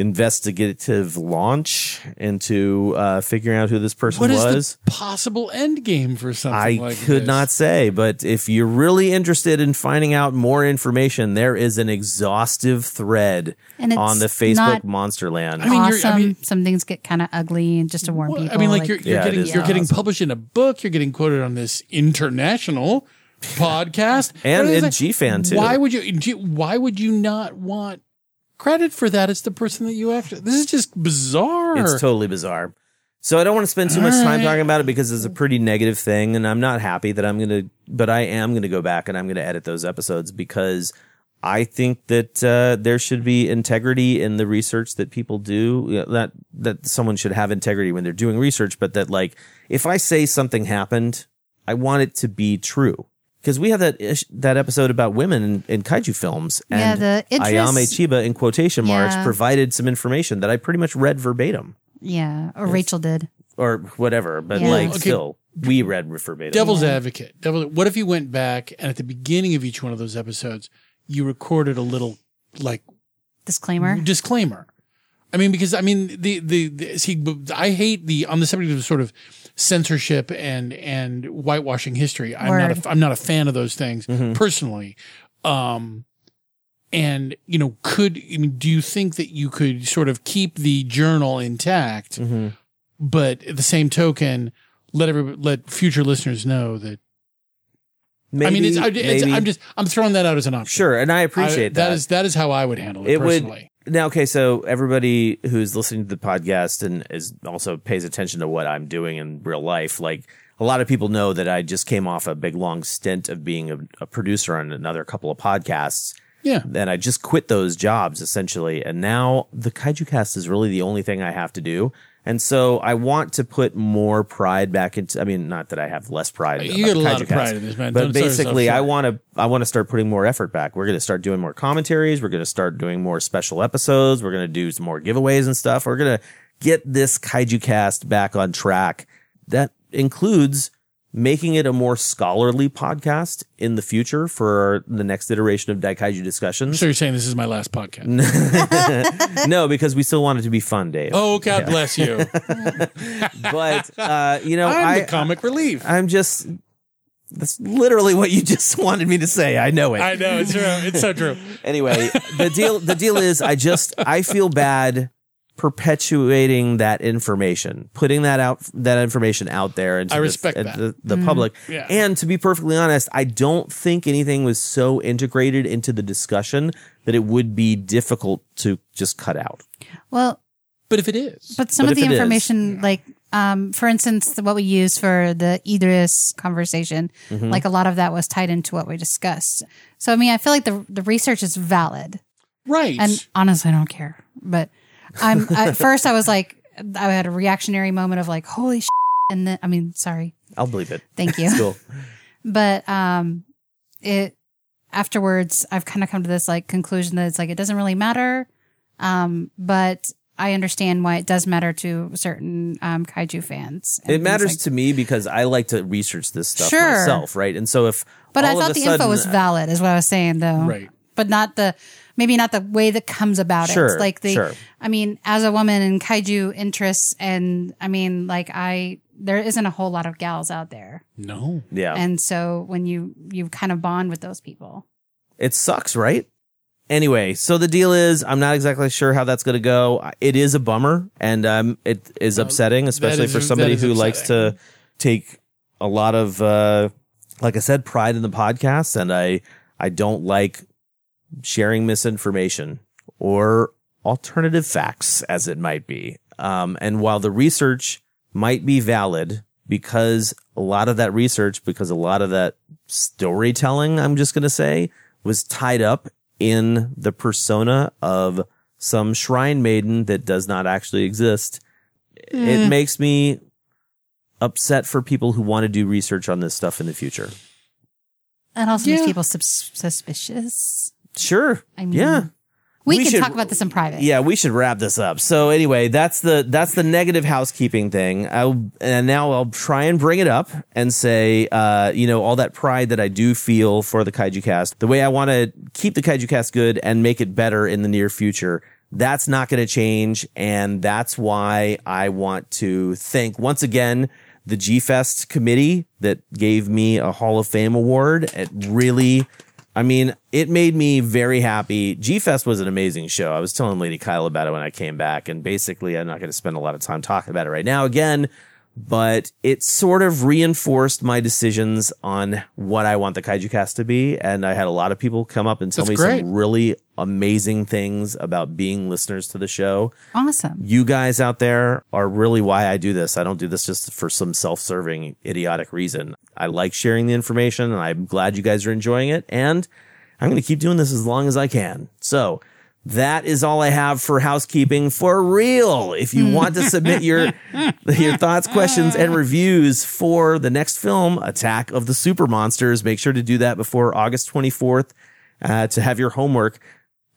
investigative launch into uh, figuring out who this person What is was. the possible end game for something I like could this? not say, but if you're really interested in finding out more information, there is an exhaustive thread on the Facebook not Monsterland. I mean, you're- awesome. I mean- Some things get kind of ugly, and just to warn Well, people. I mean, like, you're, you're Yeah, getting you're getting published in a book. You're getting quoted on this international [laughs] podcast, And What is in it? GFan, too. Why would you- Why would you not want credit for that? It's the person that you actually. This is just bizarre. It's totally bizarre. So I don't want to spend too much time talking about it because it's a pretty negative thing, and I'm not happy that I'm gonna. But I am gonna go back and I'm gonna edit those episodes because I think that uh, there should be integrity in the research that people do. You know, that that someone should have integrity when they're doing research, but that like if I say something happened, I want it to be true. Because we have that ish, that episode about women in, in kaiju films, and Yeah, the Idris- Ayame Chiba in quotation marks Yeah. provided some information that I pretty much read verbatim Yeah, or Rachel did. or whatever, but Yeah. like Okay. still we read verbatim. Devil's advocate. Devil, what if you went back and at the beginning of each one of those episodes, you recorded a little like Disclaimer. disclaimer? I mean, because I mean, the, the, the see, I hate the on the subject of sort of censorship and and whitewashing history. I'm not Word. a, I'm not a fan of those things Mm-hmm. personally. Um, and you know, could I mean, do you think that you could sort of keep the journal intact, Mm-hmm. but at the same token, let every let future listeners know that Maybe, I mean, it's, I, it's maybe. I'm just I'm throwing that out as an option. sure, and I appreciate I- that. That is that is how I would handle it, it personally. Now okay so everybody who's listening to the podcast and is also pays attention to what i'm doing in real life like a lot of people know that i just came off a big long stint of being a, a producer on another couple of podcasts. Yeah. and i just quit those jobs essentially. And now the kaiju cast is really the only thing i have to do and so I want to put more pride back into. I mean, not that I have less pride. You got a lot of Cast, pride in this, man. But Don't basically, I want to. I want to start putting more effort back. We're going to start doing more commentaries. We're going to start doing more special episodes. We're going to do some more giveaways and stuff. We're going to get this Kaiju Cast back on track. That includes making it a more scholarly podcast in the future for the next iteration of Daikaiju discussions. So you're saying this is my last podcast? [laughs] [laughs] no, because we still want it to be fun, Dave. Oh, God bless you. [laughs] but uh, you know, I'm I, the comic relief. I'm just. That's literally what you just wanted me to say. I know it. I know it's true. It's so true. anyway, the deal the deal is I just I feel bad perpetuating that information, putting that out that information out there into I the- respect that. the, the Mm-hmm. public. Yeah. And to be perfectly honest, I don't think anything was so integrated into the discussion that it would be difficult to just cut out. Well, But if it is, but some But of the it is- information, like, um, for instance, what we used for the Idris conversation, Mm-hmm. like a lot of that was tied into what we discussed. So, I mean, I feel like the the research is valid, right? and honestly, I don't care. But I'm [laughs] at first, I was like, I had a reactionary moment of like, holy, shit. and then, I mean, sorry, I'll believe it. thank you. Cool. [laughs] but um it afterwards i've kind of come to this like conclusion that it's like it doesn't really matter um but i understand why it does matter to certain um kaiju fans It matters like- to me because I like to research this stuff Sure. myself, right? And so if but i all of thought a the info was valid is what i was saying though Right. but not the maybe not the way that comes about Sure, it like the sure. i mean as a woman in kaiju interests and i mean like i there isn't a whole lot of gals out there no. yeah, and so when you you kind of bond with those people It sucks, right? Anyway, so the deal is, I'm not exactly sure how that's going to go. It is a bummer, and um, it is upsetting, especially is- for somebody that is who likes to take a lot of, uh, like I said, pride in the podcast, and I I don't like sharing misinformation or alternative facts, as it might be. Um, and while the research might be valid, because a lot of that research, because a lot of that storytelling, I'm just going to say, was tied up in the persona of some shrine maiden that does not actually exist. It makes me upset for people who want to do research on this stuff in the future. and also Yeah. makes people sus- suspicious Sure. I mean, yeah. We, We can should- talk about this in private. Yeah, we should wrap this up. So anyway, that's the that's the negative housekeeping thing. I'll, and now I'll try and bring it up and say, uh, you know, all that pride that I do feel for the Kaiju Cast, the way I want to keep the Kaiju Cast good and make it better in the near future. That's not going to change, and that's why I want to thank once again the G Fest committee that gave me a Hall of Fame award. It really I mean, it made me very happy. G Fest was an amazing show. I was telling Lady Kyle about it when I came back, and basically, I'm not going to spend a lot of time talking about it right now again, but it sort of reinforced my decisions on what I want the Kaiju Cast to be. And I had a lot of people come up and tell That's me great. some really amazing things about being listeners to the show Awesome. you guys out there are really why I do this. I don't do this just for some self-serving idiotic reason. I like sharing the information and I'm glad you guys are enjoying it and I'm going to keep doing this as long as I can. So that is all I have for housekeeping for real. If you want to submit your [laughs] your thoughts, questions, and reviews for the next film, Attack of the Super Monsters, make sure to do that before August 24th uh, to have your homework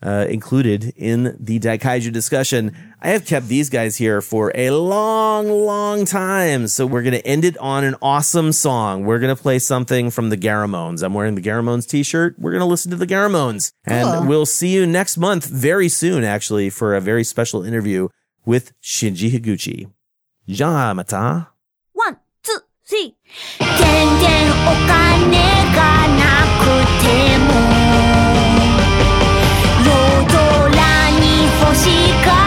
uh, included in the Daikaiju discussion. I have kept these guys here for a long, long time. So we're going to end it on an awesome song. We're going to play something from the Garamones. I'm wearing the Garamones t-shirt. We're going to listen to the Garamones cool. and we'll see you next month very soon, actually, for a very special interview with Shinji Higuchi. Jamata. One, two, three. 全然お金がなくてもしか